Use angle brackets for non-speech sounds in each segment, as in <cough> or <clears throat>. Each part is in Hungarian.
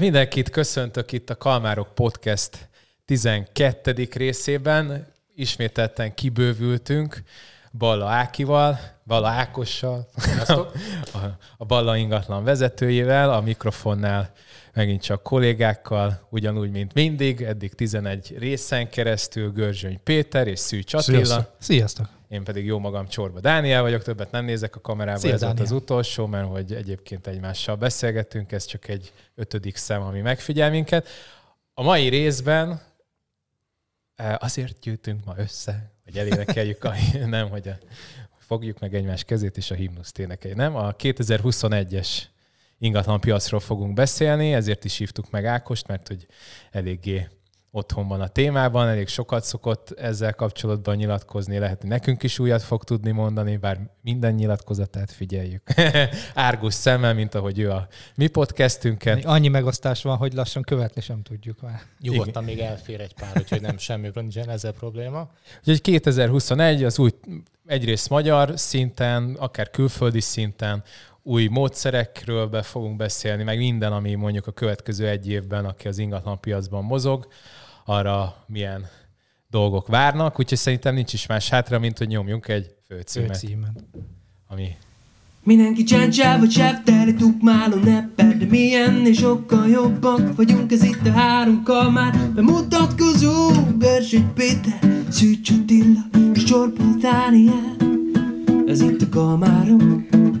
Mindenkit köszöntök itt a Kalmárok Podcast 12. részében. Ismételten kibővültünk Balla Ákival, Balla Ákossal, a, <laughs> a Balla ingatlan vezetőjével, a mikrofonnál megint csak kollégákkal, ugyanúgy, mint mindig, eddig 11 részen keresztül, Görzsöny Péter és Szűcs Attila. Sziasztok. Sziasztok. Én pedig jó magam Csorba Dániel vagyok, többet nem nézek a kamerába, Szia, ez volt az utolsó, mert hogy egyébként egymással beszélgetünk, ez csak egy ötödik szem, ami megfigyel minket. A mai részben eh, azért gyűjtünk ma össze, hogy elénekeljük, a, <laughs> nem, hogy a, fogjuk meg egymás kezét és a himnuszt énekeljük, nem? A 2021-es ingatlan piacról fogunk beszélni, ezért is hívtuk meg Ákost, mert hogy eléggé otthon van a témában, elég sokat szokott ezzel kapcsolatban nyilatkozni, lehet, hogy nekünk is újat fog tudni mondani, bár minden nyilatkozatát figyeljük. <laughs> Árgus szemmel, mint ahogy ő a mi podcastünket. Annyi megosztás van, hogy lassan követni sem tudjuk már. Nyugodtan még elfér egy pár, úgyhogy nem semmi nincsen ezzel probléma. Úgyhogy 2021 az új egyrészt magyar szinten, akár külföldi szinten, új módszerekről be fogunk beszélni, meg minden, ami mondjuk a következő egy évben, aki az ingatlan piacban mozog, arra milyen dolgok várnak, úgyhogy szerintem nincs is más hátra, mint hogy nyomjunk egy főcímet, Címet. ami Mindenki csáncsáv vagy sáv, tukmáló neppel, de milyen és sokkal jobbak vagyunk, ez itt a három kalmár. Bemutatkozó, Bersőgy Péter, Szűcs Attila, és Csorba Dániel. Ez itt a kalmárok,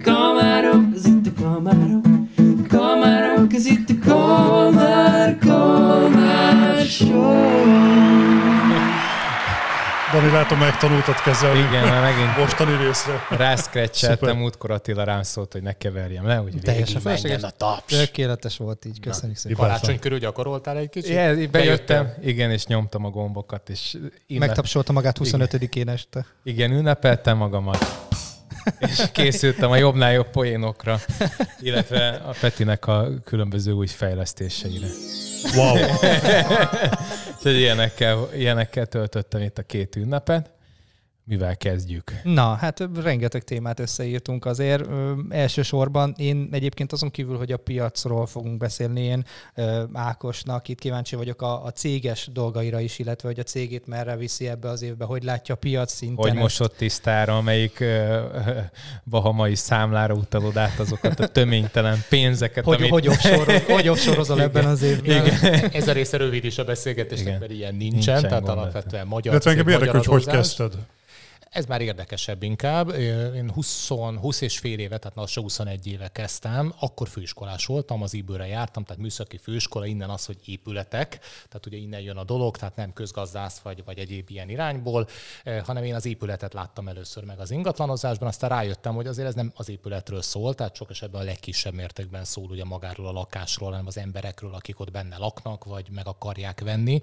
kalmárok, ez itt a kalmárok, kalmárok, ez itt a kalmár show. Dani, látom, megtanultad kezelni. igen, mert megint Mostani részre. rászkrecseltem, Szuper. múltkor Attila rám szólt, hogy ne keverjem le, úgyhogy Teljesen menjen a taps. Tökéletes volt így, köszönjük szépen. Karácsony körül gyakoroltál egy kicsit? Igen, bejöttem, igen, és nyomtam a gombokat, és innen- Megtapsolta magát 25-én este. Igen, ünnepeltem magamat. És készültem a jobbnál jobb poénokra, illetve a Petinek a különböző új fejlesztéseire. Wow. <laughs> Úgyhogy ilyenekkel, ilyenekkel töltöttem itt a két ünnepet. Mivel kezdjük? Na, hát ö, rengeteg témát összeírtunk azért. Ö, elsősorban én egyébként azon kívül, hogy a piacról fogunk beszélni, én ö, Ákosnak itt kíváncsi vagyok a, a céges dolgaira is, illetve hogy a cégét merre viszi ebbe az évbe, hogy látja a piac szinten. Hogy ezt. mosott tisztára, amelyik uh, bahamai számlára utalod át azokat a töménytelen pénzeket, hogy, amit... hogy, offshore, hogy offshore <laughs> ebben az évben. Igen. Ez a része rövid is a beszélgetésnek, mert ilyen nincsen, Nincsen tehát gond. alapvetően magyar Illetve engem cég, érdekel, hogy magyar hogy kezdted. Ez már érdekesebb inkább. Én 20, 20 és fél éve, tehát lassan 21 éve kezdtem, akkor főiskolás voltam, az IBÖ-re jártam, tehát műszaki főiskola, innen az, hogy épületek, tehát ugye innen jön a dolog, tehát nem közgazdász vagy, vagy egyéb ilyen irányból, eh, hanem én az épületet láttam először meg az ingatlanozásban, aztán rájöttem, hogy azért ez nem az épületről szól, tehát sok esetben a legkisebb mértékben szól ugye magáról a lakásról, hanem az emberekről, akik ott benne laknak, vagy meg akarják venni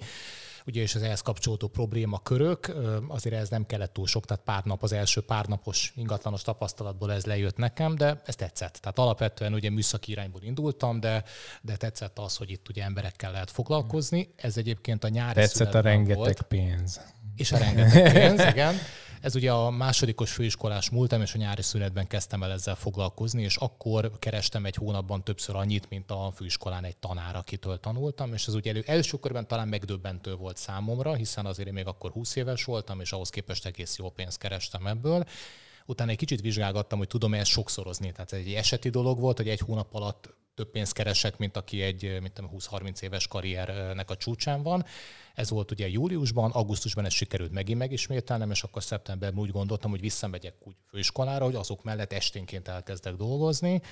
ugye és az ehhez kapcsolódó problémakörök, azért ez nem kellett túl sok, tehát pár nap, az első pár napos ingatlanos tapasztalatból ez lejött nekem, de ez tetszett. Tehát alapvetően ugye műszaki irányból indultam, de, de tetszett az, hogy itt ugye emberekkel lehet foglalkozni. Ez egyébként a nyári Tetszett a rengeteg volt. pénz. És a rengeteg pénz, igen. <laughs> Ez ugye a másodikos főiskolás múltam, és a nyári szünetben kezdtem el ezzel foglalkozni, és akkor kerestem egy hónapban többször annyit, mint a főiskolán egy tanár, akitől tanultam, és ez ugye elő, első körben talán megdöbbentő volt számomra, hiszen azért én még akkor 20 éves voltam, és ahhoz képest egész jó pénzt kerestem ebből. Utána egy kicsit vizsgálgattam, hogy tudom-e ezt sokszorozni. Tehát ez egy eseti dolog volt, hogy egy hónap alatt több pénzt keresek, mint aki egy mint tudom, 20-30 éves karriernek a csúcsán van. Ez volt ugye júliusban, augusztusban ez sikerült megint megismételnem, és akkor szeptemberben úgy gondoltam, hogy visszamegyek úgy főiskolára, hogy azok mellett esténként elkezdek dolgozni.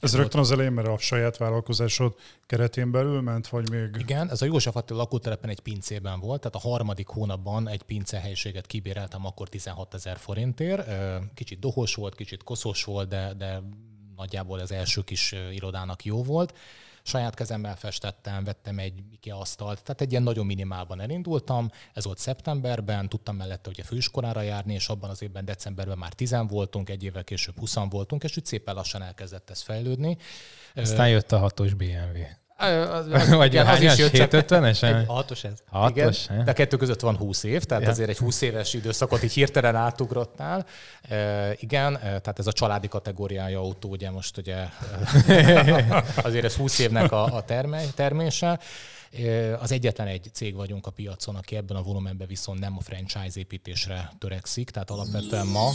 Ez rögtön az elején, mert a saját vállalkozásod keretén belül ment, vagy még... Igen, ez a József Attila lakótelepen egy pincében volt, tehát a harmadik hónapban egy pincehelyiséget kibéreltem akkor 16 ezer forintért. Kicsit dohos volt, kicsit koszos volt, de, de nagyjából az első kis irodának jó volt. Saját kezemmel festettem, vettem egy IKEA asztalt, tehát egy ilyen nagyon minimálban elindultam. Ez volt szeptemberben, tudtam mellette ugye főiskolára járni, és abban az évben decemberben már tizen voltunk, egy évvel később 20 voltunk, és úgy szépen lassan elkezdett ez fejlődni. Aztán jött a hatos BMW. <laughs> Vagy igen, az is jött, csak- 750-esen? Egy hatos ez. Hatos? Igen, de kettő között van 20 év, tehát Ja. azért egy 20 éves időszakot így hirtelen átugrottál. E, igen, tehát ez a családi kategóriája autó, ugye most ugye <laughs> azért ez 20 évnek a, a termé, termése. Az egyetlen egy cég vagyunk a piacon, aki ebben a volumenben viszont nem a franchise építésre törekszik, tehát alapvetően ma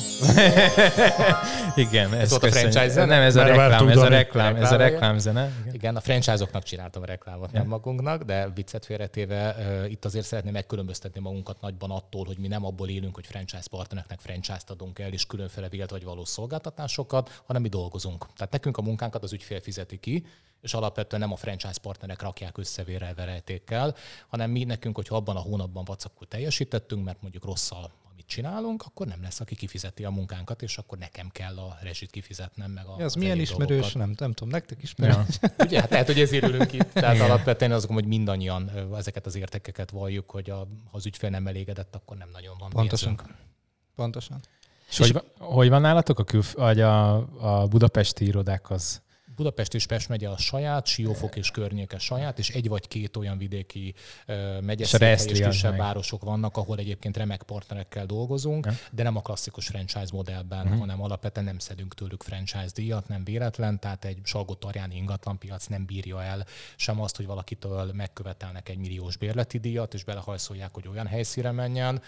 <laughs> Igen, ez, volt a franchise zene? Nem, ez a reklám, ez a reklám, ez a Reklámja. reklámzene. Igen. Igen, a franchise-oknak csináltam a reklámot, nem magunknak, de viccet félretéve itt azért szeretném megkülönböztetni magunkat nagyban attól, hogy mi nem abból élünk, hogy franchise partnereknek franchise-t adunk el, és különféle vélt vagy valós szolgáltatásokat, hanem mi dolgozunk. Tehát nekünk a munkánkat az ügyfél fizeti ki, és alapvetően nem a franchise partnerek rakják össze vérrel, verejtékkel, hanem mi nekünk, hogyha abban a hónapban vacakul teljesítettünk, mert mondjuk rosszal amit csinálunk, akkor nem lesz, aki kifizeti a munkánkat, és akkor nekem kell a rezsit kifizetnem, meg a Ja, az milyen ismerős, dolgokat. nem, nem tudom, nektek ismerős. Ja. <laughs> Ugye, hát lehet, hogy ezért ülünk itt. Tehát alapvetően azt gondolom, hogy mindannyian ezeket az értékeket valljuk, hogy a, ha az ügyfél nem elégedett, akkor nem nagyon van Pontosan. Pontosan. És hogy, va- hogy van nálatok a, külf- vagy a, a budapesti irodák az? Budapest és Pest megye a saját, Siófok és környéke saját, és egy vagy két olyan vidéki megyeszékhely és kisebb meg. városok vannak, ahol egyébként remek partnerekkel dolgozunk, Ja. de nem a klasszikus franchise modellben, Mhm. hanem alapvetően nem szedünk tőlük franchise díjat, nem véletlen, tehát egy Salgótarjáni ingatlanpiac nem bírja el sem azt, hogy valakitől megkövetelnek egy milliós bérleti díjat, és belehajszolják, hogy olyan helyszíre menjen,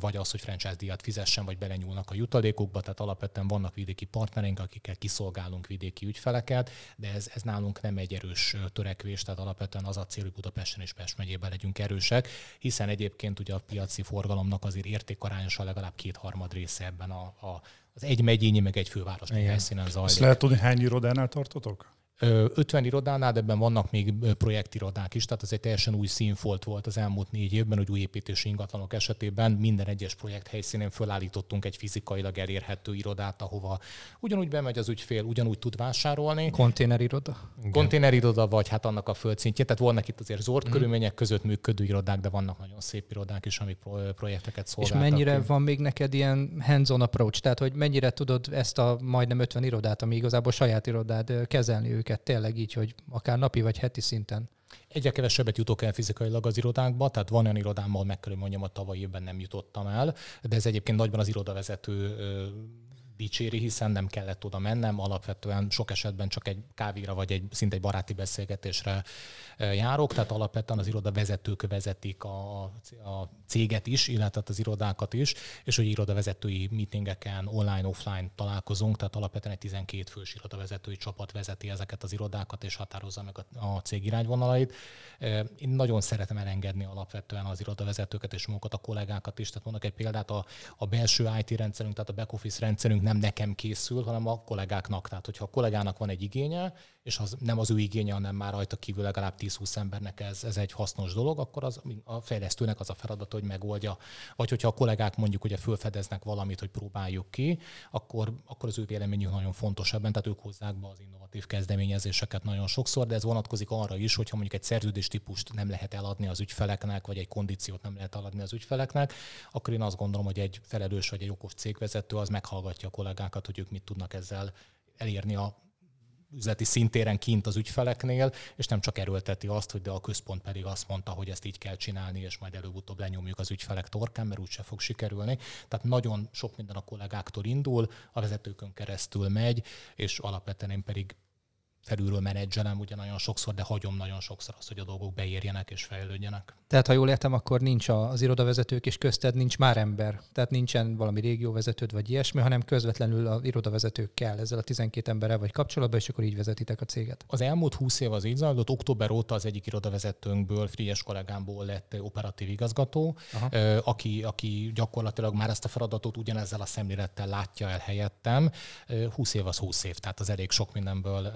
vagy az, hogy franchise díjat fizessen, vagy belenyúlnak a jutalékokba, tehát alapvetően vannak vidéki partnereink, akikkel kiszolgálunk vidéki ügyfeleket, de ez, ez nálunk nem egy erős törekvés, tehát alapvetően az a cél, hogy Budapesten és Pest megyében legyünk erősek, hiszen egyébként ugye a piaci forgalomnak azért értékarányosan legalább kétharmad része ebben a, a az egy megyényi, meg egy fővárosi Igen. helyszínen Azt zajlik. lehet tudni, hány irodánál tartotok? Ö, 50 irodánál, de ebben vannak még projektirodák is, tehát ez egy teljesen új színfolt volt az elmúlt négy évben, hogy új építési ingatlanok esetében minden egyes projekt helyszínén fölállítottunk egy fizikailag elérhető irodát, ahova ugyanúgy bemegy az ügyfél, ugyanúgy tud vásárolni, Konténeriroda. konténeriroda, vagy hát annak a földszintje. Tehát vannak itt azért zord körülmények között működő irodák, de vannak nagyon szép irodák is, amik pro- projekteket És szolgáltatnak. mennyire van még neked ilyen hands-on approach, tehát hogy mennyire tudod ezt a majdnem 50 irodát, ami igazából saját irodád, kezelni őket tényleg így, hogy akár napi vagy heti szinten? Egyre kevesebbet jutok el fizikailag az irodákba, tehát van olyan irodámmal meg kell, mondjam, a tavalyi évben nem jutottam el, de ez egyébként nagyban az irodavezető dicséri, hiszen nem kellett oda mennem, alapvetően sok esetben csak egy kávéra vagy egy szinte egy baráti beszélgetésre járok, tehát alapvetően az iroda vezetők vezetik a, a céget is, illetve az irodákat is, és hogy irodavezetői meetingeken online, offline találkozunk, tehát alapvetően egy 12 fős irodavezetői csapat vezeti ezeket az irodákat, és határozza meg a, a cég irányvonalait. Én nagyon szeretem elengedni alapvetően az irodavezetőket és magukat, a kollégákat is. Tehát mondok egy példát, a, a belső IT rendszerünk, tehát a back office rendszerünk nem nekem készül, hanem a kollégáknak. Tehát, hogyha a kollégának van egy igénye, és az nem az ő igénye, hanem már rajta kívül legalább 10-20 embernek ez, ez egy hasznos dolog, akkor az a fejlesztőnek az a feladat, hogy megoldja. Vagy hogyha a kollégák mondjuk ugye fölfedeznek valamit, hogy próbáljuk ki, akkor, akkor az ő véleményük nagyon fontos ebben, tehát ők hozzák be az innovatív kezdeményezéseket nagyon sokszor, de ez vonatkozik arra is, hogyha mondjuk egy szerződés típust nem lehet eladni az ügyfeleknek, vagy egy kondíciót nem lehet eladni az ügyfeleknek, akkor én azt gondolom, hogy egy felelős vagy egy okos cégvezető az meghallgatja a kollégákat, hogy ők mit tudnak ezzel elérni a üzleti szintéren kint az ügyfeleknél, és nem csak erőlteti azt, hogy de a központ pedig azt mondta, hogy ezt így kell csinálni, és majd előbb-utóbb lenyomjuk az ügyfelek torkán, mert úgyse fog sikerülni. Tehát nagyon sok minden a kollégáktól indul, a vezetőkön keresztül megy, és alapvetően én pedig felülről menedzselem ugye nagyon sokszor, de hagyom nagyon sokszor azt, hogy a dolgok beérjenek és fejlődjenek. Tehát, ha jól értem, akkor nincs az irodavezetők és közted nincs már ember. Tehát nincsen valami régióvezetőd vagy ilyesmi, hanem közvetlenül az irodavezetőkkel, ezzel a 12 emberrel vagy kapcsolatban, és akkor így vezetitek a céget. Az elmúlt 20 év az így zajlott, október óta az egyik irodavezetőnkből, Frigyes kollégámból lett operatív igazgató, Aha. aki, aki gyakorlatilag már ezt a feladatot ugyanezzel a szemlélettel látja el helyettem. Ö, 20 év az 20 év, tehát az elég sok mindenből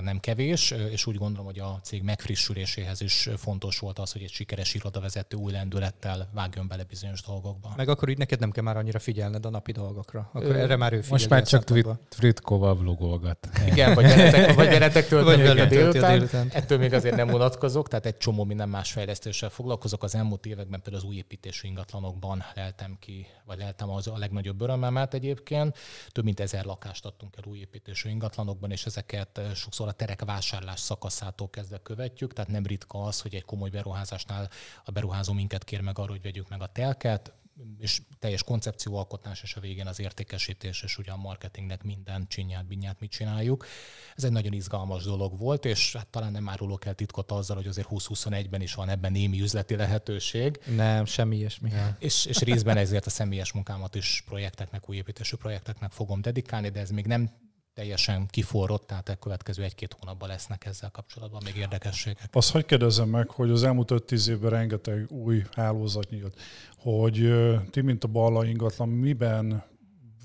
nem kevés, és úgy gondolom, hogy a cég megfrissüléséhez is fontos volt az, hogy egy sikeres irodavezető új lendülettel vágjon bele bizonyos dolgokba. Meg akkor így neked nem kell már annyira figyelned a napi dolgokra. Akkor erre már ő figyel. Most már csak. Fritkóval vlogolgat. Igen, vagy veletek, vagy veletek töltöm a délután. délután. Ettől még azért nem unatkozok, tehát egy csomó minden más fejlesztéssel foglalkozok. Az elmúlt években például az új építésű ingatlanokban leltem ki, vagy leltem az a legnagyobb örömmemet egyébként. Több mint ezer lakást adtunk el új építésű ingatlanokban, és ezeket sokszor a terek vásárlás szakaszától kezdve követjük, tehát nem ritka az, hogy egy komoly beruházásnál a beruházó minket kér meg arra, hogy vegyük meg a telket, és teljes koncepcióalkotás, és a végén az értékesítés, és ugye a marketingnek minden csinyát, binyát mit csináljuk. Ez egy nagyon izgalmas dolog volt, és hát talán nem árulok el titkot azzal, hogy azért 2021-ben is van ebben némi üzleti lehetőség. Nem, semmi ilyesmi. És, és részben ezért a személyes munkámat is projekteknek, új építésű projekteknek fogom dedikálni, de ez még nem teljesen kiforrott, tehát a következő egy-két hónapban lesznek ezzel kapcsolatban még érdekességek. Azt hogy kérdezem meg, hogy az elmúlt 5-10 évben rengeteg új hálózat nyílt, hogy ti, mint a Balla ingatlan, miben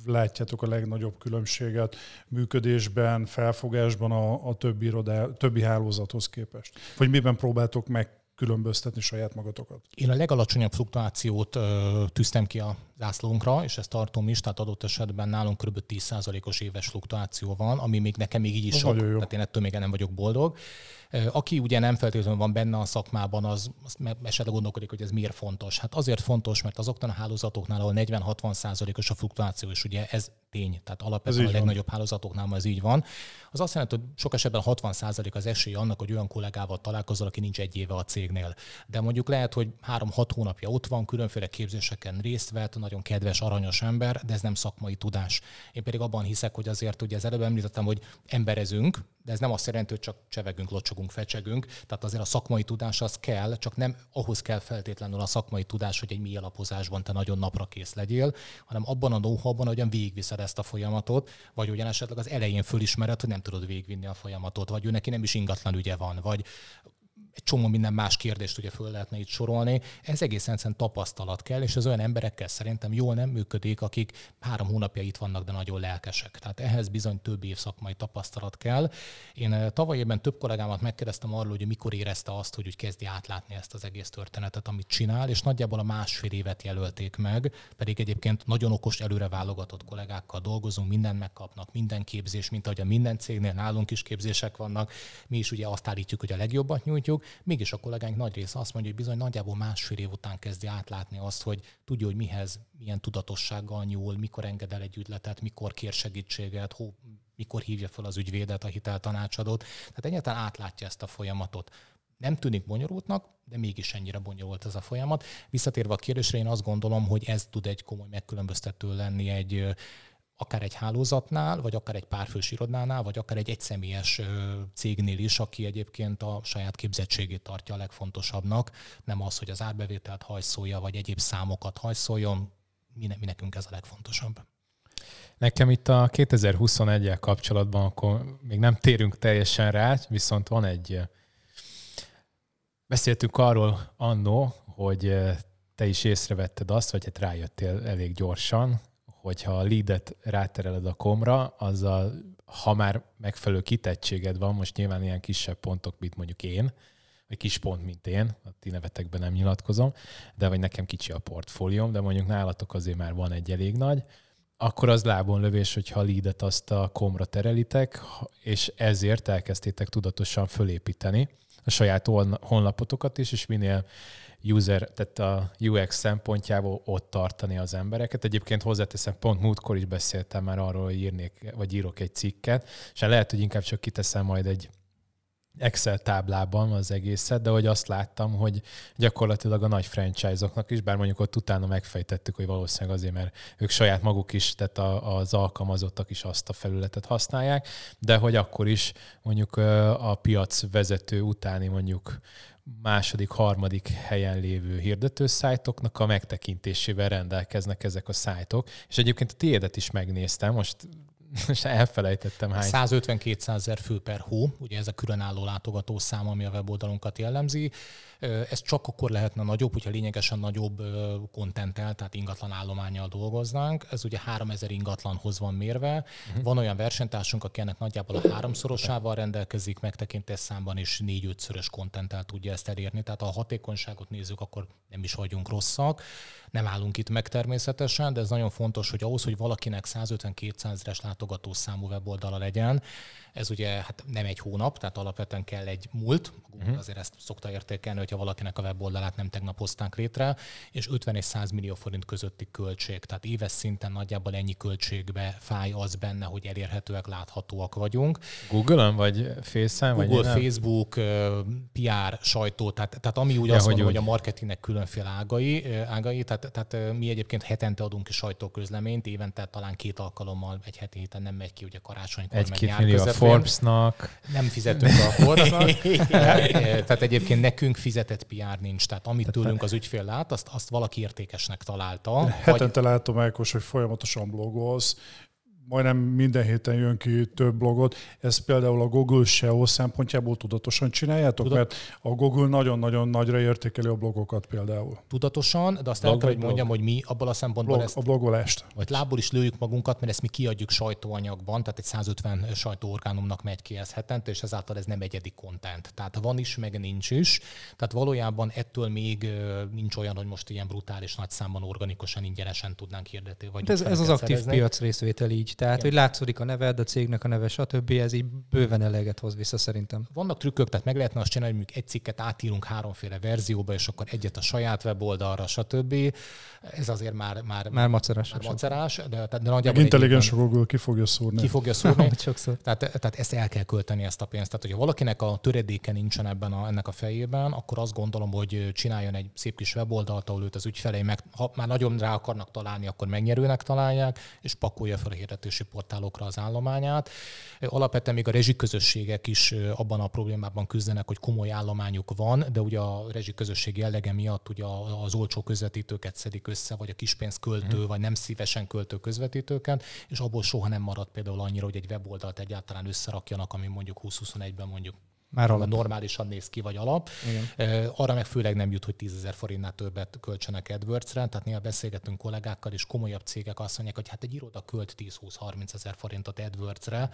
látjátok a legnagyobb különbséget működésben, felfogásban a, a többi, irodá, többi hálózathoz képest? Vagy miben próbáltok meg különböztetni saját magatokat? Én a legalacsonyabb fluktuációt ö, tűztem ki a zászlónkra, és ezt tartom is, tehát adott esetben nálunk kb. 10%-os éves fluktuáció van, ami még nekem még így is sok, jó. tehát én ettől még nem vagyok boldog. Aki ugye nem feltétlenül van benne a szakmában, az, az esetleg gondolkodik, hogy ez miért fontos. Hát azért fontos, mert azoknál a hálózatoknál, ahol 40-60 os a fluktuáció, és ugye ez tény, tehát alapvetően a van. legnagyobb hálózatoknál ma ez így van. Az azt jelenti, hogy sok esetben 60% az esély annak, hogy olyan kollégával találkozol, aki nincs egy éve a cégnél. De mondjuk lehet, hogy 3-6 hónapja ott van, különféle képzéseken részt vett, nagyon kedves, aranyos ember, de ez nem szakmai tudás. Én pedig abban hiszek, hogy azért, ugye az előbb említettem, hogy emberezünk, de ez nem azt jelenti, hogy csak csevegünk, locsogunk, fecsegünk. Tehát azért a szakmai tudás az kell, csak nem ahhoz kell feltétlenül a szakmai tudás, hogy egy mély alapozásban te nagyon napra kész legyél, hanem abban a know-how-ban, hogyan végigviszed ezt a folyamatot, vagy ugyan esetleg az elején fölismered, hogy nem tudod végigvinni a folyamatot, vagy ő neki nem is ingatlan ügye van, vagy egy csomó minden más kérdést ugye föl lehetne itt sorolni. Ez egészen egyszerűen tapasztalat kell, és az olyan emberekkel szerintem jól nem működik, akik három hónapja itt vannak, de nagyon lelkesek. Tehát ehhez bizony több év szakmai tapasztalat kell. Én eh, tavaly évben több kollégámat megkérdeztem arról, hogy mikor érezte azt, hogy úgy kezdi átlátni ezt az egész történetet, amit csinál, és nagyjából a másfél évet jelölték meg, pedig egyébként nagyon okos, előre válogatott kollégákkal dolgozunk, mindent megkapnak, minden képzés, mint ahogy a minden cégnél nálunk is képzések vannak. Mi is ugye azt állítjuk, hogy a legjobbat nyújtjuk, mégis a kollégáink nagy része azt mondja, hogy bizony nagyjából másfél év után kezdi átlátni azt, hogy tudja, hogy mihez, milyen tudatossággal nyúl, mikor enged el egy ügyletet, mikor kér segítséget, hó, mikor hívja fel az ügyvédet, a hiteltanácsadót. Tehát egyáltalán átlátja ezt a folyamatot. Nem tűnik bonyolultnak, de mégis ennyire bonyolult ez a folyamat. Visszatérve a kérdésre, én azt gondolom, hogy ez tud egy komoly megkülönböztető lenni egy akár egy hálózatnál, vagy akár egy párfős irodánál, vagy akár egy egyszemélyes cégnél is, aki egyébként a saját képzettségét tartja a legfontosabbnak, nem az, hogy az árbevételt hajszolja, vagy egyéb számokat hajszoljon, mi, mi nekünk ez a legfontosabb. Nekem itt a 2021-el kapcsolatban akkor még nem térünk teljesen rá, viszont van egy... Beszéltünk arról annó, hogy te is észrevetted azt, vagy hát rájöttél elég gyorsan, hogyha a leadet rátereled a komra, azzal, ha már megfelelő kitettséged van, most nyilván ilyen kisebb pontok, mint mondjuk én, vagy kis pont, mint én, a ti nevetekben nem nyilatkozom, de vagy nekem kicsi a portfólióm, de mondjuk nálatok azért már van egy elég nagy, akkor az lábon lövés, hogyha a leadet azt a komra terelitek, és ezért elkezdtétek tudatosan fölépíteni a saját hon- honlapotokat is, és minél user, tehát a UX szempontjából ott tartani az embereket. Egyébként hozzáteszem, pont múltkor is beszéltem már arról, hogy írnék, vagy írok egy cikket, és hát lehet, hogy inkább csak kiteszem majd egy Excel táblában az egészet, de hogy azt láttam, hogy gyakorlatilag a nagy franchise-oknak is, bár mondjuk ott utána megfejtettük, hogy valószínűleg azért, mert ők saját maguk is, tehát a, az alkalmazottak is azt a felületet használják, de hogy akkor is mondjuk a piac vezető utáni mondjuk második, harmadik helyen lévő hirdető szájtoknak a megtekintésével rendelkeznek ezek a szájtok. És egyébként a tiédet is megnéztem, most, most elfelejtettem hány 150-200 ezer fő per hó, ugye ez a különálló látogató szám, ami a weboldalunkat jellemzi. Ez csak akkor lehetne nagyobb, hogyha lényegesen nagyobb kontenttel, tehát ingatlan állományjal dolgoznánk. Ez ugye 3000 ingatlanhoz van mérve. Uh-huh. Van olyan versenytársunk, aki ennek nagyjából a háromszorosával rendelkezik, megtekintés számban is négy-ötszörös kontenttel tudja ezt elérni. Tehát ha a hatékonyságot nézzük, akkor nem is vagyunk rosszak. Nem állunk itt meg természetesen, de ez nagyon fontos, hogy ahhoz, hogy valakinek 150-200 ezeres látogatószámú weboldala legyen. Ez ugye hát nem egy hónap, tehát alapvetően kell egy múlt, Google uh-huh. azért ezt szokta értékelni, hogyha valakinek a weboldalát nem tegnap hozták létre, és 50 és 100 millió forint közötti költség. Tehát éves szinten nagyjából ennyi költségbe fáj az benne, hogy elérhetőek, láthatóak vagyunk. Google-on vagy Face-en? Google, vagy Facebook, PR, sajtó, tehát, tehát ami úgy ja, azt hogy mondom, úgy. hogy a marketingnek különféle ágai, ágai tehát, tehát mi egyébként hetente adunk ki sajtóközleményt, évente talán két alkalommal, egy heti héten nem megy ki, ugye karácsonykor, Egy-két millió a Forbes-nak. Nem fizetünk a Forbes-nak. <laughs> tehát egyébként nekünk fizetett PR nincs. Tehát amit tőlünk az ügyfél lát, azt, azt valaki értékesnek találta. Hetente vagy... látom, Ákos, hogy folyamatosan blogolsz, majdnem minden héten jön ki több blogot. Ez például a Google SEO szempontjából tudatosan csináljátok? Tudat... Mert a Google nagyon-nagyon nagyra értékeli a blogokat például. Tudatosan, de azt Blog, el kell, hogy mondjam, blog. hogy mi abban a szempontból blog, ezt... A blogolást. Vagy lából is lőjük magunkat, mert ezt mi kiadjuk sajtóanyagban, tehát egy 150 sajtóorgánumnak megy ki ez hetente, és ezáltal ez nem egyedi content. Tehát van is, meg nincs is. Tehát valójában ettől még nincs olyan, hogy most ilyen brutális nagy számban organikusan ingyenesen tudnánk hirdetni. Vagy ez, ez az aktív szerezni. piac részvétel így tehát, Igen. hogy látszódik a neved, a cégnek a neve, stb. Ez így bőven eleget hoz vissza szerintem. Vannak trükkök, tehát meg lehetne azt csinálni, hogy egy cikket átírunk háromféle verzióba, és akkor egyet a saját weboldalra, stb. Ez azért már, már, már macerás. Már macerás de, de nagyjából intelligens Google ki fogja szúrni. Ki fogja szúrni. tehát, tehát ezt el kell költeni, ezt a pénzt. Tehát, hogyha valakinek a töredéke nincsen ebben a, ennek a fejében, akkor azt gondolom, hogy csináljon egy szép kis weboldalt, ahol őt az ügyfelei meg, ha már nagyon rá akarnak találni, akkor megnyerőnek találják, és pakolja fel a hirdetési portálokra az állományát. Alapvetően még a rezsiközösségek is abban a problémában küzdenek, hogy komoly állományuk van, de ugye a rezsiközösség jellege miatt ugye az olcsó közvetítőket szedik össze, vagy a kispénz költő, mm. vagy nem szívesen költő közvetítőket, és abból soha nem marad például annyira, hogy egy weboldalt egyáltalán összerakjanak, ami mondjuk 2021-ben mondjuk már alap. normálisan néz ki, vagy alap. Igen. Arra meg főleg nem jut, hogy 10 ezer forintnál többet költsenek AdWords-re, tehát néha beszélgetünk kollégákkal, és komolyabb cégek azt mondják, hogy hát egy iroda költ 10-20-30 ezer forintot AdWords-re,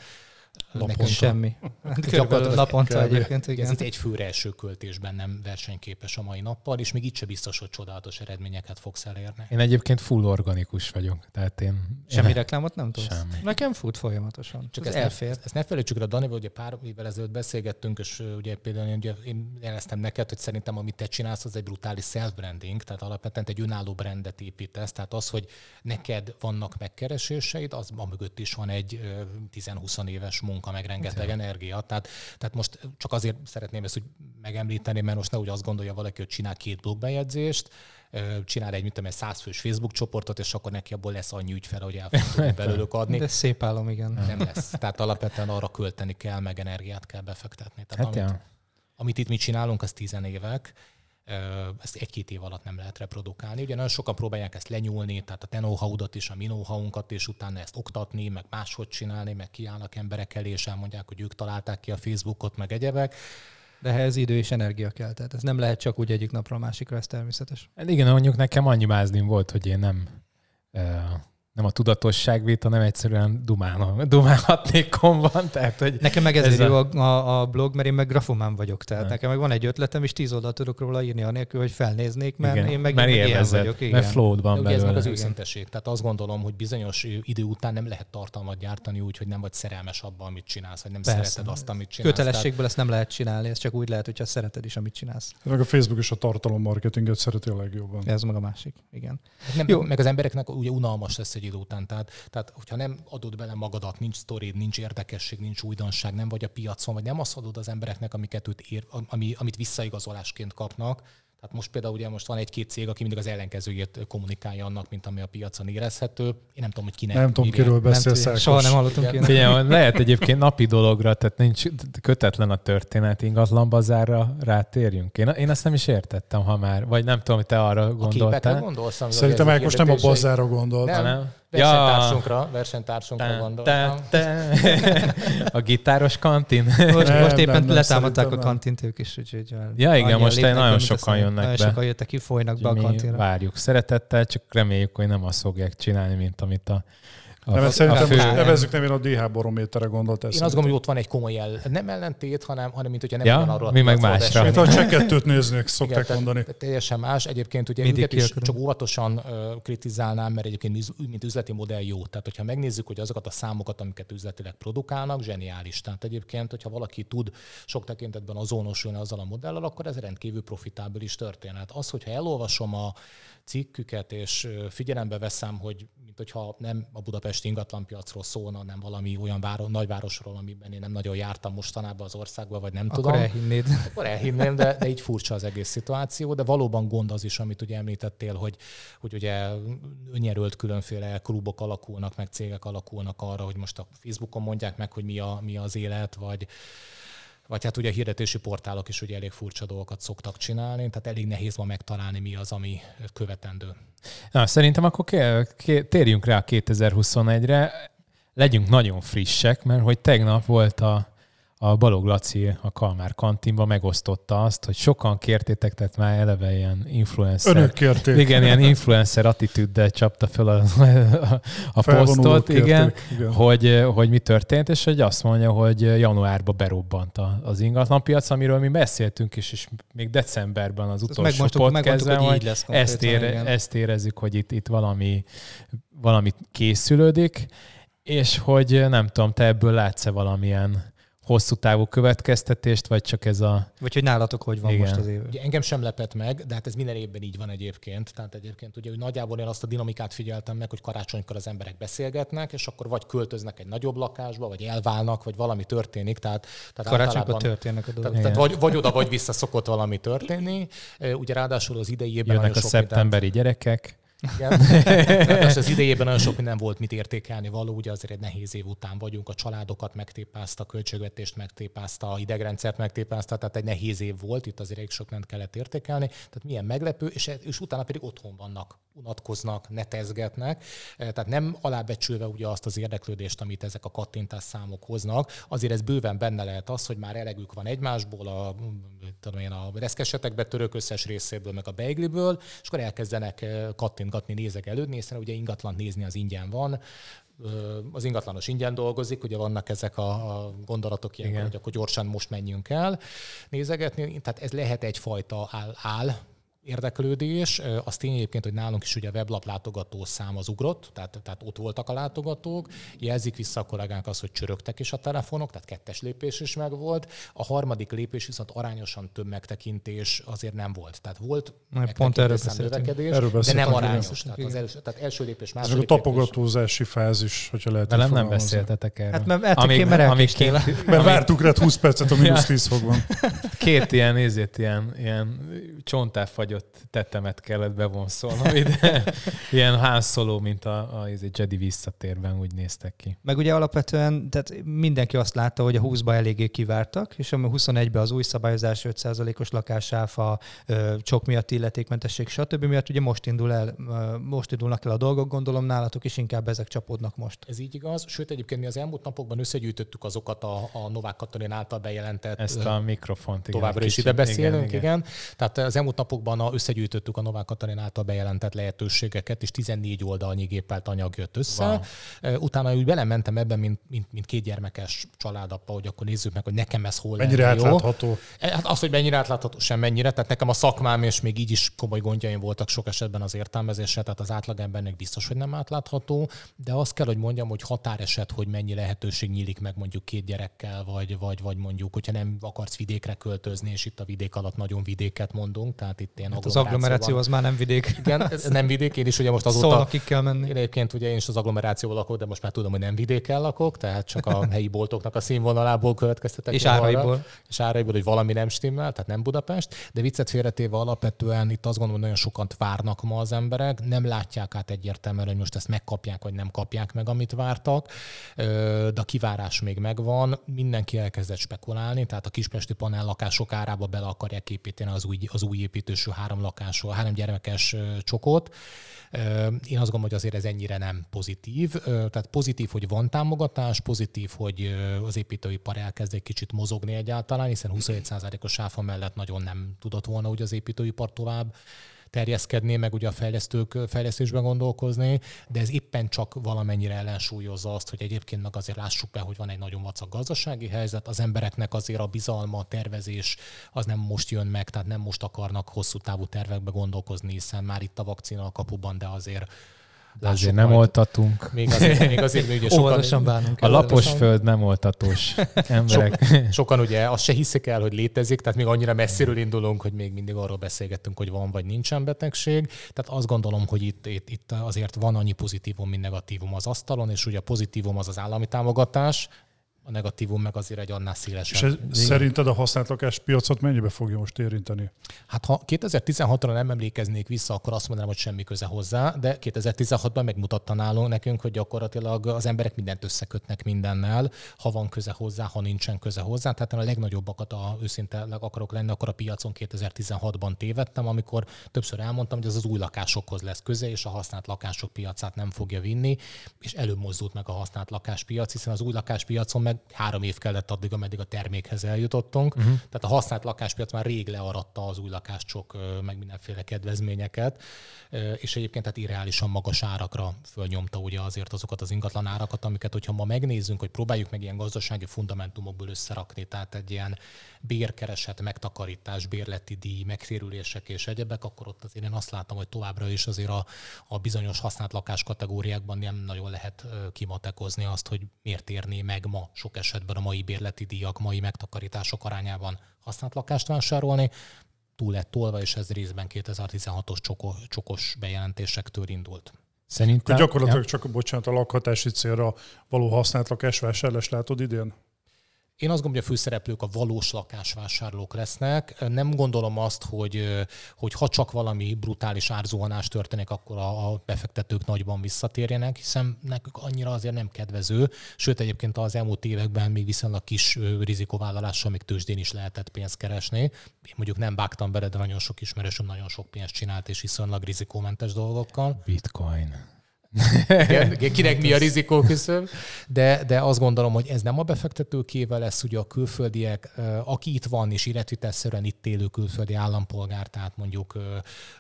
Naponta. Semmi. Körülbelül naponta egyébként, igen. Ez egy főre első költésben nem versenyképes a mai nappal, és még itt se biztos, hogy csodálatos eredményeket fogsz elérni. Én egyébként full organikus vagyok. Tehát én, Semmi én reklámot nem tudsz? Semmi. Nekem fut folyamatosan. Csak ez elfér. Ne, ezt ne felejtsük rá, Dani, hogy pár évvel ezelőtt beszélgettünk, és ugye például én, ugye, én jeleztem neked, hogy szerintem amit te csinálsz, az egy brutális self-branding, tehát alapvetően egy önálló brandet építesz. Tehát az, hogy neked vannak megkereséseid, az a mögött is van egy 10-20 éves munka, meg rengeteg rengeteg energia. Tehát, tehát most csak azért szeretném ezt úgy megemlíteni, mert most ne úgy azt gondolja valaki, hogy csinál két blogbejegyzést, csinál egy, mint tudom, egy százfős Facebook csoportot, és akkor neki abból lesz annyi ügyfele, hogy el fog <laughs> belőlük adni. De szép álom, igen. Nem lesz. Tehát alapvetően arra költeni kell, meg energiát kell befektetni. Tehát hát amit, ja. amit itt mi csinálunk, az tizenévek, ezt egy-két év alatt nem lehet reprodukálni. Ugye nagyon sokan próbálják ezt lenyúlni, tehát a te know is, a mi know és utána ezt oktatni, meg máshogy csinálni, meg kiállnak emberek elé, és elmondják, hogy ők találták ki a Facebookot, meg egyebek. De ehhez idő és energia kell, tehát ez nem lehet csak úgy egyik napra a másikra, ez természetes. Hát igen, mondjuk nekem annyi mázlim volt, hogy én nem nem a tudatosság hanem egyszerűen dumálom, dumálhatnék van. Tehát, hogy nekem meg ezért ez jó a... A, a, blog, mert én meg grafomán vagyok. Tehát ne. nekem meg van egy ötletem, és tíz oldalt tudok róla írni anélkül, hogy felnéznék, mert igen, én meg, mert én élvezed, vagyok. Igen. Mert flow van belőle. Ez meg az őszinteség. Tehát azt gondolom, hogy bizonyos idő után nem lehet tartalmat gyártani úgy, hogy nem vagy szerelmes abban, amit csinálsz, vagy nem Persze. szereted azt, amit csinálsz. Kötelességből tehát... ezt nem lehet csinálni, ez csak úgy lehet, hogyha szereted is, amit csinálsz. Meg a Facebook is a tartalommarketinget szereti a legjobban. Ez meg a másik, igen. Nem, Jó. Meg az embereknek ugye unalmas lesz egy idő után. Tehát tehát, hogyha nem adod bele magadat, nincs sztorid, nincs érdekesség, nincs újdonság, nem vagy a piacon, vagy nem azt adod az embereknek, amiket őt ér, ami, amit visszaigazolásként kapnak, tehát most például ugye most van egy-két cég, aki mindig az ellenkezőjét kommunikálja annak, mint ami a piacon érezhető. Én nem tudom, hogy kinek. Nem tudom, kiről beszélsz. Nem, soha nem hallottunk ilyen. Figyelj, lehet egyébként napi dologra, tehát nincs kötetlen a történet, ingatlan bazárra rátérjünk. Én, én ezt nem is értettem, ha már, vagy nem tudom, hogy te arra gondoltál. A gondolsz, Szerintem meg most nem a bazárra gondolt. Nem, Versenytársunkra, versenytársunkra gondoltam. Te, te. A gitáros kantin? Most, nem, most éppen nem, letámadták a kantint ők is. Úgyhogy ja igen, most nagyon sokan jönnek nagyon be. sokan jöttek ki, folynak be a kantinra. Várjuk szeretettel, csak reméljük, hogy nem azt fogják csinálni, mint amit a A, Nem, a szerintem fő- most nevezzük nem én a DH barométerre gondolt Én ezt. azt gondolom, hogy ott van egy komoly el, nem ellentét, hanem, hanem mint hogyha nem Ja, ugyanarról a mi meg másra. Mint a csekketőt néznék, Igen, szokták tehát- mondani. tehát Teljesen más. Egyébként ugye Mindig őket is csak óvatosan ö, kritizálnám, mert egyébként mi- mint üzleti modell jó. Tehát, hogyha megnézzük, hogy azokat a számokat, amiket üzletileg produkálnak, zseniális. Tehát egyébként, hogyha valaki tud sok tekintetben azonosulni azzal a modellel, akkor ez rendkívül profitábilis történet. Az, hogyha elolvasom a cikküket, és figyelembe veszem, hogy mint hogyha nem a budapesti ingatlanpiacról szólna, hanem valami olyan váro, nagyvárosról, amiben én nem nagyon jártam mostanában az országban, vagy nem Akkor tudom elhinnéd. akkor elhinném, de, de így furcsa az egész szituáció, de valóban gond az is, amit ugye említettél, hogy, hogy ugye önnyerült különféle klubok alakulnak, meg cégek alakulnak arra, hogy most a Facebookon mondják meg, hogy mi, a, mi az élet, vagy, vagy hát ugye a hirdetési portálok is ugye elég furcsa dolgokat szoktak csinálni, tehát elég nehéz ma megtalálni, mi az, ami követendő. Na, szerintem akkor ké- ké- térjünk rá a 2021-re. Legyünk nagyon frissek, mert hogy tegnap volt a, a Balog Laci a Kalmár kantinban megosztotta azt, hogy sokan kértétek, tehát már eleve ilyen influencer. Önök kérték. Igen, ilyen influencer attitűddel csapta fel a, a, a posztot, igen, kérték, igen. hogy, hogy mi történt, és hogy azt mondja, hogy januárban berobbant az ingatlanpiac, amiről mi beszéltünk is, és még decemberben az utolsó podcastben, hogy lesz ezt, ére, igen. ezt érezzük, hogy itt, itt valami, valami készülődik, és hogy nem tudom, te ebből látsz-e valamilyen hosszú távú következtetést, vagy csak ez a... Vagy hogy nálatok hogy van Igen. most az év? Ugye engem sem lepett meg, de hát ez minden évben így van egyébként. Tehát egyébként ugye hogy nagyjából én azt a dinamikát figyeltem meg, hogy karácsonykor az emberek beszélgetnek, és akkor vagy költöznek egy nagyobb lakásba, vagy elválnak, vagy valami történik. Tehát, tehát Karácsonykor történnek a dolgok. tehát, tehát vagy, vagy oda, vagy vissza szokott valami történni. Ugye ráadásul az idejében Jönnek nagyon a sok mindent- szeptemberi gyerekek. Igen. <laughs> Ráadásul az idejében nagyon sok minden volt, mit értékelni való, ugye azért egy nehéz év után vagyunk, a családokat megtépázta, a költségvetést megtépázta, a idegrendszert megtépázta, tehát egy nehéz év volt, itt azért elég sok mindent kellett értékelni, tehát milyen meglepő, és, és utána pedig otthon vannak, unatkoznak, netezgetnek, Eh, tehát nem alábecsülve ugye azt az érdeklődést, amit ezek a kattintás számok hoznak, azért ez bőven benne lehet az, hogy már elegük van egymásból, a, tudom én, a reszkesetekbe török összes részéből, meg a beigliből, és akkor elkezdenek kattintgatni, nézegelődni, hiszen ugye ingatlan nézni az ingyen van, az ingatlanos ingyen dolgozik, ugye vannak ezek a, a gondolatok ilyenkor, hogy akkor gyorsan most menjünk el nézegetni, tehát ez lehet egyfajta áll, áll érdeklődés. Az tény egyébként, hogy nálunk is ugye a weblap látogató szám az ugrott, tehát, tehát ott voltak a látogatók. Jelzik vissza a kollégánk az, hogy csörögtek is a telefonok, tehát kettes lépés is megvolt. A harmadik lépés viszont arányosan több megtekintés azért nem volt. Tehát volt pont erről beszéltünk. növekedés, Erről de nem arányos. Tehát, az első, tehát első lépés, Ez a második lépés. tapogatózási fázis, hogyha lehet Velem nem beszéltetek erről. Hát mert ettől én már elkéstél. Mert vártuk rád 20 percet, a mínusz 10 fokban. Két ilyen, nézét, ilyen, ilyen csontáfagyott tetemet kellett bevonszolnom ide. <laughs> Ilyen hánszoló, mint a, a izé, Jedi visszatérben úgy néztek ki. Meg ugye alapvetően tehát mindenki azt látta, hogy a 20-ba eléggé kivártak, és ami 21-ben az új szabályozás 5%-os lakásáfa, csok miatt illetékmentesség, stb. miatt ugye most indul el, most indulnak el a dolgok, gondolom nálatok is inkább ezek csapódnak most. Ez így igaz. Sőt, egyébként mi az elmúlt napokban összegyűjtöttük azokat a, a Novák Katalin által bejelentett Ezt a mikrofont. Igen, továbbra is ide beszélünk, igen, igen. Tehát az elmúlt napokban a, összegyűjtöttük a Novák Katalin által bejelentett lehetőségeket, és 14 oldalnyi gépelt anyag jött össze. Wow. Utána úgy belementem ebben, mint, mint, mint két gyermekes családapa, hogy akkor nézzük meg, hogy nekem ez hol Mennyire lenne jó. átlátható. E, Hát az, hogy mennyire átlátható, sem mennyire. Tehát nekem a szakmám, és még így is komoly gondjaim voltak sok esetben az értelmezésre, tehát az átlagembernek biztos, hogy nem átlátható, de azt kell, hogy mondjam, hogy határeset, hogy mennyi lehetőség nyílik meg mondjuk két gyerekkel, vagy, vagy, vagy mondjuk, hogyha nem akarsz vidékre költözni, és itt a vidék alatt nagyon vidéket mondunk, tehát itt én Hát az agglomeráció az már nem vidék. Igen, ez nem vidék, én is ugye most azóta... Szolnokig kell menni. Én egyébként ugye én is az agglomerációban lakok, de most már tudom, hogy nem vidéken lakok, tehát csak a helyi boltoknak a színvonalából következtetek. És le arra. áraiból. És áraiból, hogy valami nem stimmel, tehát nem Budapest. De viccet félretéve alapvetően itt azt gondolom, nagyon sokat várnak ma az emberek, nem látják át egyértelműen, hogy most ezt megkapják, vagy nem kapják meg, amit vártak, de a kivárás még megvan. Mindenki elkezdett spekulálni, tehát a kispesti panellakások árába bele akarják építeni az új, az új építősű három lakású, három gyermekes csokot. Én azt gondolom, hogy azért ez ennyire nem pozitív. Tehát pozitív, hogy van támogatás, pozitív, hogy az építőipar elkezd egy kicsit mozogni egyáltalán, hiszen 27%-os sáfa mellett nagyon nem tudott volna úgy az építőipar tovább terjeszkedni, meg ugye a fejlesztők fejlesztésben gondolkozni, de ez éppen csak valamennyire ellensúlyozza azt, hogy egyébként meg azért lássuk be, hogy van egy nagyon vacak gazdasági helyzet, az embereknek azért a bizalma, a tervezés az nem most jön meg, tehát nem most akarnak hosszú távú tervekbe gondolkozni, hiszen már itt a vakcina a kapuban, de azért de azért nem majd. oltatunk. Még azért, még azért még ugye <laughs> sokan, bánunk. A lapos föld nem oltatós <laughs> emberek. So, <laughs> sokan ugye azt se hiszik el, hogy létezik, tehát még annyira messziről indulunk, hogy még mindig arról beszélgettünk, hogy van vagy nincsen betegség. Tehát azt gondolom, hogy itt, itt, itt azért van annyi pozitívum, mint negatívum az asztalon, és ugye a pozitívum az az állami támogatás, a negatívum meg azért egy annál szélesebb. És ez szerinted a használt lakáspiacot mennyibe fogja most érinteni? Hát ha 2016-ra nem emlékeznék vissza, akkor azt mondanám, hogy semmi köze hozzá, de 2016-ban megmutatta nálunk nekünk, hogy gyakorlatilag az emberek mindent összekötnek mindennel, ha van köze hozzá, ha nincsen köze hozzá. Tehát a legnagyobbakat, a őszinte akarok lenni, akkor a piacon 2016-ban tévedtem, amikor többször elmondtam, hogy ez az új lakásokhoz lesz köze, és a használt lakások piacát nem fogja vinni, és előbb mozdult meg a használt lakáspiac, hiszen az új lakáspiacon meg három év kellett addig, ameddig a termékhez eljutottunk. Uh-huh. Tehát a használt lakáspiac már rég learatta az új lakáscsok, meg mindenféle kedvezményeket, és egyébként tehát irreálisan magas árakra fölnyomta ugye azért azokat az ingatlan árakat, amiket, hogyha ma megnézzünk, hogy próbáljuk meg ilyen gazdasági fundamentumokból összerakni, tehát egy ilyen bérkereset, megtakarítás, bérleti díj, megtérülések és egyebek, akkor ott azért én azt látom, hogy továbbra is azért a, a bizonyos használt lakás kategóriákban nem nagyon lehet kimatekozni azt, hogy miért érné meg ma sok esetben a mai bérleti díjak, mai megtakarítások arányában használt lakást vásárolni. Túl lett tolva, és ez részben 2016-os csokos bejelentésektől indult. Szerintem... Gyakorlatilag ja. csak, bocsánat, a lakhatási célra való használt lakásvásárlás látod idén? Én azt gondolom, hogy a főszereplők a valós lakásvásárlók lesznek. Nem gondolom azt, hogy, hogy ha csak valami brutális árzuhanás történik, akkor a, a befektetők nagyban visszatérjenek, hiszen nekük annyira azért nem kedvező. Sőt, egyébként az elmúlt években még viszonylag kis rizikóvállalással még tőzsdén is lehetett pénzt keresni. Én mondjuk nem bágtam bele, de nagyon sok ismerősöm nagyon sok pénzt csinált, és viszonylag rizikómentes dolgokkal. Bitcoin. Kinek mi a rizikó küszöb, de, de azt gondolom, hogy ez nem a befektetőkével lesz, ugye a külföldiek, aki itt van és életvitelszerűen itt élő külföldi állampolgár, tehát mondjuk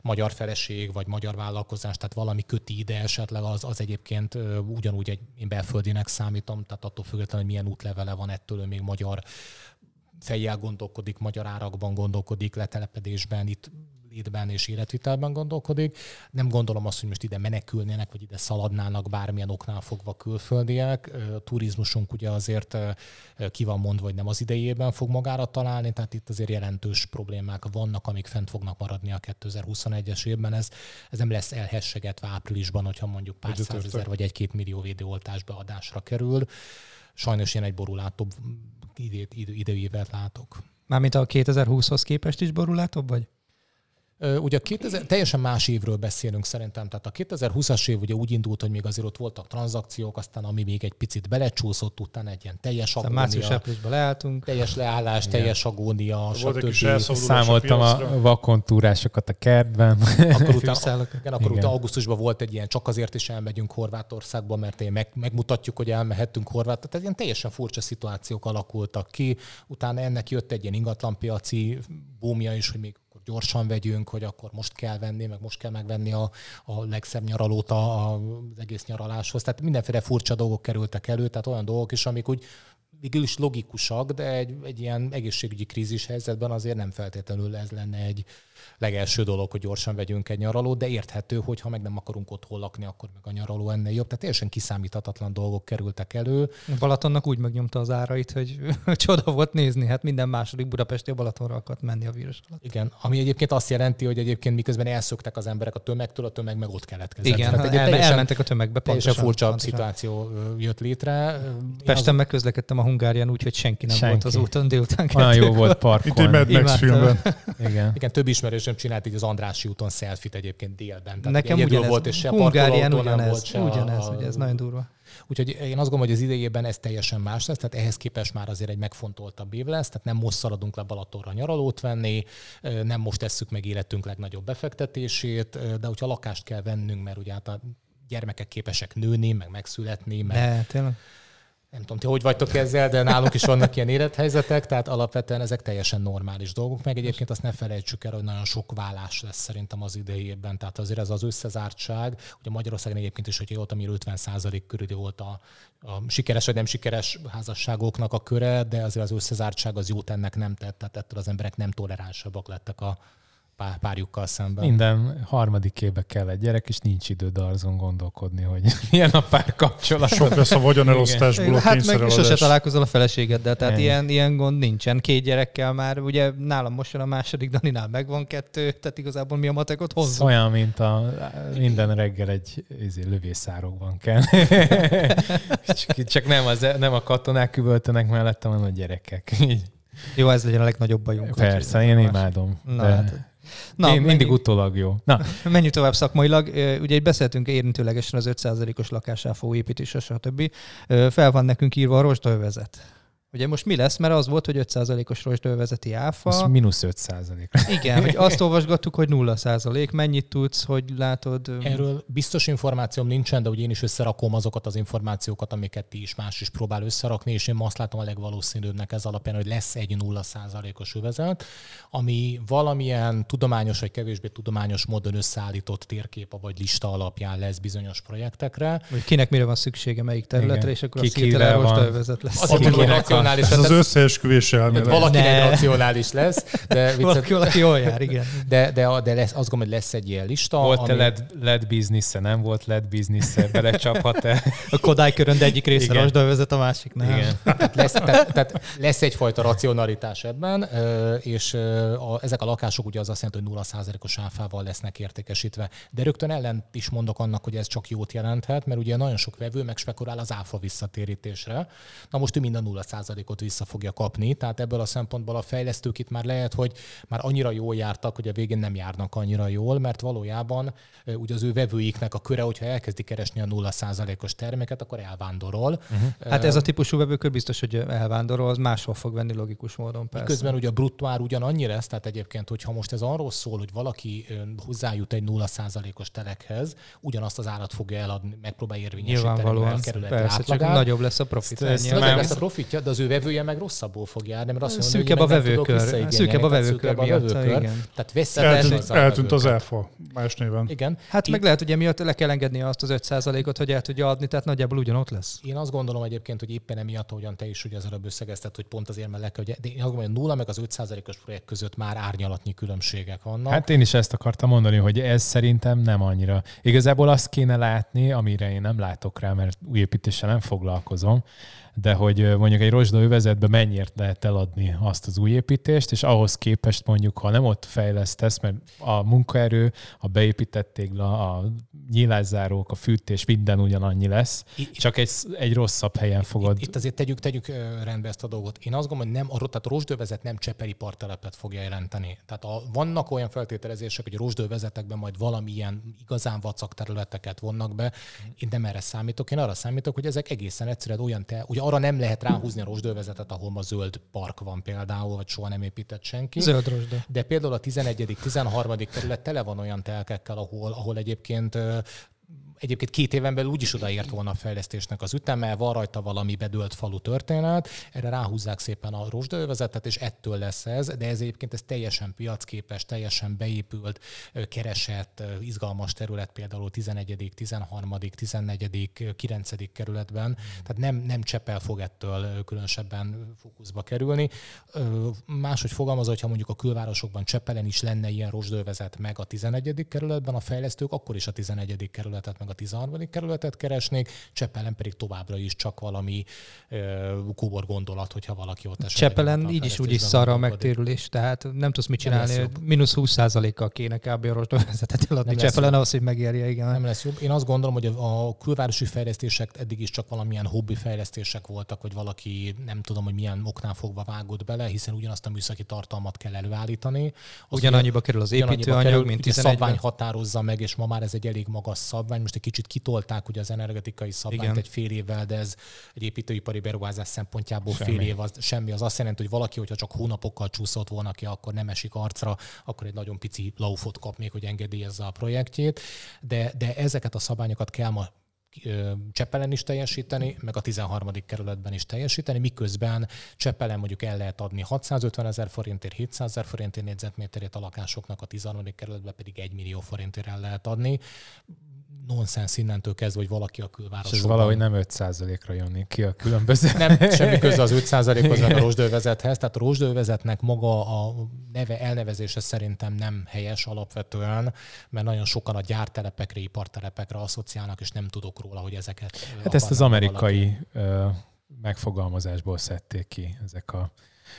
magyar feleség vagy magyar vállalkozás, tehát valami köti ide esetleg, az, az egyébként ugyanúgy egy, én belföldinek számítom, tehát attól függetlenül, hogy milyen útlevele van ettől, ő még magyar fejjel gondolkodik, magyar árakban gondolkodik, letelepedésben, itt létben és életvitelben gondolkodik. Nem gondolom azt, hogy most ide menekülnének, vagy ide szaladnának bármilyen oknál fogva külföldiek. A turizmusunk ugye azért ki van mondva, hogy nem az idejében fog magára találni, tehát itt azért jelentős problémák vannak, amik fent fognak maradni a 2021-es évben. Ez, ez nem lesz elhessegetve áprilisban, hogyha mondjuk pár százezer vagy egy-két millió védőoltás beadásra kerül. Sajnos én egy borulátóbb időévet látok. Mármint a 2020-hoz képest is borulátóbb vagy? Ugye 2000, teljesen más évről beszélünk szerintem, tehát a 2020-as év ugye úgy indult, hogy még azért ott voltak tranzakciók, aztán ami még egy picit belecsúszott, utána egy ilyen teljes agónia. Március áprilisban leálltunk. Teljes leállás, Igen. teljes agónia, stb. Számoltam a, a vakontúrásokat a kertben. Akkor utána, igen, akkor utána augusztusban volt egy ilyen, csak azért is elmegyünk Horvátországba, mert én meg, megmutatjuk, hogy elmehettünk Horvát. Tehát ilyen teljesen furcsa szituációk alakultak ki. Utána ennek jött egy ilyen ingatlanpiaci bómja is, hogy még gyorsan vegyünk, hogy akkor most kell venni, meg most kell megvenni a, a legszebb nyaralót az egész nyaraláshoz. Tehát mindenféle furcsa dolgok kerültek elő, tehát olyan dolgok is, amik úgy végül is logikusak, de egy, egy ilyen egészségügyi krízis helyzetben azért nem feltétlenül ez lenne egy legelső dolog, hogy gyorsan vegyünk egy nyaralót, de érthető, hogy ha meg nem akarunk otthon lakni, akkor meg a nyaraló ennél jobb. Tehát teljesen kiszámíthatatlan dolgok kerültek elő. Balatonnak úgy megnyomta az árait, hogy <laughs> csoda volt nézni, hát minden második budapesti a Balatonra akart menni a vírus alatt. Igen, ami egyébként azt jelenti, hogy egyébként miközben elszöktek az emberek a tömegtől, a tömeg meg ott keletkezett. Igen, Tehát el, teljesen, elmentek a tömegbe. Teljesen furcsa pontosan. szituáció jött létre. Pesten megközlekedtem a Hungárián úgy, hogy senki nem senki. volt az úton délután. Olyan jó volt parkolni. Mint egy Mad Max filmben. Igen. Igen, több ismerősöm csinált így az Andrási úton szelfit egyébként délben. Tehát Nekem ugyanez, volt, és se Hungárián ugyanez, volt, se ugyanez, a, hogy ez nagyon durva. Úgyhogy én azt gondolom, hogy az idejében ez teljesen más lesz, tehát ehhez képest már azért egy megfontoltabb év lesz, tehát nem most szaladunk le Balatonra nyaralót venni, nem most tesszük meg életünk legnagyobb befektetését, de hogyha lakást kell vennünk, mert ugye hát a gyermekek képesek nőni, meg megszületni, meg, de, tényleg Nem tudom, ti hogy vagytok ezzel, de nálunk is vannak ilyen élethelyzetek, tehát alapvetően ezek teljesen normális dolgok. Meg egyébként azt ne felejtsük el, hogy nagyon sok vállás lesz szerintem az idei évben. Tehát azért ez az összezártság, ugye Magyarországon egyébként is, hogy ott, ami 50% körüli volt a, a sikeres vagy nem sikeres házasságoknak a köre, de azért az összezártság az jót ennek nem tett, tehát ettől az emberek nem toleránsabbak lettek a, pár, párjukkal szemben. Minden harmadik éve kell egy gyerek, és nincs idő azon gondolkodni, hogy <laughs> milyen a pár kapcsolat. Sok lesz a vagyonelosztásból a Hát meg sose találkozol a feleségeddel, tehát ilyen, ilyen gond nincsen. Két gyerekkel már, ugye nálam most a második, Daninál megvan kettő, tehát igazából mi a matekot hozzuk. Olyan, mint a minden reggel egy izé, lövészárokban kell. <laughs> csak, csak nem, az, nem a katonák üvöltenek mellette, hanem a gyerekek. Így. Jó, ez legyen a legnagyobb bajunk. Persze, én imádom. Na, de hát, Na, én mindig menjünk- utólag jó. Na, <laughs> Menjünk tovább szakmailag. Ugye itt beszéltünk érintőlegesen az 5%-os lakásáfó építés, stb. Fel van nekünk írva a rozsdővezet. Ugye most mi lesz, mert az volt, hogy 5%-os rozsdővezeti áfa. az mínusz 5 százalék. Igen, hogy azt olvasgattuk, hogy 0%. Mennyit tudsz, hogy látod? Erről biztos információm nincsen, de ugye én is összerakom azokat az információkat, amiket ti is más is próbál összerakni, és én azt látom a legvalószínűbbnek ez alapján, hogy lesz egy 0%-os övezet, ami valamilyen tudományos vagy kevésbé tudományos módon összeállított térkép vagy lista alapján lesz bizonyos projektekre. Hogy kinek mire van szüksége, melyik területre, Igen. és akkor Ki azt hirtelen lesz. Azért hogy a- racionális, Ez az összeesküvés elmélet. valakinek Ne. racionális lesz, de, <laughs> Valaki, valaki jól jár, igen. de, de, de lesz, azt gondolom, hogy lesz egy ilyen lista. Volt-e ami- led, led biznisze, nem volt led biznisze, belecsaphat-e? <laughs> A Kodály körönd egyik része Igen. rozsdővezet, a másik nem. Igen. <laughs> Tehát lesz, tehát, tehát lesz egyfajta racionalitás ebben, és a, ezek a lakások ugye az azt jelenti, hogy 0%-os áfával lesznek értékesítve. De rögtön ellen is mondok annak, hogy ez csak jót jelenthet, mert ugye nagyon sok vevő megspekulál az áfa visszatérítésre. Na most ő mind a 0%-ot vissza fogja kapni, tehát ebből a szempontból a fejlesztők itt már lehet, hogy már annyira jól jártak, hogy a végén nem járnak annyira jól, mert valójában ugye az ő vevőiknek a köre, hogyha elkezdi keresni a 0%-os terméket, akkor elvándorol. Uh-huh. Hát ez a típusú vevőkör biztos, hogy elvándorol, az máshol fog venni logikus módon persze. Miközben ugye a bruttó ár ugyanannyi lesz, tehát egyébként, hogyha most ez arról szól, hogy valaki hozzájut egy 0%-os telekhez, ugyanazt az árat fogja eladni, megpróbál érvényesíteni, a kerületi persze, csak átlagár. nagyobb lesz a profit. Ezt- ezt. Nagyobb lesz a profitja, de az ő vevője meg rosszabbul fog járni, mert azt mondja, Szűkebb a hogy vevőkör. Szűkebb a vevőkör szűkebb a miatt, vevőkör. igen. Tehát veszed Eltűnt, eltűnt az. EFA más néven. Igen. Hát meg lehet, hogy emiatt le kell engedni azt az 5%-ot, hogy el tudja adni, tehát nagyjából ugyanott lesz. Én azt gondolom egyébként, hogy éppen emiatt, ahogyan te is ugye az előbb összegezted, hogy pont azért, mert le kell, hogy- de én azt gondolom, hogy a nulla meg az 5%-os projekt között már árnyalatnyi különbségek vannak. Hát én is ezt akartam mondani, hogy ez szerintem nem annyira. Igazából azt kéne látni, amire én nem látok rá, mert új építéssel nem foglalkozom, de hogy mondjuk egy rozsda övezetbe mennyire lehet eladni azt az új építést, és ahhoz képest mondjuk, ha nem ott fejlesztesz, mert a munkaerő, a beépített tégla, a nyílászárók, a fűtés, minden ugyanannyi lesz, I- csak egy, egy rosszabb helyen fogod. Itt, itt azért tegyük, tegyük rendbe ezt a dolgot. Én azt gondolom, hogy nem, a, tehát a rozsdővezet nem cseperi partelepet fogja jelenteni. Tehát a, vannak olyan feltételezések, hogy a rozsdővezetekben majd valamilyen igazán vacak területeket vonnak be. Én nem erre számítok. Én arra számítok, hogy ezek egészen egyszerűen olyan, te, ugye arra nem lehet ráhúzni a rozsdővezetet, ahol ma zöld park van például, vagy soha nem épített senki. Zöld rozsda. De például a 11., 13. kerület tele van olyan telkekkel, ahol, ahol egyébként egyébként két éven belül úgyis odaért volna a fejlesztésnek az üteme, van rajta valami bedőlt falu történet, erre ráhúzzák szépen a rozsdaövezetet, és ettől lesz ez, de ez egyébként ez teljesen piacképes, teljesen beépült, keresett, izgalmas terület például 11., 13., 14., 9. kerületben, tehát nem, nem Csepel fog ettől különösebben fókuszba kerülni. Máshogy fogalmazva, hogyha mondjuk a külvárosokban Csepelen is lenne ilyen rozsdővezet meg a 11. kerületben a fejlesztők, akkor is a 11. kerületet meg a 13. kerületet keresnék, Csepelen pedig továbbra is csak valami ö, kóbor gondolat, hogyha valaki ott esetleg Csepelen így is úgy is szarra a megtérülés, tehát nem tudsz mit csinálni. Mínusz 20%-kal kéne kb. a rozsdővezetet eladni Csepelen ahhoz, hogy megérje, igen. Nem lesz jobb. Én azt gondolom, hogy a külvárosi fejlesztések eddig is csak valamilyen hobbi fejlesztések voltak, vagy valaki nem tudom, hogy milyen oknál fogva vágott bele, hiszen ugyanazt a műszaki tartalmat kell előállítani. Az Ugyanannyiba kerül az építőanyag, mint ugye 11 szabvány határozza meg, és ma már ez egy elég magas szabvány. Most egy kicsit kitolták ugye az energetikai szabványt Igen. egy fél évvel, de ez egy építőipari beruházás szempontjából Semmi. fél év az semmi. Az azt jelenti, hogy valaki, hogyha csak hónapokkal csúszott volna ki, akkor nem esik arcra, akkor egy nagyon pici laufot kap még, hogy engedélyezze a projektjét. De, de ezeket a szabályokat kell ma Csepelen is teljesíteni, meg a 13. kerületben is teljesíteni, miközben Csepelen mondjuk el lehet adni 650 ezer forintért, 700 ezer forintért négyzetméterét a lakásoknak, a 13. kerületben pedig 1 millió forintért el lehet adni. Nonsens innentől kezdve, hogy valaki a És külvárosban... ez valahogy nem 5%-ra jönni ki a különböző. Nem, semmi köze az <laughs> 5%-hoz, meg a rozsdővezethez. Tehát a rozsdővezetnek maga a neve, elnevezése szerintem nem helyes alapvetően, mert nagyon sokan a gyártelepekre, ipartelepekre asszociálnak, és nem tudok róla, hogy ezeket... Hát ezt az valaki. amerikai ö, megfogalmazásból szedték ki ezek a...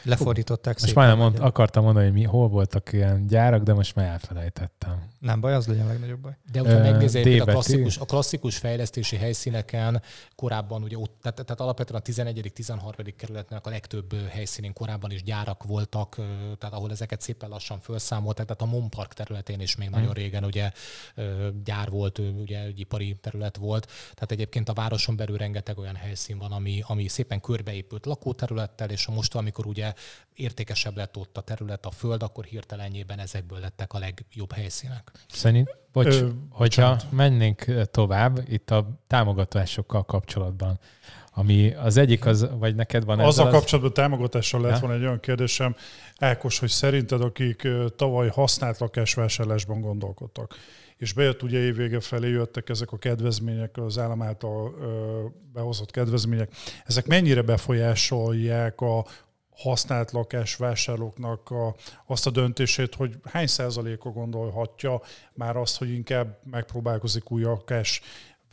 Lefordították Most már nem mond, akartam mondani, hogy mi, hol voltak ilyen gyárak, de most már elfelejtettem. Nem baj, az legyen a legnagyobb baj. De hogyha megnézed, a klasszikus, a klasszikus fejlesztési helyszíneken korábban ugye ott, tehát, tehát alapvetően a 11. 13. kerületnek a legtöbb helyszínén korábban is gyárak voltak, tehát ahol ezeket szépen lassan felszámolták, tehát a Mon Park területén is még nagyon régen ugye gyár volt, ugye egy ipari terület volt, tehát egyébként a városon belül rengeteg olyan helyszín van, ami, ami szépen körbeépült lakóterülettel, és most, amikor ugye értékesebb lett ott a terület, a föld, akkor hirtelenjében ezekből lettek a legjobb helyszínek. Szerint, bocs, Ö, hogyha bocsánat. mennénk tovább itt a támogatásokkal kapcsolatban, ami az egyik az, vagy neked van Azzal ezzel kapcsolatban támogatással lett Ja. volna egy olyan kérdésem, Ákos, hogy szerinted, akik tavaly használt lakásvásárlásban gondolkodtak, és bejött ugye évvége felé jöttek ezek a kedvezmények, az állam által behozott kedvezmények, ezek mennyire befolyásolják a használt lakásvásárlóknak a, azt a döntését, hogy hány százaléka gondolhatja már azt, hogy inkább megpróbálkozik új lakás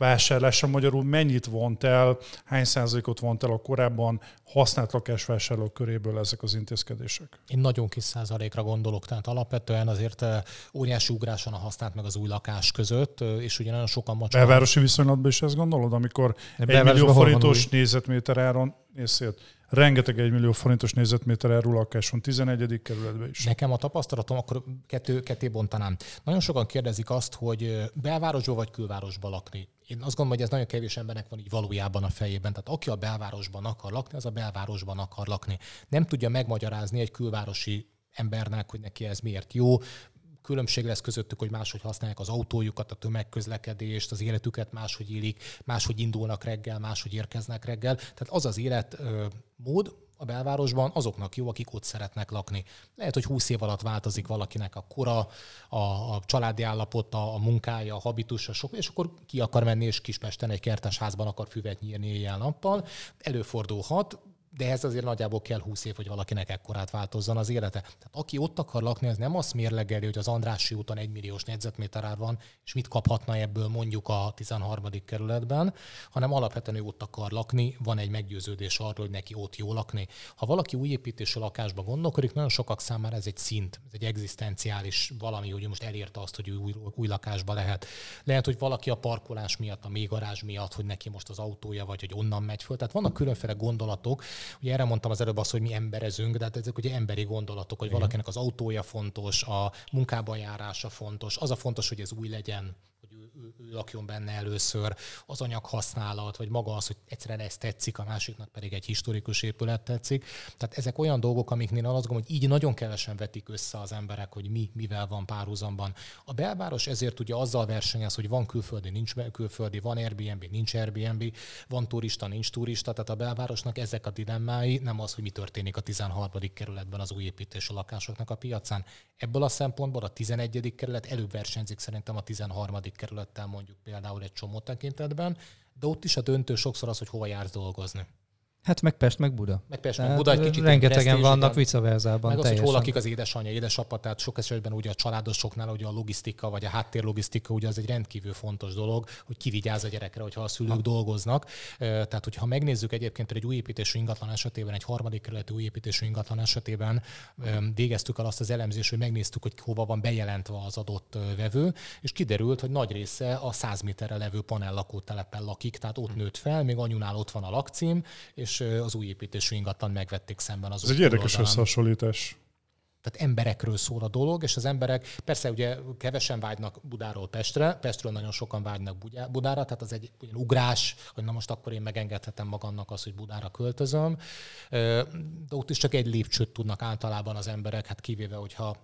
vásárlásra, magyarul mennyit vont el, hány százalékot vont el a korábban használt lakásvásárlók köréből ezek az intézkedések? Én nagyon kis százalékra gondolok, tehát alapvetően azért eh, óriási ugrás van a használt meg az új lakás között, eh, és ugye nagyon sokan macska. Belvárosi viszonylatban is ezt gondolod, amikor egy millió forintos új? nézetméter áron, nézd szét, rengeteg egy millió forintos nézetméter áru lakás van 11. kerületben is. Nekem a tapasztalatom, akkor kettő, ketté bontanám. Nagyon sokan kérdezik azt, hogy belvárosba vagy külvárosba lakni. Én azt gondolom, hogy ez nagyon kevés embernek van így valójában a fejében. Tehát aki a belvárosban akar lakni, az a belvárosban akar lakni. Nem tudja megmagyarázni egy külvárosi embernek, hogy neki ez miért jó. Különbség lesz közöttük, hogy máshogy használják az autójukat, a tömegközlekedést, az életüket máshogy élik, máshogy indulnak reggel, máshogy érkeznek reggel. Tehát az az életmód, a belvárosban azoknak jó, akik ott szeretnek lakni. Lehet, hogy 20 év alatt változik valakinek a kora, a, a családi állapota, a munkája, a habitusa, sok, és akkor ki akar menni, és Kispesten egy kertes házban akar füvet nyírni éjjel-nappal. Előfordulhat, de ez azért nagyjából kell 20 év, hogy valakinek ekkorát változzon az élete. Tehát aki ott akar lakni, az nem azt mérlegeli, hogy az Andrássy úton egy milliós négyzetméter ár van, és mit kaphatna ebből mondjuk a 13. kerületben, hanem alapvetően ő ott akar lakni, van egy meggyőződés arról, hogy neki ott jó lakni. Ha valaki új építésű lakásba gondolkodik, nagyon sokak számára ez egy szint, ez egy egzisztenciális valami, hogy most elérte azt, hogy ő új, új lakásba lehet. Lehet, hogy valaki a parkolás miatt, a mélygarázs miatt, hogy neki most az autója, vagy hogy onnan megy föl. Tehát vannak különféle gondolatok, Ugye erre mondtam az előbb azt, hogy mi emberezünk, de hát ezek ugye emberi gondolatok, hogy valakinek az autója fontos, a munkába járása fontos, az a fontos, hogy ez új legyen, lakjon benne először, az anyag használat, vagy maga az, hogy egyszerűen ez tetszik, a másiknak pedig egy historikus épület tetszik. Tehát ezek olyan dolgok, amiknél azt gondolom, hogy így nagyon kevesen vetik össze az emberek, hogy mi mivel van párhuzamban. A belváros ezért ugye azzal versenyez, hogy van külföldi, nincs külföldi, van Airbnb, nincs Airbnb, van turista, nincs turista, tehát a belvárosnak ezek a dilemmái, nem az, hogy mi történik a 13. kerületben az új építésű lakásoknak a piacán. Ebből a szempontból a 11. kerület előbb versenyzik szerintem a 13. kerülettel mondjuk például egy csomó tekintetben, de ott is a döntő sokszor az, hogy hova jársz dolgozni. Hát meg Pest, meg Buda. Meg meg Tehát Buda egy kicsit rengetegen vannak vice Meg az, hogy hol lakik az édesanyja, édesapa, tehát sok esetben ugye a családosoknál ugye a logisztika vagy a háttérlogisztika ugye az egy rendkívül fontos dolog, hogy ki vigyáz a gyerekre, hogyha a szülők ha. dolgoznak. Tehát, hogyha megnézzük egyébként egy új építésű ingatlan esetében, egy harmadik kerületi új építésű ingatlan esetében végeztük el azt az elemzést, hogy megnéztük, hogy hova van bejelentve az adott vevő, és kiderült, hogy nagy része a 100 méterre levő panel lakótelepen lakik, tehát ott nőtt fel, még anyunál ott van a lakcím, és ö, az új építésű ingatlan megvették szemben az Ez egy érdekes oldalán összehasonlítás. tehát emberekről szól a dolog, és az emberek persze ugye kevesen vágynak Budáról Pestre, Pestről nagyon sokan vágynak Budá- Budára, tehát az egy olyan ugrás, hogy na most akkor én megengedhetem magamnak azt, hogy Budára költözöm. De ott is csak egy lépcsőt tudnak általában az emberek, hát kivéve, hogyha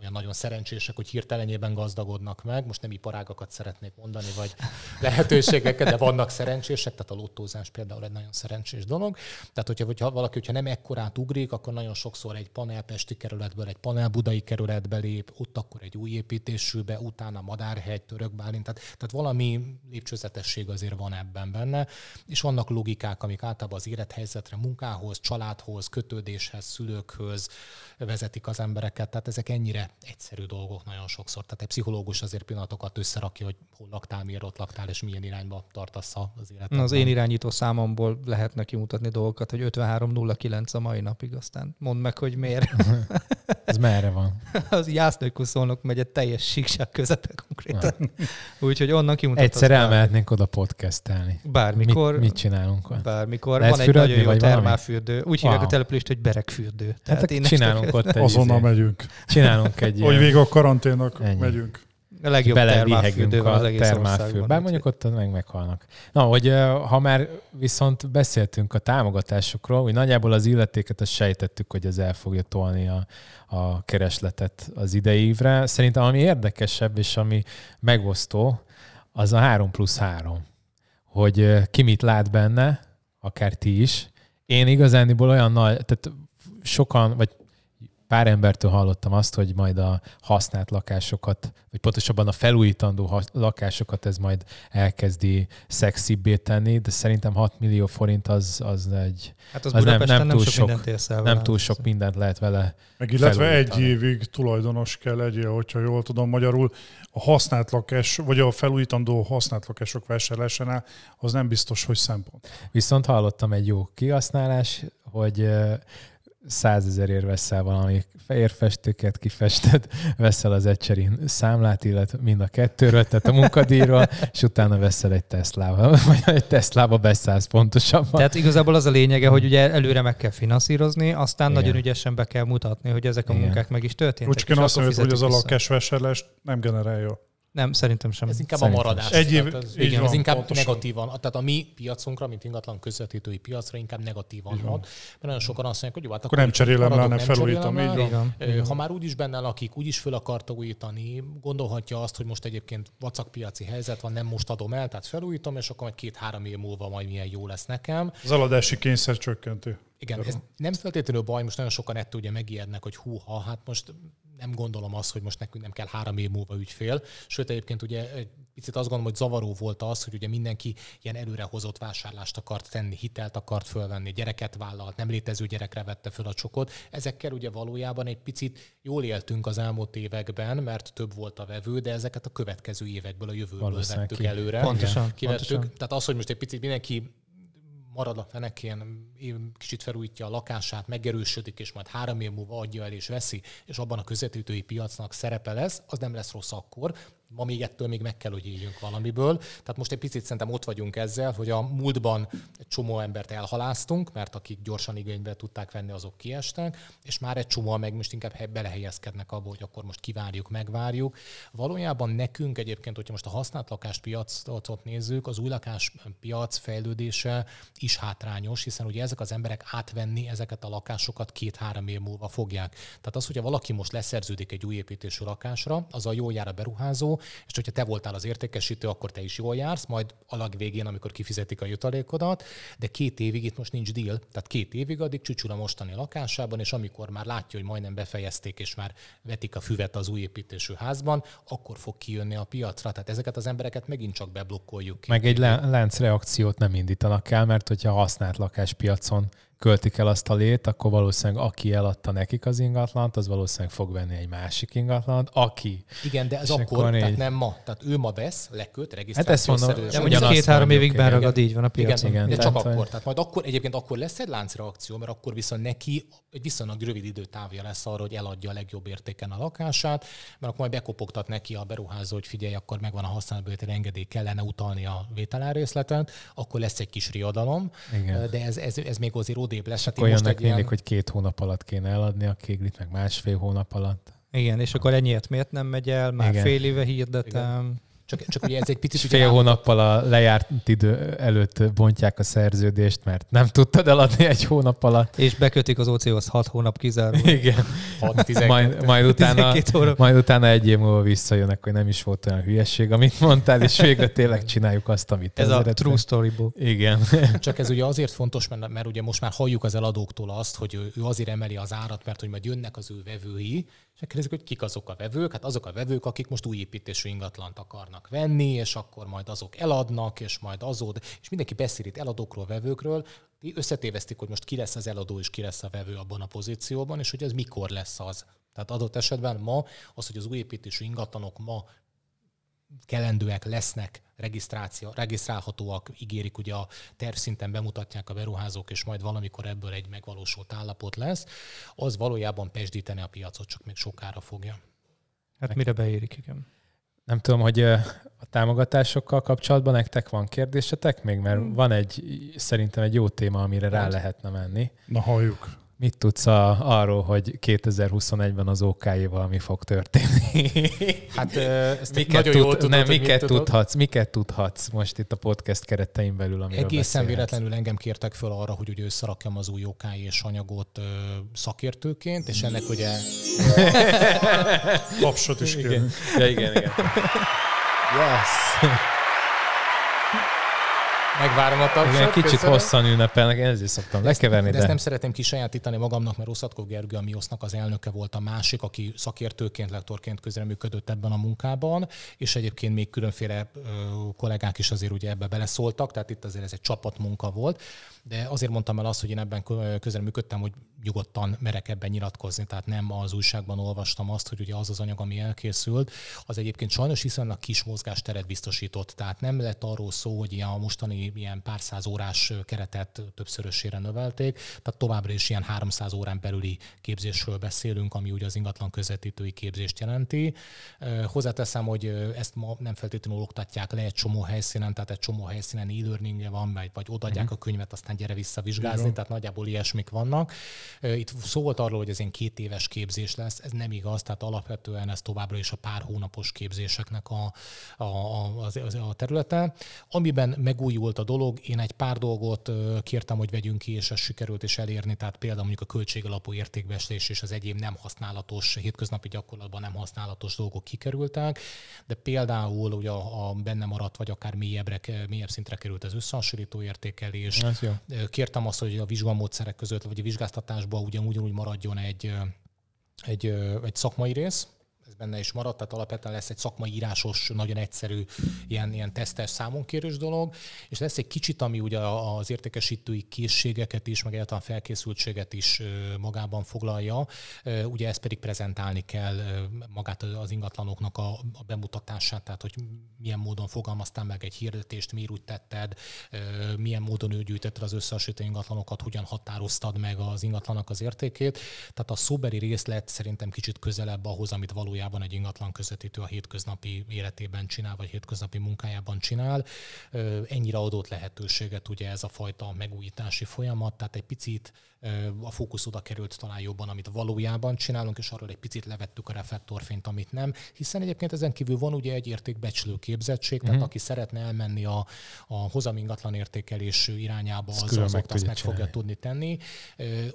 olyan nagyon szerencsések, hogy hirtelenében gazdagodnak meg. Most nem iparágakat szeretnék mondani, vagy <laughs> lehetőségeket, de vannak szerencsések, tehát a lottózás például egy nagyon szerencsés dolog. Tehát, hogyha, hogyha valaki, hogyha nem ekkorát ugrik, akkor nagyon sokszor egy panel Pesti kerületből, egy panel Budai kerületbe lép, ott akkor egy új építésűbe, utána Madárhegy, Török Bálint, tehát, tehát valami lépcsőzetesség azért van ebben benne, és vannak logikák, amik általában az élethelyzetre, munkához, családhoz, kötődéshez, szülőkhöz vezetik az embereket, tehát ezek ennyire egyszerű dolgok nagyon sokszor. Tehát egy pszichológus azért pillanatokat összerakja, hogy hol laktál, miért ott laktál, és milyen irányba tartasz az életet. Az én irányító számomból lehet neki mutatni dolgokat, hogy 5309 a mai napig, aztán mondd meg, hogy miért. <laughs> Ez merre van? <laughs> az Jásznőkuszolnok megy egy teljes síkság közepe konkrétan. Úgyhogy onnan kimutathatsz. Egyszer elmehetnénk oda podcastelni. Bármikor. Mit, mit csinálunk ott? Bármikor. Lehet van egy nagyon jó vagy valami? termálfürdő. Úgy hívják Wow. a települést, hogy berekfürdő. Hát én akkor csinálunk <laughs> ott egy, Azonnal izé- megyünk. csinálunk egy Hogy vége a karanténnak Ennyi. megyünk. A legjobb termálfürdő van az egész. Bár mondjuk ott meg meghalnak. Na, hogy ha már viszont beszéltünk a támogatásokról, hogy nagyjából az illetéket azt sejtettük, hogy ez el fogja tolni a, a keresletet az idei évre. Szerintem ami érdekesebb és ami megosztó, az a 3 plusz 3. Hogy ki mit lát benne, akár ti is. Én igazániból olyan nagy, tehát sokan, vagy pár embertől hallottam azt, hogy majd a használt lakásokat, vagy pontosabban a felújítandó lakásokat ez majd elkezdi szexibbé tenni, de szerintem 6 millió forint az, az egy, Hát az, az nem- Budapesten nem túl sok sok- mindent nem túl sok mindent lehet vele. Meg illetve egy évig tulajdonos kell legyél, hogyha jól tudom magyarul. A használt lakás, vagy a felújítandó használt lakások vásárlásánál az nem biztos, hogy szempont. Viszont hallottam egy jó kihasználás, hogy százezerért veszel valami fehér festőket, kifested, <laughs> veszel az Ecserin számlát, illetve mind a kettőről, tehát a munkadíjról, <laughs> és utána veszel egy Teslába, <laughs> vagy egy Teslába beszállsz pontosabban. Tehát igazából az a lényege, hogy ugye előre meg kell finanszírozni, aztán Igen. nagyon ügyesen be kell mutatni, hogy ezek a Igen. munkák meg is történtek. Úgy és én azt mondom, hogy az a fizetik vissza. lakásvásárlást nem szerintem sem. Ez inkább Szerintem a maradás. Egy év- Tehát ez, igen, van, ez inkább pontosan. negatívan. Tehát a mi piacunkra, mint ingatlan közvetítői piacra inkább negatívan hat. Mert nagyon sokan azt mondják, hogy jó, hát Akkor nem cserélem le, maradok, nem felújítom, így van. Ö, Ha már úgyis benne lakik, úgyis föl akarta újítani, gondolhatja azt, hogy most egyébként vacakpiaci helyzet van, nem most adom el, tehát felújítom, és akkor majd két-három év múlva majd milyen jó lesz nekem. Az eladási kényszer csökkentő. Igen, ez nem feltétlenül baj, most nagyon sokan ettől ugye megijednek, hogy húha, hát most nem gondolom azt, hogy most nekünk nem kell három év múlva ügyfél. Sőt, egyébként ugye egy picit azt gondolom, hogy zavaró volt az, hogy ugye mindenki ilyen előrehozott vásárlást akart tenni, hitelt akart fölvenni, gyereket vállalt, nem létező gyerekre vette föl a csokot. Ezekkel ugye valójában egy picit jól éltünk az elmúlt években, mert több volt a vevő, de ezeket a következő évekből, a jövőből vettük ki. előre. Pontosan, Kivettük. pontosan. Tehát az, hogy most egy picit mindenki marad a fenekén, kicsit felújítja a lakását, megerősödik, és majd három év múlva adja el és veszi, és abban a közvetítői piacnak szerepe lesz, az nem lesz rossz akkor. Ma még ettől még meg kell, hogy éljünk valamiből. Tehát most egy picit szerintem ott vagyunk ezzel, hogy a múltban egy csomó embert elhaláztunk, mert akik gyorsan igénybe tudták venni, azok kiestek, és már egy csomó meg most inkább he- belehelyezkednek abba, hogy akkor most kivárjuk, megvárjuk. Valójában nekünk egyébként, hogyha most a használt lakáspiacot nézzük, az új lakáspiac fejlődése is hátrányos, hiszen ugye ezek az emberek átvenni ezeket a lakásokat két-három év múlva fogják. Tehát az, hogyha valaki most leszerződik egy új építésű lakásra, az a jól jár a beruházó, és hogyha te voltál az értékesítő, akkor te is jól jársz, majd a legvégén, amikor kifizetik a jutalékodat, de két évig itt most nincs deal, tehát két évig addig csücsül a mostani lakásában, és amikor már látja, hogy majdnem befejezték, és már vetik a füvet az új építésű házban, akkor fog kijönni a piacra. Tehát ezeket az embereket megint csak beblokkoljuk. Meg egy lá- láncreakciót nem indítanak el, mert hogyha használt lakáspiacon költik el azt a lét, akkor valószínűleg aki eladta nekik az ingatlant, az valószínűleg fog venni egy másik ingatlant, aki. Igen, de ez És akkor, akkor tehát így- nem ma. Tehát ő ma vesz, leköt, Hát ezt mondom. De mondjuk két-három mondjuk, évig igen. beragad, így van a piacon. Igen, Igen, de csak tehát, akkor. Tehát majd akkor egyébként akkor lesz egy láncreakció, mert akkor viszont neki egy viszonylag rövid időtávja lesz arra, hogy eladja a legjobb értéken a lakását, mert akkor majd bekopogtat neki a beruházó, hogy figyelj, akkor megvan a használatbeli engedély, kellene utalni a vételárrészletet, akkor lesz egy kis riadalom, Igen. de ez, ez, ez még azért odébb lesz. Hát jönnek egy ilyen- mindig, hogy két hónap alatt kéne eladni a kéglit, meg másfél hónap alatt. Igen, és akkor ennyiért miért nem megy el? Már Igen. fél éve hirdetem. Csak, csak ugye ez egy picit... Fél hónappal a lejárt idő előtt bontják a szerződést, mert nem tudtad eladni egy hónap alatt. És bekötik az OC-hoz 6 hónap kizárólag. Igen. 6-12. Majd, majd, utána, 12 majd utána egy év múlva visszajönnek, hogy nem is volt olyan hülyeség, amit mondtál, és végre tényleg csináljuk azt, amit Ez a true storyból. Igen. Csak ez ugye azért fontos, mert, mert ugye most már halljuk az eladóktól azt, hogy ő, ő azért emeli az árat, mert hogy majd jönnek az ő vevői, és kérdezik, hogy kik azok a vevők. Hát azok a vevők, akik most új építésű ingatlant akarnak venni, és akkor majd azok eladnak, és majd azok, és mindenki beszél itt eladókról, vevőkről, Ti összetévesztik, hogy most ki lesz az eladó és ki lesz a vevő abban a pozícióban, és hogy ez mikor lesz az. Tehát adott esetben ma az, hogy az új építésű ingatlanok ma kelendőek lesznek, regisztráció, regisztrálhatóak, ígérik, ugye a tervszinten bemutatják a beruházók, és majd valamikor ebből egy megvalósult állapot lesz, az valójában pesdíteni a piacot, csak még sokára fogja. Hát mire beérik, igen. Nem tudom, hogy a támogatásokkal kapcsolatban nektek van kérdésetek még, mert Hmm. van egy, szerintem egy jó téma, amire rá lehetne menni. Na halljuk. Mit tudsz a, arról, hogy 2021-ben az OK-éval mi fog történni? Hát ezt miket, nagyon tud, jól tudod, nem, miket, tudhatsz, miket tudhatsz most itt a podcast keretein belül, amiről Egészen beszélhetsz? véletlenül engem kértek föl arra, hogy ugye összerakjam az új OK és anyagot ö, szakértőként, és ennek ugye Tapsot is Igen. kérünk. Ja, igen, igen. Yes. Megvárom a tapsot. igen kicsit köszönöm. hosszan ünnepelnek, én ezért szoktam lekeverni, de de, ezt nem szeretném kisajátítani magamnak, mert Rosszatkó Gergő, a MIOS-nak az elnöke volt a másik, aki szakértőként, lektorként közreműködött ebben a munkában, és egyébként még különféle ö, kollégák is azért ugye ebbe beleszóltak, tehát itt azért ez egy csapatmunka volt, de azért mondtam el azt, hogy én ebben kö- közreműködtem, hogy nyugodtan merek ebben nyilatkozni, tehát nem az újságban olvastam azt, hogy ugye az az anyag, ami elkészült, az egyébként sajnos viszonylag kis mozgásteret biztosított, tehát nem lett arról szó, hogy ilyen a mostani ilyen pár száz órás keretet többszörösére növelték, tehát továbbra is ilyen 300 órán belüli képzésről beszélünk, ami ugye az ingatlan közvetítői képzést jelenti. Hozzáteszem, hogy ezt ma nem feltétlenül oktatják le egy csomó helyszínen, tehát egy csomó helyszínen e-learningje van, vagy, vagy odaadják a könyvet, aztán gyere vissza vizsgázni, tehát nagyjából ilyesmik vannak. Itt szó volt arról, hogy ez ilyen két éves képzés lesz, ez nem igaz, tehát alapvetően ez továbbra is a pár hónapos képzéseknek a, a, a, az- a területe. Amiben megújult a dolog, én egy pár dolgot kértem, hogy vegyünk ki, és ez sikerült is elérni, tehát például mondjuk a költségalapú értékbeslés és az egyéb nem használatos, hétköznapi gyakorlatban nem használatos dolgok kikerültek, de például ugye a, a benne maradt, vagy akár mélyebbre, mélyebb szintre került az összehasonlító értékelés. Kértem azt, hogy a vizsgamódszerek között, vagy a vizsgáztatásban ugyanúgy úgy maradjon egy, egy, egy szakmai rész, ez benne is maradt, tehát alapvetően lesz egy szakmai írásos, nagyon egyszerű, ilyen, ilyen tesztes számonkérős dolog, és lesz egy kicsit, ami ugye az értékesítői készségeket is, meg egyáltalán felkészültséget is magában foglalja, ugye ezt pedig prezentálni kell magát az ingatlanoknak a, a bemutatását, tehát hogy milyen módon fogalmaztál meg egy hirdetést, miért úgy tetted, milyen módon ő gyűjtötted az összehasonlító ingatlanokat, hogyan határoztad meg az ingatlanak az értékét. Tehát a szóbeli részlet szerintem kicsit közelebb ahhoz, amit valójában egy ingatlan közvetítő a hétköznapi életében csinál, vagy hétköznapi munkájában csinál. Ennyire adott lehetőséget ugye ez a fajta megújítási folyamat, tehát egy picit a fókusz oda került talán jobban, amit valójában csinálunk, és arról egy picit levettük a reflektorfényt, amit nem, hiszen egyébként ezen kívül van ugye egy értékbecslő képzettség, tehát aki szeretne elmenni a, a hozam ingatlan értékelés irányába, az, az meg ott azt meg fogja tudni tenni.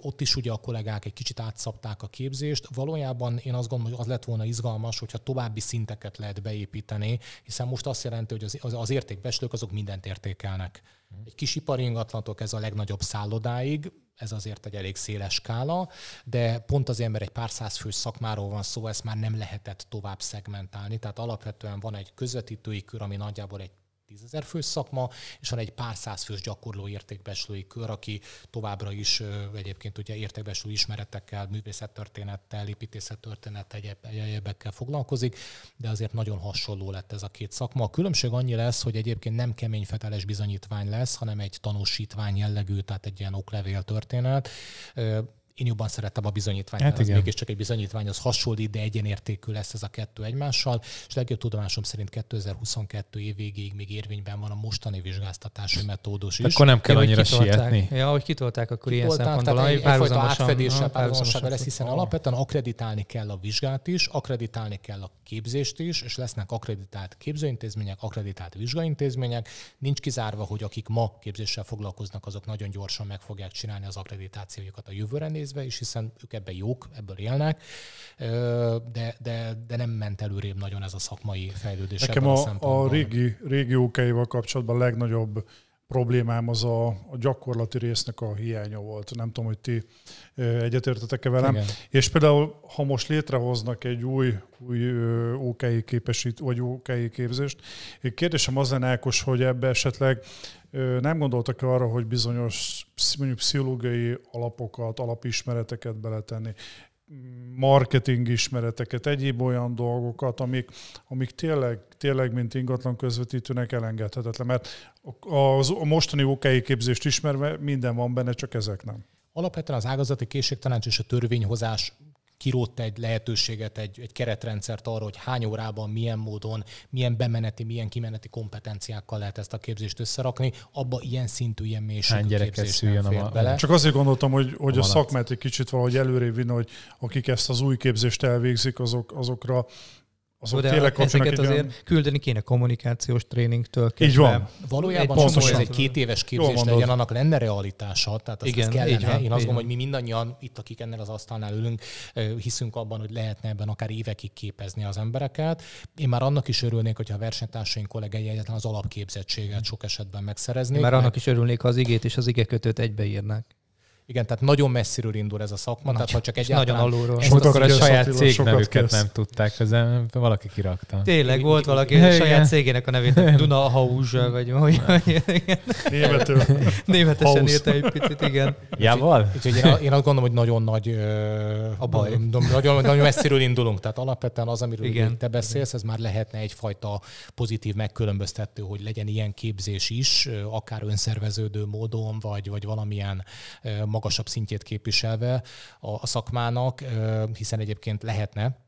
Ott is ugye a kollégák egy kicsit átszabták a képzést. Valójában én azt gondolom, hogy az lett volna izgalmas, hogyha további szinteket lehet beépíteni, hiszen most azt jelenti, hogy az, az, az értékbeslők azok mindent értékelnek. Egy kis ipari ingatlantok ez a legnagyobb szállodáig, ez azért egy elég széles skála, de pont azért, mert egy pár száz fős szakmáról van szó, ezt már nem lehetett tovább szegmentálni. Tehát alapvetően van egy közvetítői kör, ami nagyjából egy tízezer fős szakma, és van egy pár száz fős gyakorló értékbeslői kör, aki továbbra is egyébként ugye értékbeslő ismeretekkel, művészettörténettel, építészettörténettel, egyéb, egyebekkel foglalkozik, de azért nagyon hasonló lett ez a két szakma. A különbség annyi lesz, hogy egyébként nem kemény feteles bizonyítvány lesz, hanem egy tanúsítvány jellegű, tehát egy ilyen oklevél történet. Én jobban szerettem a bizonyítványt, hát mert az mégiscsak egy bizonyítvány, az hasonlít, de egyenértékű lesz ez a kettő egymással, és legjobb tudomásom szerint 2022 év végéig még érvényben van a mostani vizsgáztatási metódus is. Akkor nem kell annyira sietni. Ja, hogy kitolták, akkor ilyen szempontból. Tehát egy, egyfajta átfedéssel, párhuzamosan lesz, hiszen alapvetően akreditálni kell a vizsgát is, akreditálni kell a képzést is, és lesznek akreditált képzőintézmények, akreditált vizsgaintézmények. Nincs kizárva, hogy akik ma képzéssel foglalkoznak, azok nagyon gyorsan meg fogják csinálni az akreditációjukat a jövőre nézve is, hiszen ők ebben jók, ebből élnek, de, de, de nem ment előrébb nagyon ez a szakmai fejlődés. Nekem a, a, a régi, régi okáival kapcsolatban a legnagyobb problémám az a, a gyakorlati résznek a hiánya volt. Nem tudom, hogy ti egyetértetek-e velem. Igen. És például, ha most létrehoznak egy új, új OKI képesít, vagy OKI képzést, kérdésem az lenne, Ákos, hogy ebbe esetleg nem gondoltak arra, hogy bizonyos mondjuk pszichológiai alapokat, alapismereteket beletenni, marketing ismereteket, egyéb olyan dolgokat, amik, amik tényleg, tényleg, mint ingatlan közvetítőnek elengedhetetlen, mert az, a mostani OKI képzést ismerve minden van benne, csak ezek nem. Alapvetően az ágazati készségtanács és a törvényhozás kirótt egy lehetőséget, egy, egy keretrendszert arra, hogy hány órában, milyen módon, milyen bemeneti, milyen kimeneti kompetenciákkal lehet ezt a képzést összerakni, abba ilyen szintű, ilyen mélységű képzés nem fér a, bele. Csak azért gondoltam, hogy, hogy a, a szakmát egy kicsit valahogy előrébb vinni, hogy akik ezt az új képzést elvégzik, azok, azokra azok de tényleg ezeket azért olyan... küldeni kéne kommunikációs tréningtől kezdve. Így van. Valójában az, hogy ez egy két éves képzés legyen, annak lenne realitása. Tehát azt, Igen, kellene. Van, Én azt gondolom, hogy mi mindannyian itt, akik ennél az asztalnál ülünk, hiszünk abban, hogy lehetne ebben akár évekig képezni az embereket. Én már annak is örülnék, hogyha a versenytársaink kollégái egyetlen az alapképzettséget sok esetben megszereznék. Már annak is örülnék, ha az igét és az igekötőt egybeírnák. Igen, tehát nagyon messziről indul ez a szakma, Nagy, tehát ha csak egyáltalán... Nagyon alulról. És akkor a saját cégnevüket nem tudták, ezen valaki kirakta. Tényleg, volt valaki a saját cégének a nevét, Duna Hauzsa, vagy hogy... Németül. Németesen írta egy picit, igen. Jával? Úgyhogy én, én azt gondolom, hogy nagyon nagy... A baj. Nagyon, nagyon messziről indulunk, tehát alapvetően az, amiről igen. te beszélsz, ez már lehetne egyfajta pozitív megkülönböztető, hogy legyen ilyen képzés is, akár önszerveződő módon, vagy, vagy valamilyen magasabb szintjét képviselve a, a szakmának, hiszen egyébként lehetne,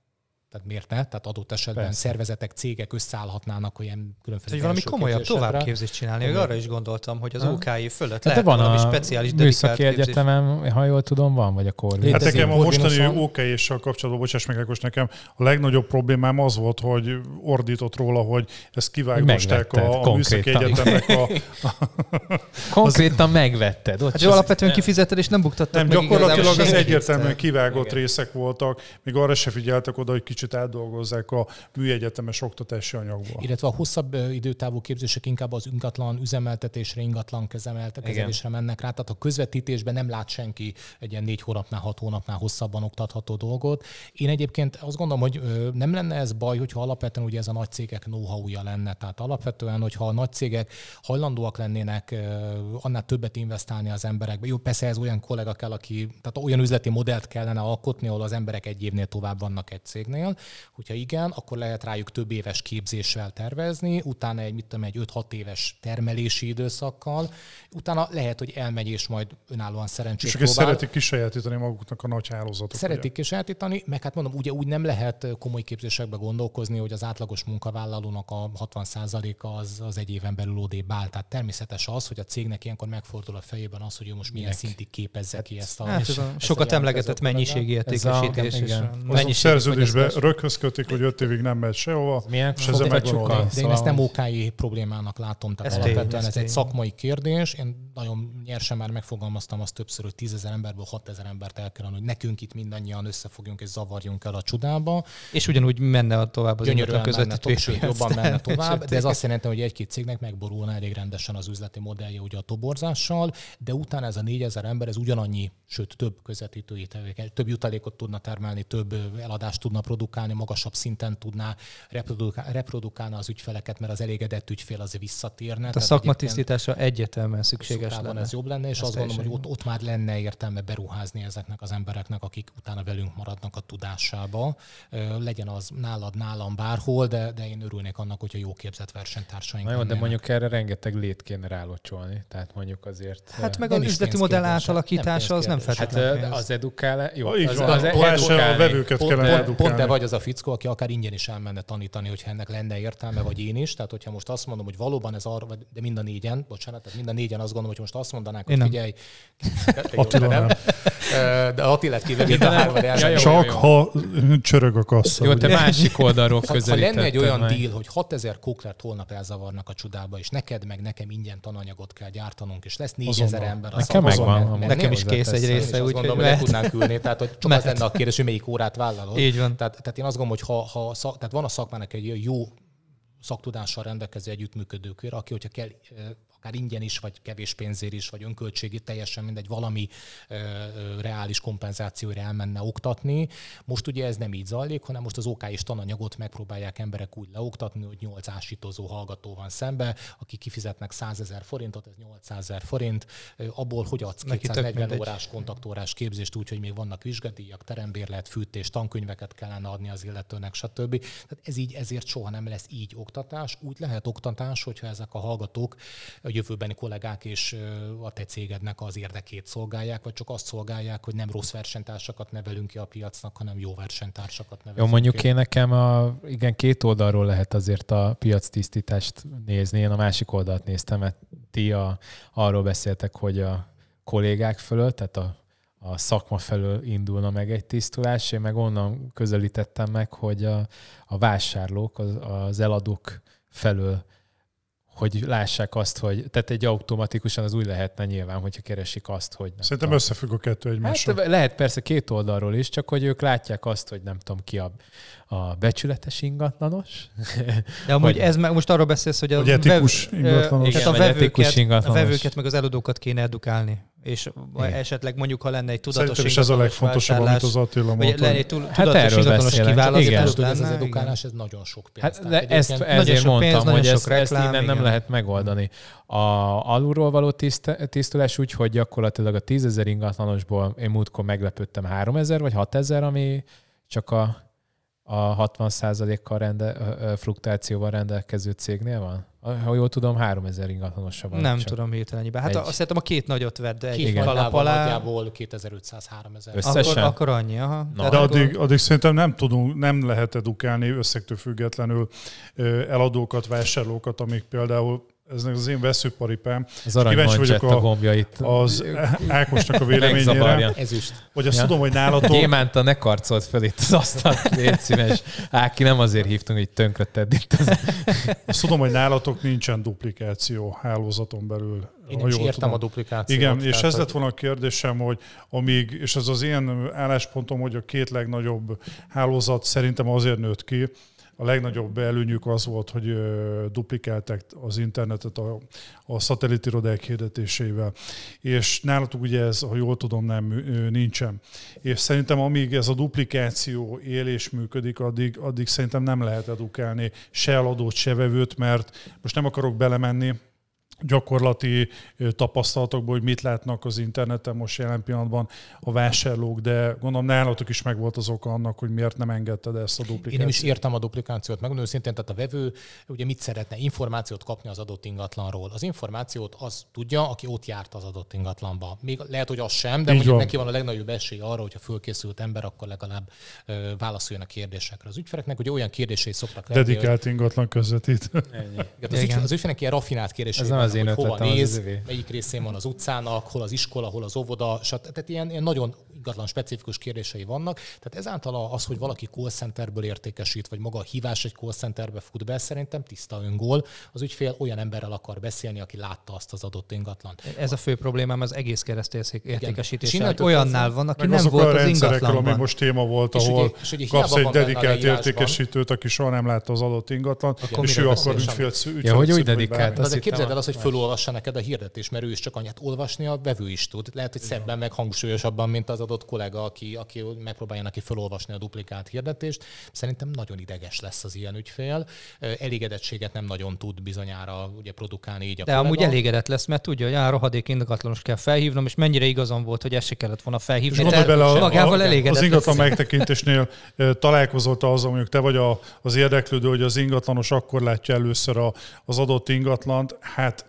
tehát miért ne? Tehát adott esetben Persze. szervezetek, cégek összeállhatnának olyan különféle. Hogy valami komolyabb továbbképzést csinálni. Komolyabb. Arra is gondoltam, hogy az OKI fölött hát lehet van valami a speciális műszaki egyetemen, ha jól tudom, van, vagy a korvin. Hát nekem a mostani OKI-ssal kapcsolatban, bocsáss meg, Ákos, nekem a legnagyobb problémám az volt, hogy ordított róla, hogy ezt kivágosták a, a műszaki egyetemnek a... <laughs> konkrétan megvetted. Ott hát alapvetően kifizeted, és nem buktattak Nem, gyakorlatilag az egyértelműen kivágott részek voltak, még arra se figyeltek oda, hogy kicsit átdolgozzák a műegyetemes oktatási anyagból. Illetve a hosszabb időtávú képzések inkább az ingatlan üzemeltetésre, ingatlan kezelésre mennek rá. Tehát a közvetítésben nem lát senki egy ilyen négy hónapnál, hat hónapnál hosszabban oktatható dolgot. Én egyébként azt gondolom, hogy nem lenne ez baj, hogyha alapvetően ugye ez a nagy cégek know-how-ja lenne. Tehát alapvetően, hogyha a nagy cégek hajlandóak lennének annál többet investálni az emberekbe. Jó, persze ez olyan kollega kell, aki, tehát olyan üzleti modellt kellene alkotni, ahol az emberek egy évnél tovább vannak egy cégnél, cégnél. Hogyha igen, akkor lehet rájuk több éves képzéssel tervezni, utána egy, mit tudom, egy 5-6 éves termelési időszakkal, utána lehet, hogy elmegy és majd önállóan szerencsét És próbál. szeretik kisajátítani maguknak a nagy hálózatok. Szeretik kisajátítani, meg hát mondom, ugye úgy nem lehet komoly képzésekbe gondolkozni, hogy az átlagos munkavállalónak a 60%-a az, az egy éven belül odébb áll. Tehát természetes az, hogy a cégnek ilyenkor megfordul a fejében az, hogy ő most milyen Minek? szintig képezze ki ezt a... Hát, ez a sokat emlegetett mennyiségi értékesítés. A szerződésbe röghöz kötik, hogy öt évig nem megy sehova, Milyen és megvan De én ezt nem okai problémának látom, tehát ez alapvetően ez, ez egy szakmai kérdés. Én nagyon nyersen már megfogalmaztam azt többször, hogy tízezer emberből 6000 embert el kellene, hogy nekünk itt mindannyian összefogjunk és zavarjunk el a csudába. És ugyanúgy menne a tovább az Gyönyörűen. Menne, jobban menne <laughs> tovább, de ez azt jelenti, hogy egy-két cégnek megborulna elég rendesen az üzleti modellje ugye a toborzással, de utána ez a 4000 ember, ez ugyanannyi, sőt több közvetítői tevékenység, több jutalékot tudna termelni, több eladást tudna produkálni, reprodukálni, magasabb szinten tudná reprodukálni, reprodukálni az ügyfeleket, mert az elégedett ügyfél azért visszatérne. Hát a szakmatisztítása egyértelműen szükséges lenne. ez jobb lenne, és Ez azt gondolom, hogy ott, ott már lenne értelme beruházni ezeknek az embereknek, akik utána velünk maradnak a tudásába. Legyen az nálad, nálam, bárhol, de, de én örülnék annak, hogyha jó képzett versenytársaink Na jó, de mondjuk erre rengeteg lét kéne rálocsolni. Tehát mondjuk azért... Hát meg Nem az is üzleti pénzkérdése. modell Nem átalakítása az nem pénzkérdése. Hát feltétlenül ö, pénz. az edukál, jó, Így az, van, az a vásárló edukálni. vevőket Pont, kellene pont, pont te edukálni. Vagy az a fickó, aki akár ingyen is elmenne tanítani, hogyha ennek lenne értelme, vagy én is. Tehát, hogyha most azt mondom, hogy valóban ez arra, de mind a négyen, bocsánat, tehát mind a négyen azt gondolom, hogy most azt mondanák, hogy Én nem. figyelj, <laughs> Attila nem. De Attilát kívül mind a hárman Ja, jó. elmennek. Csak ha csörög a kassa. Jó, te ugye? másik oldalról Ha, ha lenne egy olyan deal, hogy 6000 koklert holnap elzavarnak a csodába, és neked meg nekem ingyen tananyagot kell gyártanunk, és lesz 4000 Azonnal. ember. a Nekem megvan, Nekem is kész egy része, úgyhogy gondolom, hogy tudnánk ülni, tehát hogy csak az lenne a kérdés, hogy melyik órát vállalod. Így van. Tehát, tehát én azt gondolom, hogy ha, ha szak, tehát van a szakmának egy jó szaktudással rendelkező együttműködőkör, aki, hogyha kell, akár ingyen is, vagy kevés pénzért is, vagy önköltségi, teljesen mindegy, valami ö, ö, reális kompenzációra elmenne oktatni. Most ugye ez nem így zajlik, hanem most az OK és tananyagot megpróbálják emberek úgy leoktatni, hogy 8 ásítozó hallgató van szembe, akik kifizetnek 100 ezer forintot, ez 800 ezer forint, abból hogy adsz Neki tök 240 mindegy. órás kontaktórás képzést úgy, hogy még vannak vizsgadíjak, terembérlet, fűtés, tankönyveket kellene adni az illetőnek, stb. Tehát ez így ezért soha nem lesz így oktatás. Úgy lehet oktatás, hogyha ezek a hallgatók, a jövőbeni kollégák és a te cégednek az érdekét szolgálják, vagy csak azt szolgálják, hogy nem rossz versenytársakat nevelünk ki a piacnak, hanem jó versenytársakat nevelünk Jó, mondjuk ki. én nekem a, igen, két oldalról lehet azért a piac tisztítást nézni. Én a másik oldalt néztem, mert ti a, arról beszéltek, hogy a kollégák fölött, tehát a, a szakma felől indulna meg egy tisztulás, én meg onnan közelítettem meg, hogy a, a vásárlók, az, az eladók felől hogy lássák azt, hogy tehát egy automatikusan az úgy lehetne nyilván, hogyha keresik azt, hogy nem Szerintem tudom, összefügg a kettő egymással. Hát lehet persze két oldalról is, csak hogy ők látják azt, hogy nem tudom ki a, a becsületes ingatlanos. De amúgy Vagy- ez meg most arról beszélsz, hogy a Hogy etikus vev- ingatlanos. Igen, tehát a vevőket, a ingatlanos. vevőket meg az eladókat kéne edukálni. És Igen. esetleg mondjuk, ha lenne egy tudatos Szerintem is ez a legfontosabb, amit az Attila vagy mondta. lenne hogy- egy Hát tudatos erről ingatlanos beszélek. kiválasztás Igen. Tudod, ez az lenne, edukálás, ez nagyon sok pénz. Hát de ezt, egyébként- Nagyon ezért sok mondtam, pénz, nagyon hogy sok ezt, ezt reklám, innen nem lehet megoldani. A alulról való tiszte, tisztulás úgy, hogy gyakorlatilag a 10 ezer ingatlanosból én múltkor meglepődtem 3 ezer vagy 6 ezer, ami csak a, a 60 kal rende, ö, ö, fluktuációval rendelkező cégnél van? Ha jól tudom, 3 ezer ingatlanosa van. Nem csak. tudom hirtelenjében. Hát Egy. azt szerintem a két nagyot vedd egy Két Igen. kalap alá, nagyjából 2500-3000. Össze- akkor, Összesen? akkor annyi. Aha. Na. De akkor- addig, addig szerintem nem tudunk, nem lehet edukálni összegtől függetlenül eladókat, vásárlókat, amik például ez az én veszőparipám, Az arany Kíváncsi vagyok mancsetta a- gombjait az Ákosnak a véleményére. Ezüst. hogy azt Ja. tudom, hogy nálatok, <laughs> Gyémánta, ne karcolt föl itt az asztalt, légy szíves. Áki, nem azért hívtunk, hogy tönkre tedd itt az <laughs> azt tudom, hogy nálatok nincsen duplikáció hálózaton belül. Én is értem tudom. a duplikációt. Igen, és ez hogy- lett volna a kérdésem, hogy amíg, és ez az én álláspontom, hogy a két legnagyobb hálózat szerintem azért nőtt ki, a legnagyobb előnyük az volt, hogy duplikálták az internetet a, a szatellitirodák hirdetéseivel. És nálatuk ugye ez, ha jól tudom, nem nincsen. És szerintem amíg ez a duplikáció él és működik, addig, addig szerintem nem lehet edukálni se eladót, se vevőt, mert most nem akarok belemenni, gyakorlati tapasztalatokból, hogy mit látnak az interneten most jelen pillanatban a vásárlók, de gondolom nálatok is megvolt az oka annak, hogy miért nem engedted ezt a duplikációt. Én nem is értem a duplikációt, megmondom őszintén, tehát a vevő ugye mit szeretne? Információt kapni az adott ingatlanról. Az információt az tudja, aki ott járt az adott ingatlanba. Még lehet, hogy az sem, de Így mondjuk van. neki van a legnagyobb esély arra, hogyha fölkészült ember, akkor legalább ö, válaszoljon a kérdésekre. Az ügyfeleknek ugye olyan kérdései szoktak lenni, hogy Dedikált ingatlan közvetít. Ennyi. igen, az, ügyfelek, az ügyfelek ilyen raffinált kérdései az én hogy hova néz, az övé. melyik részén van az utcának, hol az iskola, hol az óvoda, stb. Tehát ilyen, ilyen nagyon ingatlan specifikus kérdései vannak. Tehát ezáltal az, hogy valaki call centerből értékesít, vagy maga a hívás egy call centerbe fut be, szerintem tiszta öngól. Az ügyfél olyan emberrel akar beszélni, aki látta azt az adott ingatlant. Ez a fő problémám az egész keresztél értékesítés. Innentől olyannál van, aki nem volt az rendszerekkel, ami ingatlanban. most téma volt, És ahol ugye- és ugye kapsz egy dedikált értékesítőt, aki soha nem látta az adott ingatlant, Akkor és ő akkor ügyfél, ügyfél Ja, hogy úgy dedikált. De képzeld el azt, hogy fölolvassa neked a hirdetés, mert ő is csak annyit olvasni, a vevő is tud. Lehet, hogy szebben meg hangsúlyosabban, mint az adott kollega, aki, aki megpróbálja neki fölolvasni a duplikált hirdetést. Szerintem nagyon ideges lesz az ilyen ügyfél. Elégedettséget nem nagyon tud bizonyára ugye produkálni így a De kollega. amúgy elégedett lesz, mert tudja, hogy a rohadék ingatlanos kell felhívnom, és mennyire igazam volt, hogy ezt se kellett volna És felhívni. Tehát bele, a, magával a, elégedett az ingatlan lesz. megtekintésnél találkozott azzal, mondjuk te vagy a, az érdeklődő, hogy az ingatlanos akkor látja először a, az adott ingatlant, hát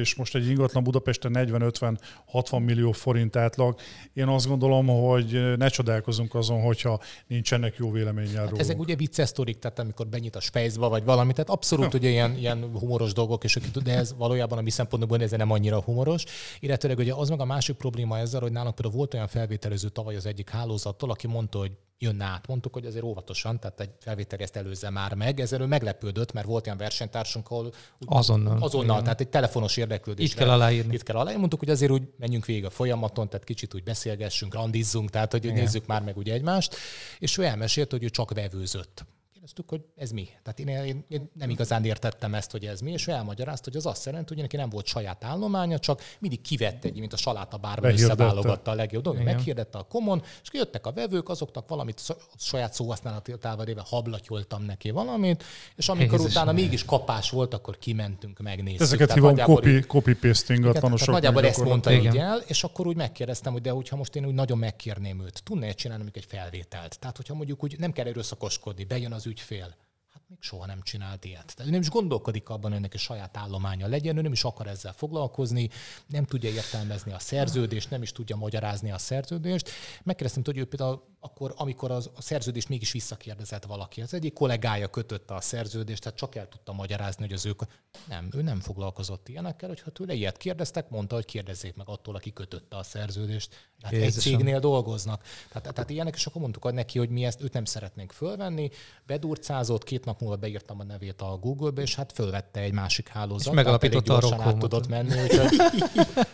és most egy ingatlan Budapesten 40-50-60 millió forint átlag. Én azt gondolom, hogy ne csodálkozunk azon, hogyha nincsenek jó véleményel Hát róluk. ezek ugye vicces sztorik, tehát amikor benyit a spejzba, vagy valami, tehát abszolút ugye ilyen, ilyen humoros dolgok, és de ez valójában a mi szempontból ez nem annyira humoros. Illetőleg ugye az meg a másik probléma ezzel, hogy nálunk például volt olyan felvételező tavaly az egyik hálózattól, aki mondta, hogy jönne át. Mondtuk, hogy azért óvatosan, tehát egy felvétel ezt előzze már meg. Ezzel ő meglepődött, mert volt olyan versenytársunk, ahol Azonnal. azonnal Igen. tehát egy telefonos érdeklődés. Itt kell aláírni. Itt kell aláírni. Mondtuk, hogy azért úgy menjünk végig a folyamaton, tehát kicsit úgy beszélgessünk, randizzunk, tehát hogy nézzük már meg ugye egymást. És ő elmesélte, hogy ő csak vevőzött. Kérdeztük, hogy ez mi? Tehát én, én, én, nem igazán értettem ezt, hogy ez mi, és ő elmagyarázta, hogy az azt jelenti, hogy neki nem volt saját állománya, csak mindig kivette egy, mint a saláta bárban Behirdette. összeválogatta a legjobb dolgot, meghirdette a komon, és jöttek a vevők, azoknak valamit saját szóhasználatával éve hablatyoltam neki valamit, és amikor Jézusom. utána mégis kapás volt, akkor kimentünk, megnéztük. Ezeket hívom copy, copy-paste igen, ingatlanosok. tehát nagyjából ezt mondta így el, és akkor úgy megkérdeztem, hogy de hogyha most én úgy nagyon megkérném őt, tudna-e csinálni egy felvételt? Tehát, hogyha mondjuk úgy nem kell erőszakoskodni, bejön az ügyfél. Hát még soha nem csinált ilyet. Tehát ő nem is gondolkodik abban, hogy neki saját állománya legyen, ő nem is akar ezzel foglalkozni, nem tudja értelmezni a szerződést, nem is tudja magyarázni a szerződést. Megkérdeztem, hogy ő például akkor, amikor az, a szerződést mégis visszakérdezett valaki. Az egyik kollégája kötötte a szerződést, tehát csak el tudta magyarázni, hogy az ők... Nem, ő nem foglalkozott ilyenekkel, hogyha tőle ilyet kérdeztek, mondta, hogy kérdezzék meg attól, aki kötötte a szerződést. Tehát egy cégnél dolgoznak. Tehát, tehát ilyenek, és akkor mondtuk neki, hogy mi ezt őt nem szeretnénk fölvenni. Bedurcázott, két nap múlva beírtam a nevét a Google-be, és hát fölvette egy másik hálózat. És megalapította a Rockholmot. tudott menni, úgyhogy, <laughs>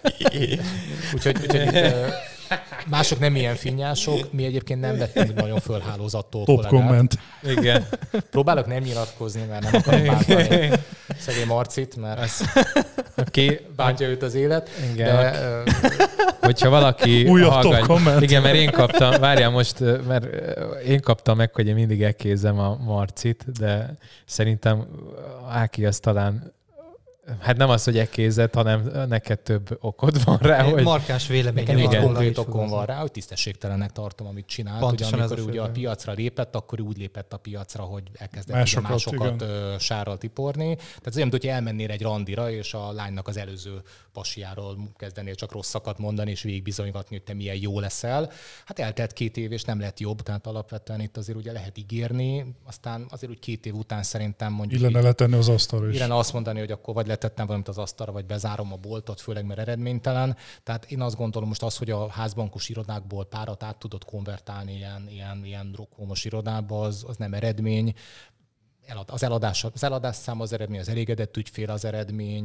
úgyhogy, úgyhogy itt, mások nem ilyen finnyások, mi egyébként nem vettünk nagyon föl hálózattól Top kollégát. komment. Igen. Próbálok nem nyilatkozni, mert nem akarom bántani szegény Marcit, mert Aki, bántja őt az élet. Igen. De, hogyha valaki Újabb top comment. Igen, mert én kaptam, várjál most, mert én kaptam meg, hogy én mindig elkézem a Marcit, de szerintem Áki az talán Hát nem az, hogy ekézett, hanem neked több okod van rá, hogy... Markáns vélemény. Nekem egy Igen. konkrét okom van rá, hogy tisztességtelenek tartom, amit csinált. Pontosan ugye, ez amikor a ugye a piacra lépett, akkor úgy lépett a piacra, hogy elkezdett Másokat, másokat, igen. sárral tiporni. Tehát az olyan, hogyha elmennél egy randira, és a lánynak az előző pasiáról kezdenél csak rosszakat mondani, és végig bizonygatni, hogy te milyen jó leszel. Hát eltelt két év, és nem lett jobb, tehát alapvetően itt azért ugye lehet ígérni, aztán azért úgy két év után szerintem mondjuk Illene letenni az asztalra is. Illene azt mondani, hogy akkor vagy letettem valamit az asztalra, vagy bezárom a boltot, főleg mert eredménytelen. Tehát én azt gondolom most az, hogy a házbankos irodákból párat át tudod konvertálni ilyen, ilyen, ilyen rokhómos irodába, az, az nem eredmény. Elad, az, eladás, az eladás szám az eredmény, az elégedett ügyfél az eredmény,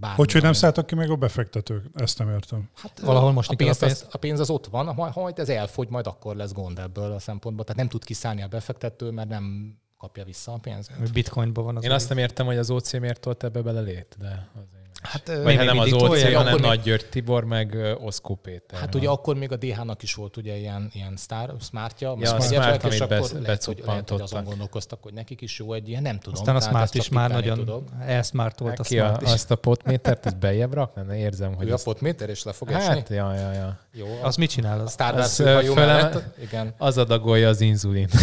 bármi. Hogy, hogy nem szálltak ki meg a befektetők? Ezt nem értem. Hát, Valahol most a pénz, pénz. az, a pénz az ott van, ha ha majd ez elfogy, majd akkor lesz gond ebből a szempontból. Tehát nem tud kiszállni a befektető, mert nem kapja vissza a pénzt. Bitcoinban van az. Én azt nem értem, hogy az OC miért tolt ebbe bele lét, de azért. Hát, Vagy még hát nem az OC, hanem akkor még- Nagy György Tibor, meg Oszkó Péter. Hát ugye akkor még a DH-nak is volt ugye ilyen, ilyen sztár, smartja, Ja, a Smart, és akkor lehet, hogy, lehet, hogy azon gondolkoztak, hogy nekik is jó egy ilyen, nem tudom. Aztán a Smart is már nagyon elsmart volt a Hát a, Smart is. azt a potmétert, ezt bejebb rakna? Ne érzem, hogy Ő a potméter, és le fog esni? Hát, ja, ja, ja. Jó. Az mit csinál a az? Star az, mellett? Igen. Az adagolja az inzulin. <laughs>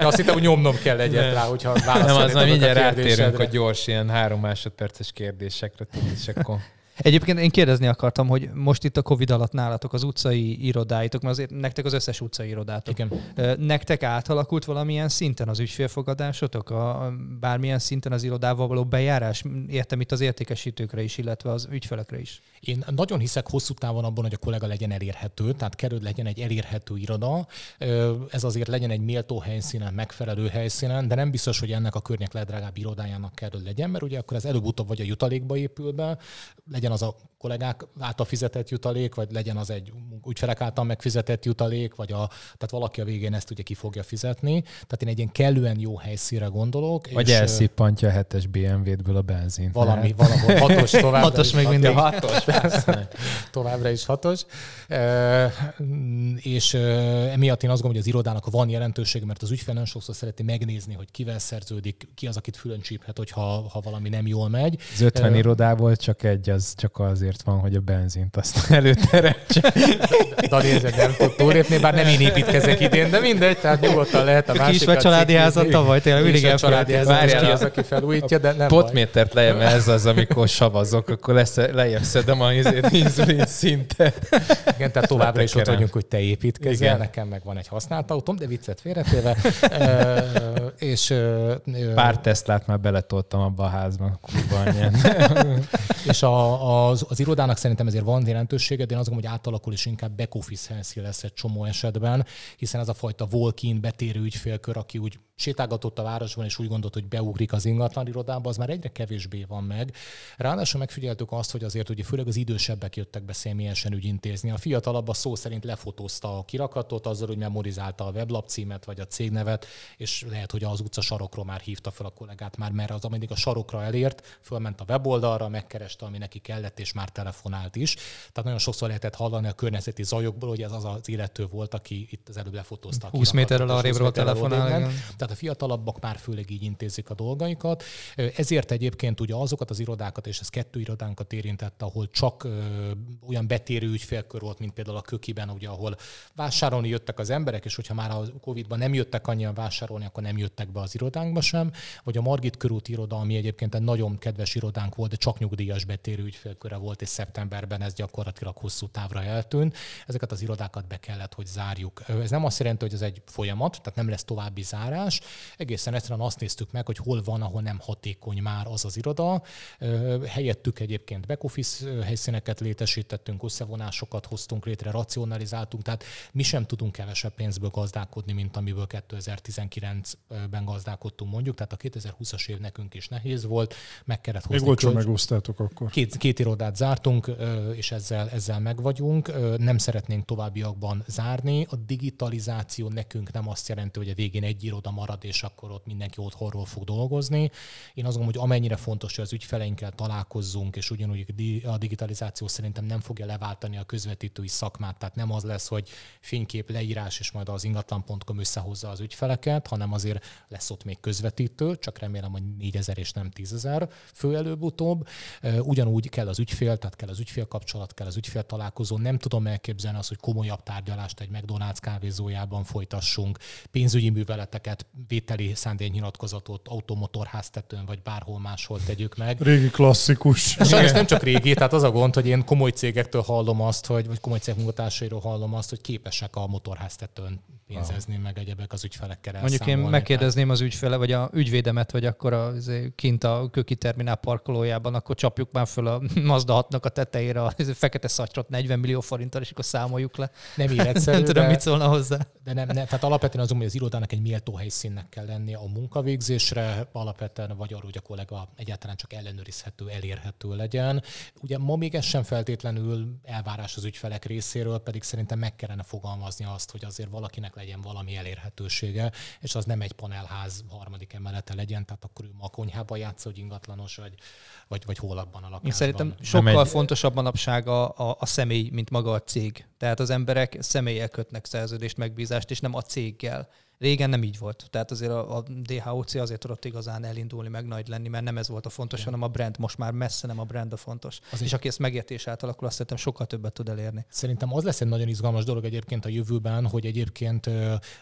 Ja, azt hittem, hogy nyomnom kell egyet rá, hogyha válaszolni Nem, az a mindjárt rátérünk a gyors, ilyen három másodperces kérdésekre, sekretäriz sekko Egyébként én kérdezni akartam, hogy most itt a Covid alatt nálatok az utcai irodáitok, mert azért nektek az összes utcai irodátok. Igen. Nektek átalakult valamilyen szinten az ügyfélfogadásotok? A, bármilyen szinten az irodával való bejárás? Értem itt az értékesítőkre is, illetve az ügyfelekre is. Én nagyon hiszek hosszú távon abban, hogy a kollega legyen elérhető, tehát kerül legyen egy elérhető iroda. Ez azért legyen egy méltó helyszínen, megfelelő helyszínen, de nem biztos, hogy ennek a környék legdrágább irodájának hogy legyen, mert ugye akkor az előbb-utóbb vagy a jutalékba épül be, legyen legyen az a kollégák által fizetett jutalék, vagy legyen az egy ügyfelek által megfizetett jutalék, vagy a, tehát valaki a végén ezt ugye ki fogja fizetni. Tehát én egy ilyen kellően jó helyszínre gondolok. Vagy és, elszippantja a hetes BMW-ből a benzint. Valami, valahol hatos tovább. hatos még mindig. Hatos, <laughs> továbbra is hatos. E, és emiatt én azt gondolom, hogy az irodának van jelentősége, mert az ügyfél nagyon sokszor szereti megnézni, hogy kivel szerződik, ki az, akit fülön csíphet, hogyha ha valami nem jól megy. Az 50 e, irodából csak egy, az csak azért van, hogy a benzint azt <laughs> előteremtse. Dani ezzel nem tud túlépni, bár nem én építkezek idén, de mindegy, tehát nyugodtan lehet a másik. Ki is vagy családi házat tavaly, tényleg mindig a családi házat, ki az, aki felújítja, de nem Potmétert lejjem ez az, amikor savazok, akkor lesz, lejjebb szedem a inzulin szintet. Igen, tehát továbbra is ott vagyunk, hogy te építkezel, nekem meg van egy használt autóm, de viccet félretéve. és, Pár Teslát már beletoltam abba a házba, kurva <laughs> És a, az, az irodának szerintem ezért van jelentősége, de én azt gondolom, hogy átalakul és inkább back office helyszín lesz egy csomó esetben, hiszen ez a fajta walk-in betérő ügyfélkör, aki úgy sétálgatott a városban, és úgy gondolt, hogy beugrik az ingatlan irodába, az már egyre kevésbé van meg. Ráadásul megfigyeltük azt, hogy azért ugye főleg az idősebbek jöttek be személyesen ügyintézni. A fiatalabb a szó szerint lefotózta a kirakatot, azzal, hogy memorizálta a weblap címet vagy a cégnevet, és lehet, hogy az utca sarokról már hívta fel a kollégát már, mert az ameddig a sarokra elért, fölment a weboldalra, megkereste, ami neki kellett, és már telefonált is. Tehát nagyon sokszor lehetett hallani a környezeti zajokból, hogy ez az az illető volt, aki itt az előbb lefotózta. 20 méterrel arrébről telefonál. Tehát a fiatalabbak már főleg így intézik a dolgaikat. Ezért egyébként ugye azokat az irodákat, és ez kettő irodánkat érintett, ahol csak olyan betérő ügyfélkör volt, mint például a Kökiben, ugye, ahol vásárolni jöttek az emberek, és hogyha már a Covid-ban nem jöttek annyian vásárolni, akkor nem jöttek be az irodánkba sem. Vagy a Margit körút iroda, ami egyébként egy nagyon kedves irodánk volt, de csak nyugdíjas betérő ügyfélköre volt, és szeptemberben ez gyakorlatilag hosszú távra eltűnt. Ezeket az irodákat be kellett, hogy zárjuk. Ez nem azt jelenti, hogy ez egy folyamat, tehát nem lesz további zárás. Egészen egyszerűen azt néztük meg, hogy hol van, ahol nem hatékony már az az iroda. Helyettük egyébként back office helyszíneket létesítettünk, összevonásokat hoztunk létre, racionalizáltunk, tehát mi sem tudunk kevesebb pénzből gazdálkodni, mint amiből 2019-ben gazdálkodtunk mondjuk, tehát a 2020-as év nekünk is nehéz volt, meg kellett hozni. Még olcsó megosztátok akkor. Két, két irodát zártunk, és ezzel, ezzel meg vagyunk. Nem szeretnénk továbbiakban zárni. A digitalizáció nekünk nem azt jelenti, hogy a végén egy iroda marad, és akkor ott mindenki otthonról fog dolgozni. Én azt gondolom, hogy amennyire fontos, hogy az ügyfeleinkkel találkozzunk, és ugyanúgy a digitalizáció szerintem nem fogja leváltani a közvetítői szakmát, tehát nem az lesz, hogy fénykép, leírás, és majd az ingatlan.com összehozza az ügyfeleket, hanem azért lesz ott még közvetítő, csak remélem, hogy 4000 és nem 10.000 fő előbb-utóbb. Ugyanúgy kell az ügyfél, tehát kell az ügyfél kapcsolat, kell az ügyfél találkozó. Nem tudom elképzelni azt, hogy komolyabb tárgyalást egy McDonald's kávézójában folytassunk, pénzügyi műveleteket vételi szándéknyilatkozatot automotorháztetőn vagy bárhol máshol tegyük meg. Régi klasszikus. <laughs> És nem csak régi, tehát az a gond, hogy én komoly cégektől hallom azt, hogy, vagy komoly cég munkatársairól hallom azt, hogy képesek a motorháztetőn pénzezni, meg egyebek az ügyfelekkel Mondjuk én megkérdezném az ügyfele, vagy a ügyvédemet, hogy akkor a, kint a köki terminál parkolójában, akkor csapjuk már föl a Mazda 6 a tetejére a <laughs> fekete szatyrot 40 millió forinttal, és akkor számoljuk le. Nem életszerű. nem tudom, de, mit szólna hozzá. De nem, nem, tehát alapvetően azon, hogy az irodának egy méltó helyszínnek kell lennie a munkavégzésre, alapvetően vagy arra, hogy a kollega egyáltalán csak ellenőrizhető, elérhető legyen. Ugye ma még ez sem feltétlenül elvárás az ügyfelek részéről, pedig szerintem meg kellene fogalmazni azt, hogy azért valakinek legyen valami elérhetősége, és az nem egy panelház harmadik emelete legyen, tehát akkor ő ma a konyhába játszó, hogy ingatlanos, vagy, vagy, vagy hol abban a lakásban. Szerintem sokkal egy... fontosabb manapság a, a, a személy, mint maga a cég. Tehát az emberek személyek kötnek szerződést, megbízást, és nem a céggel. Régen nem így volt. Tehát azért a, a DHOC azért tudott igazán elindulni, meg nagy lenni, mert nem ez volt a fontos, hanem a brand. Most már messze nem a brand a fontos. Az és aki ezt megértés átalakul, azt szerintem sokkal többet tud elérni. Szerintem az lesz egy nagyon izgalmas dolog egyébként a jövőben, hogy egyébként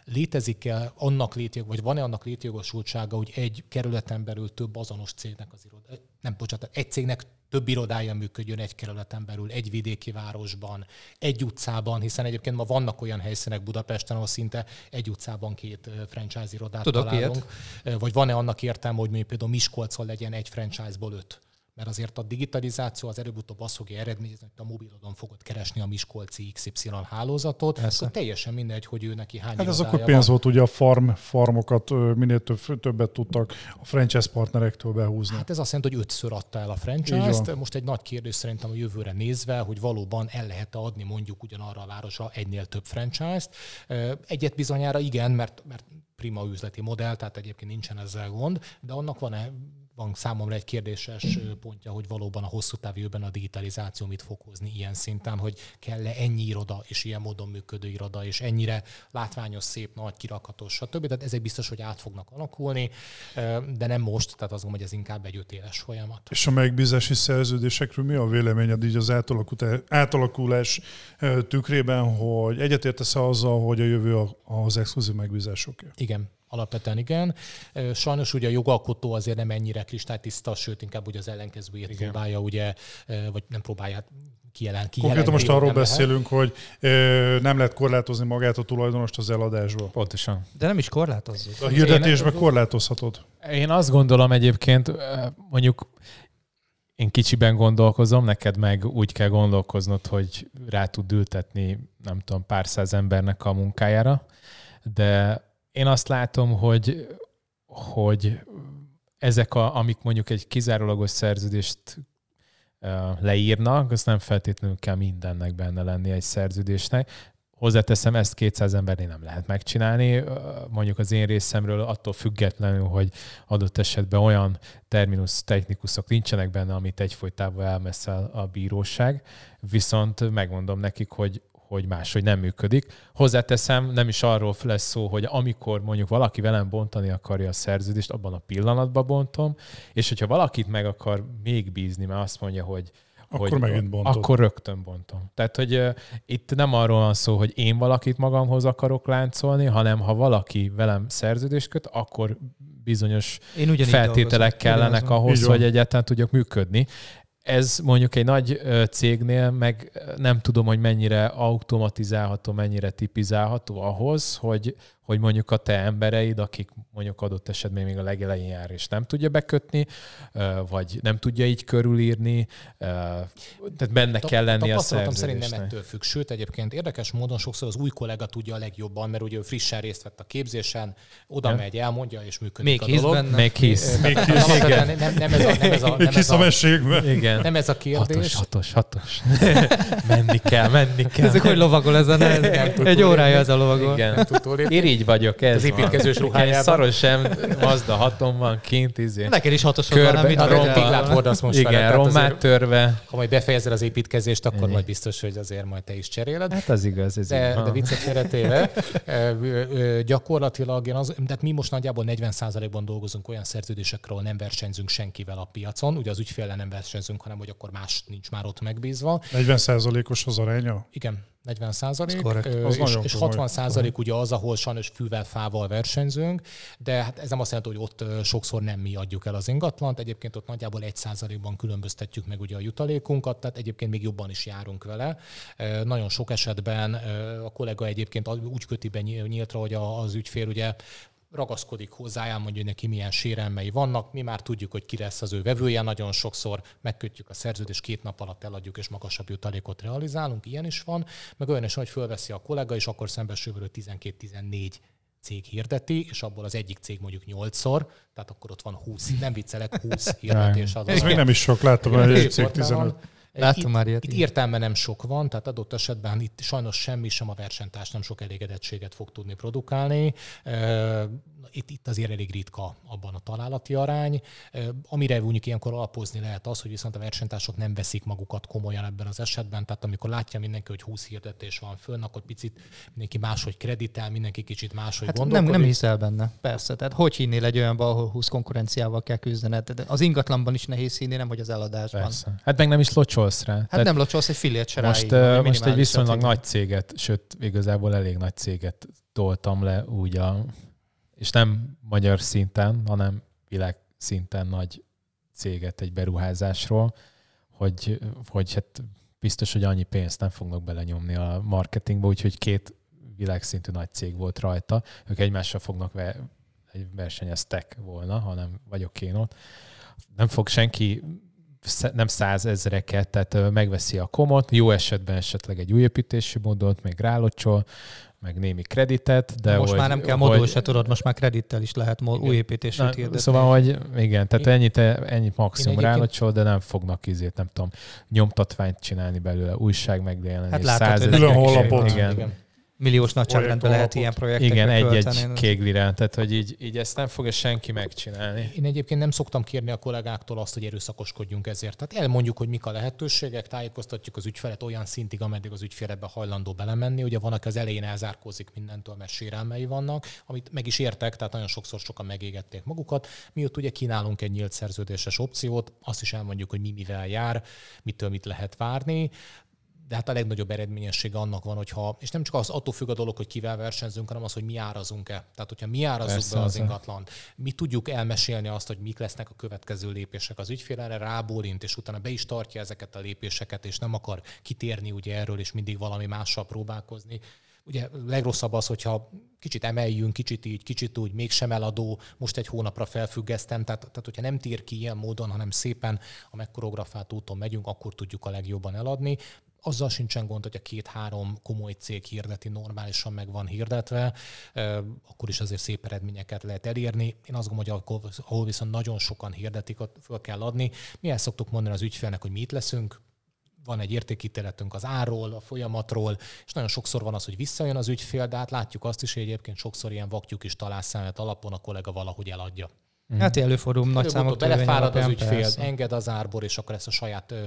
létezik-e annak létjog, vagy van-e annak létjogosultsága, hogy egy kerületen belül több azonos cégnek az iroda, nem bocsánat, egy cégnek több irodája működjön egy kerületen belül, egy vidéki városban, egy utcában, hiszen egyébként ma vannak olyan helyszínek Budapesten, ahol szinte egy utcában két franchise irodát Tudok találunk. Ilyet. Vagy van-e annak értelme, hogy mondjuk például Miskolcon legyen egy franchise-ból öt? Mert azért a digitalizáció az előbb-utóbb azt fogja eredményezni, hogy a mobilodon fogod keresni a Miskolci XY hálózatot, Persze. akkor teljesen mindegy, hogy ő neki hány Hát ez akkor pénz van. volt, ugye a farm, farmokat minél több, többet tudtak a franchise partnerektől behúzni. Hát ez azt jelenti, hogy ötször adta el a franchise-t. Most egy nagy kérdés szerintem a jövőre nézve, hogy valóban el lehet adni mondjuk ugyanarra a városra egynél több franchise-t. Egyet bizonyára igen, mert, mert prima üzleti modell, tehát egyébként nincsen ezzel gond, de annak van-e van számomra egy kérdéses pontja, hogy valóban a hosszú távú jövőben a digitalizáció mit fog hozni ilyen szinten, hogy kell-e ennyi iroda és ilyen módon működő iroda, és ennyire látványos, szép, nagy, kirakatos, stb. Tehát ezek biztos, hogy át fognak alakulni, de nem most, tehát azt gondolom, hogy ez inkább egy öt éves folyamat. És a megbízási szerződésekről mi a véleményed így az átalakulás, tükrében, hogy egyetértesz azzal, hogy a jövő az exkluzív megbízásoké? Igen, alapvetően igen. Sajnos ugye a jogalkotó azért nem ennyire kristálytiszta, sőt inkább ugye az ellenkezőjét Igen. próbálja, ugye, vagy nem próbálja kijelen, kijelenteni. Konkrétan most arról nem lehet. beszélünk, hogy ö, nem lehet korlátozni magát a tulajdonost az eladásba. Pontosan. De nem is korlátozzuk. A hirdetésben korlátozhatod. Én azt gondolom egyébként, mondjuk én kicsiben gondolkozom, neked meg úgy kell gondolkoznod, hogy rá tud ültetni, nem tudom, pár száz embernek a munkájára, de én azt látom, hogy, hogy ezek, a, amik mondjuk egy kizárólagos szerződést leírnak, az nem feltétlenül kell mindennek benne lenni egy szerződésnek. Hozzáteszem, ezt 200 embernél nem lehet megcsinálni. Mondjuk az én részemről attól függetlenül, hogy adott esetben olyan terminus technikusok nincsenek benne, amit egyfolytában elmeszel a bíróság, viszont megmondom nekik, hogy hogy máshogy nem működik. Hozzáteszem, nem is arról lesz szó, hogy amikor mondjuk valaki velem bontani akarja a szerződést, abban a pillanatban bontom, és hogyha valakit meg akar még bízni, mert azt mondja, hogy Akkor hogy megint bontod. Akkor rögtön bontom. Tehát, hogy uh, itt nem arról van szó, hogy én valakit magamhoz akarok láncolni, hanem ha valaki velem szerződést köt, akkor bizonyos Én feltételek dolgozom. kellenek ahhoz, hogy egyáltalán tudjak működni. Ez mondjuk egy nagy cégnél meg nem tudom, hogy mennyire automatizálható, mennyire tipizálható ahhoz, hogy, hogy mondjuk a te embereid, akik mondjuk adott esetben még a legelején jár, és nem tudja bekötni, vagy nem tudja így körülírni, tehát benne Tap- kell lenni a tapasztalatom szerint nem szerződésnek. ettől függ. Sőt, egyébként érdekes módon sokszor az új kollega tudja a legjobban, mert ugye ő frissen részt vett a képzésen, oda Ja. megy, elmondja, és működik Még a hisz dolog. benne. Még hisz. Még nem, nem, nem, ez a, nem, ez a, nem, ez hisz a a. Igen. nem ez a Hatos, kérdés. hatos, hatos. menni kell, menni kell. Ezek hogy lovagol ezen? Egy órája ez a lovagol. Igen. tudtól Irigy vagyok, ez Az építkezős van. ruhájában. Szaros sem, Mazda hatom van kint, izé. Neked is hatosod van, Körbe, nem mit a vagy rompiglát el- hordasz most vele, Igen, tehát rommát törve. Ha majd befejezed az építkezést, akkor majd biztos, hogy azért majd te is cseréled. Hát az igaz, ez De, így van. de viccet félretéve, gyakorlatilag én az, tehát mi most nagyjából 40%-ban dolgozunk olyan szerződésekről, nem versenyzünk senkivel a piacon. Ugye az ügyféllel nem versenyzünk, hanem hogy akkor más nincs már ott megbízva. 40%-os az aránya? Igen, 40 százalék, és, és komoly. 60 százalék ugye az, ahol sajnos fűvel, fával versenyzünk, de hát ez nem azt jelenti, hogy ott sokszor nem mi adjuk el az ingatlant, egyébként ott nagyjából 1 százalékban különböztetjük meg ugye a jutalékunkat, tehát egyébként még jobban is járunk vele. Nagyon sok esetben a kollega egyébként úgy köti be nyí- nyíltra, hogy az ügyfél ugye ragaszkodik hozzá, elmondja, hogy neki milyen sérelmei vannak, mi már tudjuk, hogy ki lesz az ő vevője, nagyon sokszor. Megkötjük a szerződést, két nap alatt eladjuk, és magasabb jutalékot realizálunk, ilyen is van, meg olyan is, hogy fölveszi a kollega, és akkor szembesül vele 12-14 cég hirdeti, és abból az egyik cég mondjuk 8-szor, tehát akkor ott van 20, nem viccelek, 20 <laughs> hirdetés. Az Ez még nem is sok, láttam, hogy egy cég 15. Láttam itt, már ilyet, Itt értelme nem sok van, tehát adott esetben itt sajnos semmi sem a versenytárs nem sok elégedettséget fog tudni produkálni. Itt, itt azért elég ritka abban a találati arány. Amire mondjuk ilyenkor alapozni lehet az, hogy viszont a versenytársak nem veszik magukat komolyan ebben az esetben, tehát amikor látja mindenki, hogy 20 hirdetés van fönn, akkor picit mindenki máshogy kreditel, mindenki kicsit máshogy Hát nem, gondolkodik. nem hiszel benne, persze. Tehát hogy hinnél egy olyanba, ahol 20 konkurenciával kell küzdened? Tehát Az ingatlanban is nehéz hinni, nem hogy az eladásban. Persze. Hát meg nem is locsolsz rá. Hát nem locsolsz egy fillért se most, vagy most egy viszonylag cég. nagy céget, sőt, igazából elég nagy céget toltam le úgy a, és nem magyar szinten, hanem világ szinten nagy céget egy beruházásról, hogy, hogy hát biztos, hogy annyi pénzt nem fognak belenyomni a marketingbe, úgyhogy két világszintű nagy cég volt rajta. Ők egymással fognak ve- egy versenyeztek volna, hanem vagyok én ott. Nem fog senki nem százezreket, tehát megveszi a komot, jó esetben esetleg egy új építési módot, még rálocsol, meg némi kreditet, de most hogy, már nem kell modul hogy- se tudod, most már kredittel is lehet mo- új építését Na, hirdetni. Szóval, hogy igen, tehát ennyit, ennyit maximum rálocsol, de nem fognak izét, nem tudom, nyomtatványt csinálni belőle, újság megjelenés, Hát látod, hogy százezrek- Külön honlapot. Igen, Igen. Milliós nagyságrendben lehet ilyen projektekre igen egy-egy kéglire, tehát hogy így, így ezt nem fogja senki megcsinálni. Én egyébként nem szoktam kérni a kollégáktól azt, hogy erőszakoskodjunk ezért. Tehát elmondjuk, hogy mik a lehetőségek, tájékoztatjuk az ügyfelet olyan szintig, ameddig az ügyfél ebbe hajlandó belemenni. Ugye van, aki az elején elzárkózik mindentől, mert sérelmei vannak, amit meg is értek, tehát nagyon sokszor sokan megégették magukat. Mi ott ugye kínálunk egy nyílt szerződéses opciót, azt is elmondjuk, hogy mi mivel jár, mitől mit lehet várni de hát a legnagyobb eredményessége annak van, hogyha, és nem csak az attól függ a dolog, hogy kivel versenyzünk, hanem az, hogy mi árazunk-e. Tehát, hogyha mi árazzuk Persze, be az az a- ingatlan, mi tudjuk elmesélni azt, hogy mik lesznek a következő lépések. Az ügyfél erre rábólint, és utána be is tartja ezeket a lépéseket, és nem akar kitérni ugye erről, és mindig valami mással próbálkozni. Ugye legrosszabb az, hogyha kicsit emeljünk, kicsit így, kicsit úgy, mégsem eladó, most egy hónapra felfüggesztem, tehát, tehát hogyha nem tér ki ilyen módon, hanem szépen a megkoreografált úton megyünk, akkor tudjuk a legjobban eladni. Azzal sincsen gond, hogy a két-három komoly cég hirdeti, normálisan meg van hirdetve, akkor is azért szép eredményeket lehet elérni. Én azt gondolom, hogy ahol- viszont nagyon sokan hirdetik, ott föl kell adni. Mi el szoktuk mondani az ügyfélnek, hogy mi itt leszünk, van egy értékítéletünk az árról, a folyamatról, és nagyon sokszor van az, hogy visszajön az ügyfél, de hát látjuk azt is, hogy egyébként sokszor ilyen vaktyúk is találszámát alapon a kollega valahogy eladja. Hát előfordul nagy számok belefárad az ügyfél, persze. enged az árból, és akkor ezt a saját ö,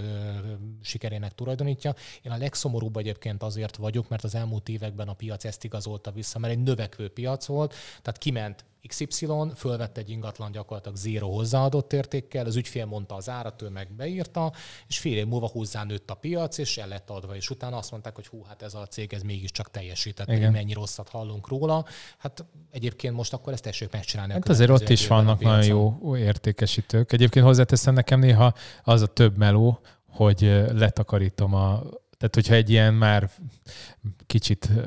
sikerének tulajdonítja. Én a legszomorúbb egyébként azért vagyok, mert az elmúlt években a piac ezt igazolta vissza, mert egy növekvő piac volt, tehát kiment XY, fölvette egy ingatlan gyakorlatilag zéro hozzáadott értékkel, az ügyfél mondta az árat, ő meg beírta, és fél év múlva hozzánőtt a piac, és el lett adva, és utána azt mondták, hogy hú, hát ez a cég ez mégiscsak teljesített, Igen. mennyi rosszat hallunk róla. Hát egyébként most akkor ezt tessék megcsinálni. Hát azért ott is vannak nagyon jó értékesítők. Egyébként hozzáteszem nekem néha az a több meló, hogy letakarítom a tehát, hogyha egy ilyen már kicsit ö,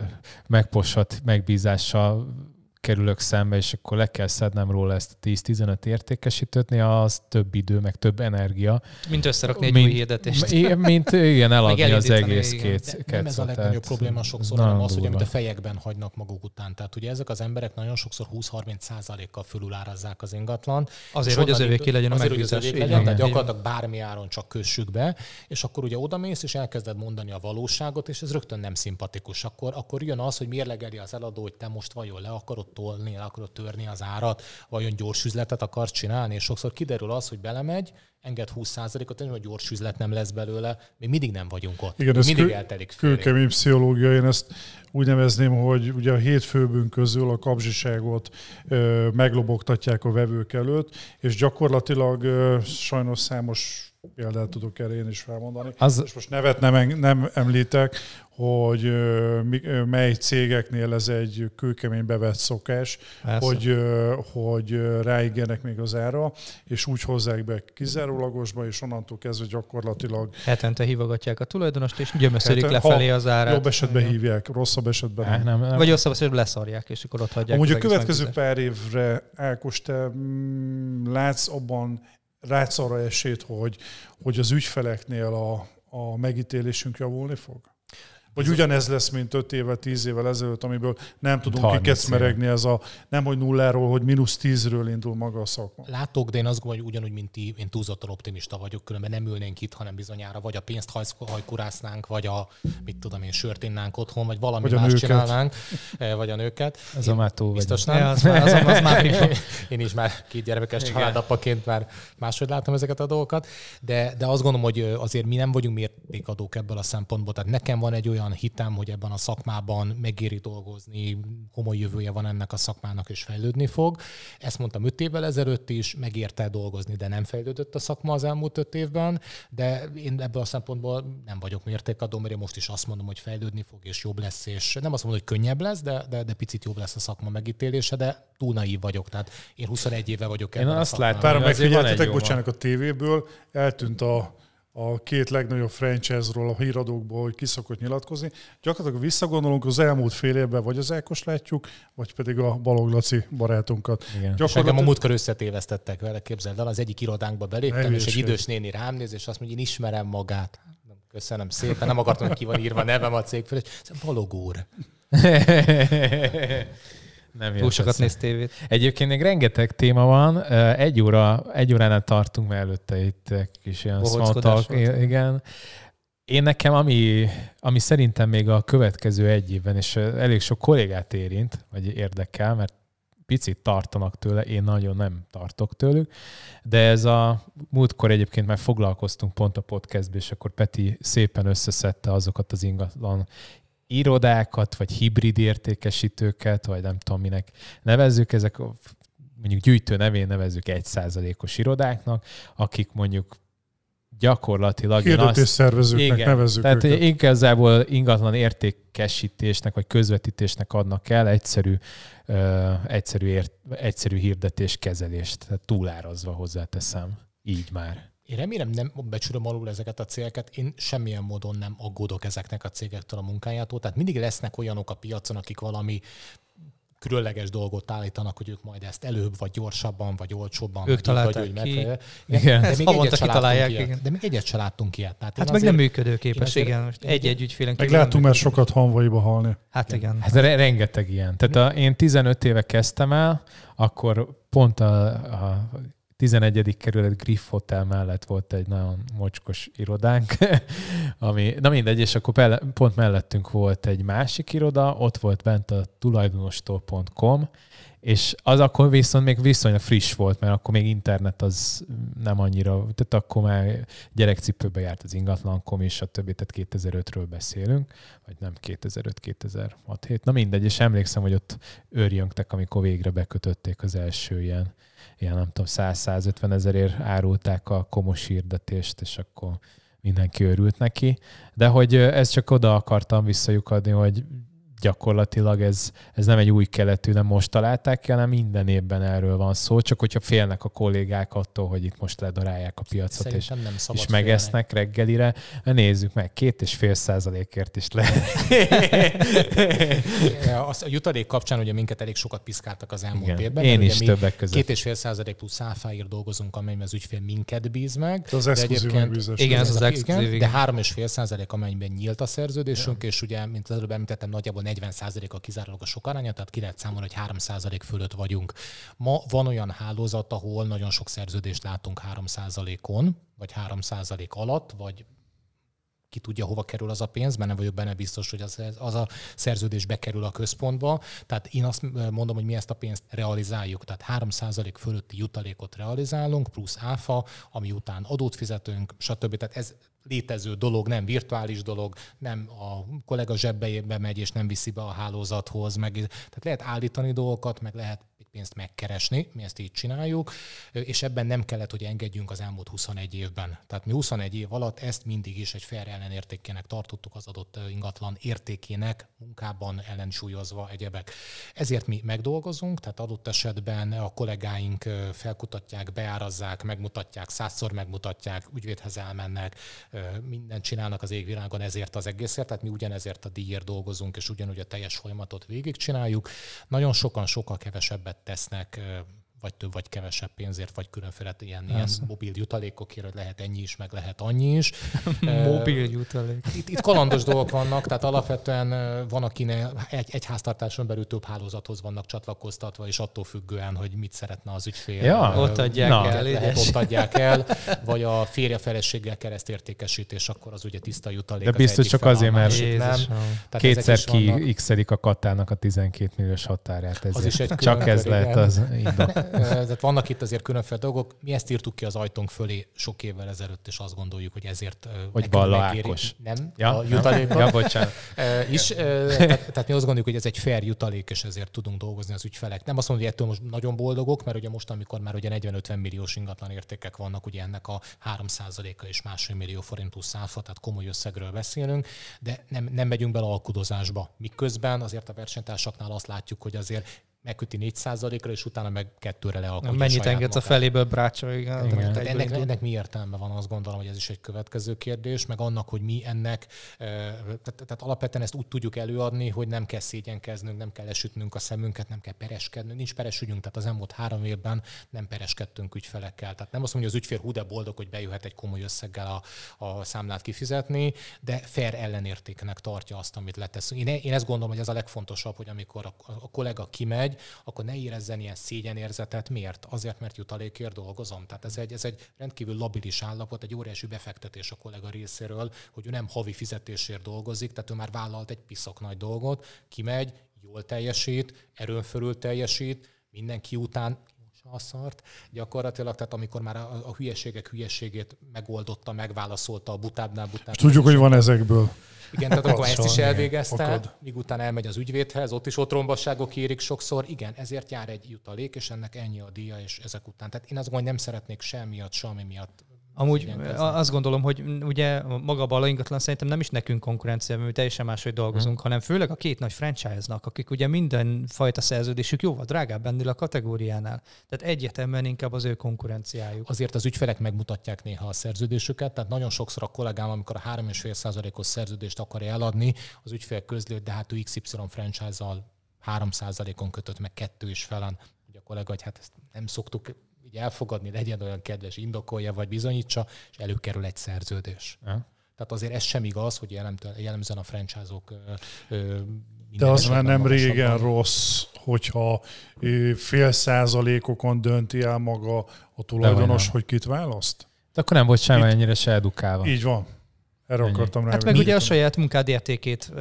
megposat megbízással kerülök szembe, és akkor le kell szednem róla ezt a 10-15 értékesítőt, az több idő, meg több energia. Mint összerakni egy mint, új hirdetést. i- Mint igen, eladni az egész igen. két De nem ez a legnagyobb probléma sokszor, hanem az, hogy amit a fejekben hagynak maguk után. Tehát ugye ezek az emberek nagyon sokszor 20-30 százalékkal fölülárazzák az ingatlan. Azért, hogy az övéké legyen a azért, hogy az övéké legyen, van. tehát gyakorlatilag bármi áron csak kössük be, és akkor ugye odamész, és elkezded mondani a valóságot, és ez rögtön nem szimpatikus. Akkor, akkor jön az, hogy mérlegeli az eladó, hogy te most vajon le akarod tolni, le akarod törni az árat, vajon gyors üzletet akarsz csinálni, és sokszor kiderül az, hogy belemegy, enged 20%-ot, és hogy gyors üzlet nem lesz belőle, még mindig nem vagyunk ott. Igen, ez mindig kő- eltelik fél év. Kőkemény pszichológia, én ezt úgy nevezném, hogy ugye a hét főbünk közül a kapzsiságot ö, meglobogtatják a vevők előtt, és gyakorlatilag ö, sajnos számos példát tudok erre én is felmondani. Az- És most nevet nem, nem említek, hogy ö, mely cégeknél ez egy kőkemény bevett szokás, Persze. hogy, ö, hogy ráigenek még az ára, és úgy hozzák be kizárólagosba, és onnantól kezdve gyakorlatilag Hetente hívogatják a tulajdonost, és gyömöszölik Hát, lefelé az árát. jobb esetben Igen. hívják, rosszabb esetben nem. nem, nem. Vagy rosszabb esetben leszarják, és akkor ott hagyják. Amúgy a következő pár évre, Ákos, te mm, látsz abban, arra esélyt, hogy, hogy az ügyfeleknél a, a megítélésünk javulni fog? Vagy ugyanez lesz, mint 5 évvel, 10 évvel ezelőtt, amiből nem tudunk 30 kikecmeregni, ez a nem hogy nulláról, hogy mínusz 10-ről indul maga a szakma. Látok, de én azt gondolom, hogy ugyanúgy, mint ti, én túlzottan optimista vagyok, különben nem ülnénk itt, hanem bizonyára vagy a pénzt hajkurásznánk, vagy a, mit tudom én, sört innánk otthon, vagy valami Vagy más csinálnánk, eh, vagy a nőket. Ez a már túl Biztos nem. Ja, az <laughs> már- az- az már. <laughs> Én is már két gyermekes családapaként már máshogy látom ezeket a dolgokat, de, de azt gondolom, hogy azért mi nem vagyunk mértékadók ebből a szempontból. Tehát nekem van egy olyan hitem, hogy ebben a szakmában megéri dolgozni, komoly jövője van ennek a szakmának, és fejlődni fog. Ezt mondtam öt évvel ezelőtt is, megérte dolgozni, de nem fejlődött a szakma az elmúlt öt évben, de én ebből a szempontból nem vagyok mértékadó, mert én most is azt mondom, hogy fejlődni fog, és jobb lesz, és nem azt mondom, hogy könnyebb lesz, de, de, de picit jobb lesz a szakma megítélése, de túl naív vagyok. Tehát én 21 éve vagyok Én ebben a azt látom, megfigyeltetek, bocsánat, a tévéből eltűnt a, a két legnagyobb franchise-ról a híradókból, hogy ki szokott nyilatkozni. Gyakorlatilag visszagondolunk az elmúlt fél évben, vagy az Elkos látjuk, vagy pedig a Balog Laci barátunkat. Igen. És engem a múltkor összetévesztettek vele, képzeld el, az egyik irodánkba beléptem, Ne és egy idős néni rám néz, és azt mondja, én ismerem magát. Köszönöm szépen, nem akartam, hogy ki van írva a nevem a cég felé. És Balog úr. <laughs> Nem Túl sokat néz tévét. Egyébként még rengeteg téma van. Egy, óra, egy óránál tartunk, mert előtte itt kis ilyen small talk. Igen. Én nekem, ami, ami szerintem még a következő egy évben, és elég sok kollégát érint, vagy érdekel, mert picit tartanak tőle, én nagyon nem tartok tőlük, de ez a múltkor egyébként már foglalkoztunk pont a podcastbe, és akkor Peti szépen összeszedte azokat az ingatlan irodákat, vagy hibrid értékesítőket, vagy nem tudom minek nevezzük, ezek mondjuk gyűjtő nevén nevezzük egy százalékos irodáknak, akik mondjuk gyakorlatilag én Hirdetés azt, nevezzük tehát őket. igazából ingatlan értékesítésnek vagy közvetítésnek adnak el egyszerű, ö, egyszerű, ért, egyszerű hirdetés kezelést, tehát túlárazva hozzáteszem. Így már. Én remélem nem becsülöm alul ezeket a cégeket, én semmilyen módon nem aggódok ezeknek a cégektől a munkájától. Tehát mindig lesznek olyanok a piacon, akik valami különleges dolgot állítanak, hogy ők majd ezt előbb, vagy gyorsabban, vagy olcsóbban, Ők vagy így, találták vagy ki. megfelelő. Igen. De Ezt még havonta kitalálják, ilyet. igen. De még egyet se láttunk ilyet. Tehát Hát meg azért- nem működőképes, azért- igen. Most egy-egy ügyfélen Meg láttunk már sokat hanvaiba halni. Hát igen. Hát re- rengeteg ilyen. Tehát a, én 15 éve kezdtem el, akkor pont a, a 11. kerület Griff Hotel mellett volt egy nagyon mocskos irodánk, <laughs> ami, na mindegy, és akkor pele, pont mellettünk volt egy másik iroda, ott volt bent a tulajdonostól.com, és az akkor viszont még viszonylag friss volt, mert akkor még internet az nem annyira, tehát akkor már gyerekcipőbe járt az ingatlankom, és a többi, tehát 2005-ről beszélünk, vagy nem 2005-2006 hét. Na mindegy, és emlékszem, hogy ott őrjöngtek, amikor végre bekötötték az első ilyen, ilyen nem tudom, 100-150 ezerért árulták a komos hirdetést, és akkor mindenki örült neki. De hogy ez csak oda akartam visszajukadni, hogy gyakorlatilag ez, ez nem egy új keletű, nem most találták ki, hanem minden évben erről van szó, csak hogyha félnek a kollégák attól, hogy itt most ledarálják a piacot, és, nem és megesznek reggelire, nézzük meg, két és fél százalékért is. <laughs> Azt a jutalék kapcsán ugye minket elég sokat piszkáltak az elmúlt Igen. évben. Én is többek között. Két és fél százalék plusz áfáért dolgozunk, amelyben az ügyfél minket bíz meg. De az De egyébként-. Igen, ez Ez az a- exkluzív, De igen. 3,5 százalék, amennyiben nyílt a szerződésünk, és ugye, mint az előbb említettem, nagyjából 40 százalék a kizárólag a sok aránya, tehát ki lehet számolni, hogy 3 százalék fölött vagyunk. Ma van olyan hálózat, ahol nagyon sok szerződést látunk 3 százalékon, vagy 3 százalék alatt, vagy ki tudja, hova kerül az a pénz, mert nem vagyok benne biztos, hogy az, az a szerződés bekerül a központba. Tehát én azt mondom, hogy mi ezt a pénzt realizáljuk, tehát 3% fölötti jutalékot realizálunk, plusz áfa, ami után adót fizetünk, stb. Tehát ez létező dolog, nem virtuális dolog, nem a kollega zsebbeibe megy és nem viszi be a hálózathoz, meg, tehát lehet állítani dolgokat, meg lehet pénzt megkeresni, mi ezt így csináljuk, és ebben nem kellett, hogy engedjünk az elmúlt 21 évben. Tehát mi 21 év alatt ezt mindig is egy fair ellenértékének tartottuk az adott ingatlan értékének, munkában ellensúlyozva egyebek. Ezért mi megdolgozunk, tehát adott esetben a kollégáink felkutatják, beárazzák, megmutatják, százszor megmutatják, ügyvédhez elmennek, mindent csinálnak az égvilágon ezért az egészért, tehát mi ugyanezért a díjért dolgozunk, és ugyanúgy a teljes folyamatot végigcsináljuk. Nagyon sokan sokkal kevesebbet tesznek vagy több, vagy kevesebb pénzért, vagy különféle ilyen, ilyen mobil jutalékokért, hogy lehet ennyi is, meg lehet annyi is. <laughs> Mobil jutalék. Itt, itt kalandos dolgok vannak, tehát alapvetően van, akinek egy, egy háztartáson belül több hálózathoz vannak csatlakoztatva, és attól függően, hogy mit szeretne az ügyfél. Ja, ott adják Na. el. Lehet, ott adják el, vagy a férje feleséggel keresztértékesítés, akkor az ugye tiszta jutalék. De az biztos egyik csak fel, azért, mert- másik nem. Tehát Kétszer ki a katának a 12 milliós határát. Ezért. is egy Csak ez lehet az indok. <laughs> Tehát vannak itt azért különféle dolgok. Mi ezt írtuk ki az ajtónk fölé sok évvel ezelőtt, és azt gondoljuk, hogy ezért Hogy Balla Ákos. Nem, Ja, a nem? jutalékban. Ja, bocsánat. Is, tehát, tehát mi azt gondoljuk, hogy ez egy fair jutalék, és ezért tudunk dolgozni az ügyfelek. Nem azt mondom, hogy ettől most nagyon boldogok, mert ugye most, amikor már ugye 40-50 milliós ingatlan értékek vannak, ugye ennek a 3%-a és másfél millió forint plusz áfa, tehát komoly összegről beszélünk, de nem, nem megyünk bele alkudozásba. Miközben azért a versenytársaknál azt látjuk, hogy azért megköti 4%-ra, és utána meg kettőre lealkotja Mennyit engedsz a magát. feléből brácsa? Igen. Igen. Tehát ennek, ennek mi értelme van, azt gondolom, hogy ez is egy következő kérdés, meg annak, hogy mi ennek, eh, tehát, tehát alapvetően ezt úgy tudjuk előadni, hogy nem kell szégyenkeznünk, nem kell lesütnünk a szemünket, nem kell pereskednünk, nincs peresügyünk, tehát az elmúlt három évben nem pereskedtünk ügyfelekkel. Tehát nem azt mondja, hogy az ügyfél hú de boldog, hogy bejöhet egy komoly összeggel a, a számlát kifizetni, de fair ellenértéknek tartja azt, amit leteszünk. Én, én ezt gondolom, hogy ez a legfontosabb, hogy amikor a, a kollega kimegy, akkor ne érezzen ilyen szégyenérzetet. Miért? Azért, mert jutalékért dolgozom. Tehát ez egy, ez egy rendkívül labilis állapot, egy óriási befektetés a kollega részéről, hogy ő nem havi fizetésért dolgozik, tehát ő már vállalt egy piszok nagy dolgot, kimegy, jól teljesít, erőn fölül teljesít, mindenki után a szart. Gyakorlatilag, tehát amikor már a, a hülyeségek hülyeségét megoldotta, megválaszolta a butábbnál butább. Tudjuk, hogy van ezekből. Igen, tehát akkor ezt is elvégezte, Akad. míg utána elmegy az ügyvédhez, ott is otrombaságok érik sokszor. Igen, ezért jár egy jutalék, és ennek ennyi a díja, és ezek után. Tehát én azt gondolom, hogy nem szeretnék semmiatt, semmi miatt Amúgy a- azt gondolom, hogy ugye maga a bala ingatlan szerintem nem is nekünk konkurencia, mert mi teljesen máshogy dolgozunk, Mhm. hanem főleg a két nagy franchise-nak, akik ugye minden fajta szerződésük jóval drágább ennél a kategóriánál. Tehát egyetemben inkább az ő konkurenciájuk. Azért az ügyfelek megmutatják néha a szerződésüket, tehát nagyon sokszor a kollégám, amikor a 3,5%-os szerződést akarja eladni, az ügyfél hogy de hát ő XY franchise-zal 3%-on kötött meg kettő is felen. Ugye a kollega, hogy hát ezt nem szoktuk így elfogadni, legyen olyan kedves, indokolja vagy bizonyítsa, és előkerül egy szerződés. Ja. Tehát azért ez sem igaz, hogy jellemzően a franchise-ok De az már nem régen rossz, hogyha fél százalékokon dönti el maga a tulajdonos, hogy kit választ. De akkor nem volt semmi ennyire se edukálva. Így van. Erre Ennyi. akartam rá. Hát meg ugye a saját munkád értékét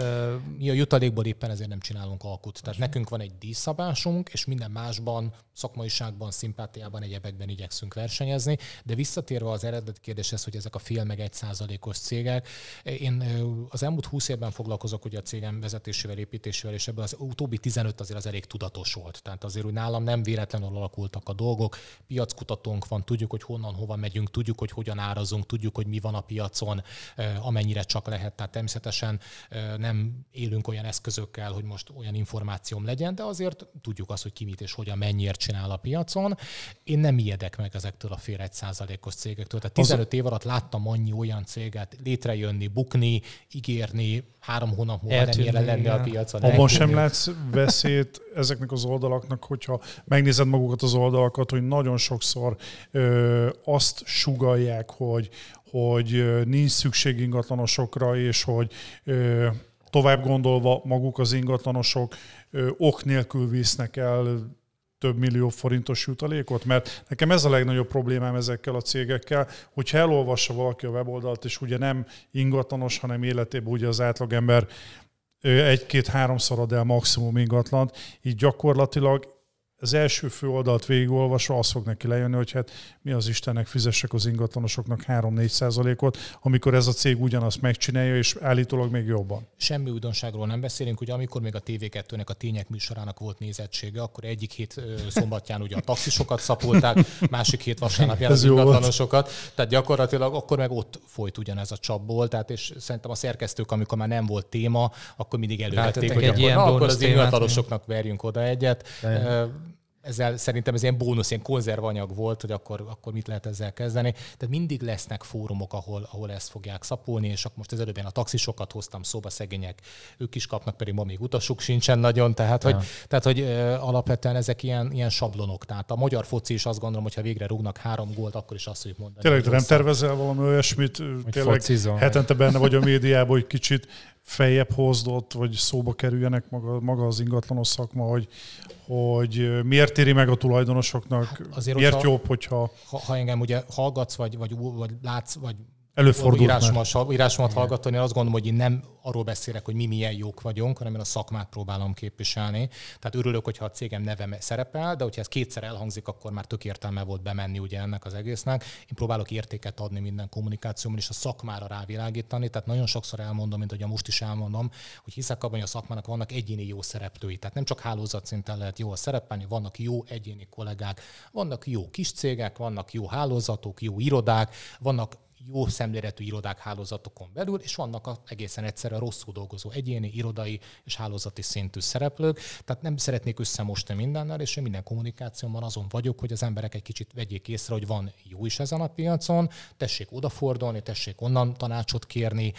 Mi a jutalékból éppen ezért nem csinálunk alkut. Tehát nekünk van egy díjszabásunk, és minden másban, szakmaiságban, szimpátiában, egyebekben igyekszünk versenyezni. De visszatérve az eredeti kérdéshez, hogy ezek a fél meg egy százalékos cégek, én az elmúlt 20 évben foglalkozok ugye a cégem vezetésével, építésével, és ebből az utóbbi 15 azért az elég tudatos volt. Tehát azért úgy nálam nem véletlenül alakultak a dolgok. Piackutatónk van, tudjuk, hogy honnan, hova megyünk, tudjuk, hogy hogyan árazunk, tudjuk, hogy mi van a piacon, amennyire csak lehet. Tehát természetesen nem élünk olyan eszközökkel, hogy most olyan információm legyen, de azért tudjuk azt, hogy ki mit és hogyan mennyiért csinál a piacon. Én nem ijedek meg ezektől a fél egy százalékos cégektől. Tehát 15 év alatt láttam annyi olyan céget létrejönni, bukni, ígérni, három hónap múlva nem Eltűnni, jelen lenni a piacon. Abban sem látsz veszélyt ezeknek az oldalaknak, hogyha megnézed magukat az oldalakat, hogy nagyon sokszor ö, azt sugalják, hogy, hogy nincs szükség ingatlanosokra, és hogy ö, tovább gondolva maguk az ingatlanosok ö, ok nélkül visznek el több millió forintos jutalékot, mert nekem ez a legnagyobb problémám ezekkel a cégekkel, hogyha elolvassa valaki a weboldalt, és ugye nem ingatlanos, hanem életében ugye az átlagember egy-két-háromszor ad el maximum ingatlant, így gyakorlatilag az első főoldalt végigolvasva az fog neki lejönni, hogy hát mi az Istennek fizessek az ingatlanosoknak 3-4 százalékot, amikor ez a cég ugyanazt megcsinálja, és állítólag még jobban. Semmi újdonságról nem beszélünk, ugye amikor még a TV2-nek a tények műsorának volt nézettsége, akkor egyik hét szombatján ugye a taxisokat szapolták, másik hét vasárnapján az jó volt. ingatlanosokat, tehát gyakorlatilag akkor meg ott folyt ugyanez a csapból, tehát és szerintem a szerkesztők, amikor már nem volt téma, akkor mindig elővették, hogy egy akkor, ilyen na, akkor az ingatlanosoknak verjünk oda egyet. De- ezzel szerintem ez ilyen bónusz, ilyen konzervanyag volt, hogy akkor, akkor mit lehet ezzel kezdeni. Tehát mindig lesznek fórumok, ahol, ahol ezt fogják szapolni, és akkor most az előbb én a taxisokat hoztam szóba, szegények, ők is kapnak, pedig ma még utasuk sincsen nagyon, tehát hogy, Ja. tehát, hogy ö, alapvetően ezek ilyen, ilyen sablonok. Tehát a magyar foci is azt gondolom, hogy ha végre rúgnak három gólt, akkor is azt fogjuk mondani. Tényleg te hogy nem tervezel valami olyasmit, Hogy tényleg focizol. hetente benne vagy a médiában, hogy kicsit feljebb hozdott, vagy szóba kerüljenek maga, maga az ingatlanos szakma, hogy, hogy miért éri meg a tulajdonosoknak, Hát azért, miért hogyha- jobb, hogyha Ha, ha engem ugye hallgatsz, vagy, vagy, vagy látsz, vagy előfordult már. írásomat, hallgatni, azt gondolom, hogy én nem arról beszélek, hogy mi milyen jók vagyunk, hanem én a szakmát próbálom képviselni. Tehát örülök, hogyha a cégem neve szerepel, de hogyha ez kétszer elhangzik, akkor már tök értelme volt bemenni ugye ennek az egésznek. Én próbálok értéket adni minden kommunikációmban, és a szakmára rávilágítani. Tehát nagyon sokszor elmondom, mint hogy most is elmondom, hogy hiszek abban, hogy a szakmának vannak egyéni jó szereplői. Tehát nem csak hálózatszinten lehet jól szerepelni, vannak jó egyéni kollégák, vannak jó kis cégek, vannak jó hálózatok, jó irodák, vannak jó szemléletű irodák hálózatokon belül, és vannak a egészen egyszerűen rosszul dolgozó egyéni, irodai és hálózati szintű szereplők. Tehát nem szeretnék összemosni mindennel, és én minden kommunikációban azon vagyok, hogy az emberek egy kicsit vegyék észre, hogy van jó is ezen a piacon, tessék odafordulni, tessék onnan tanácsot kérni,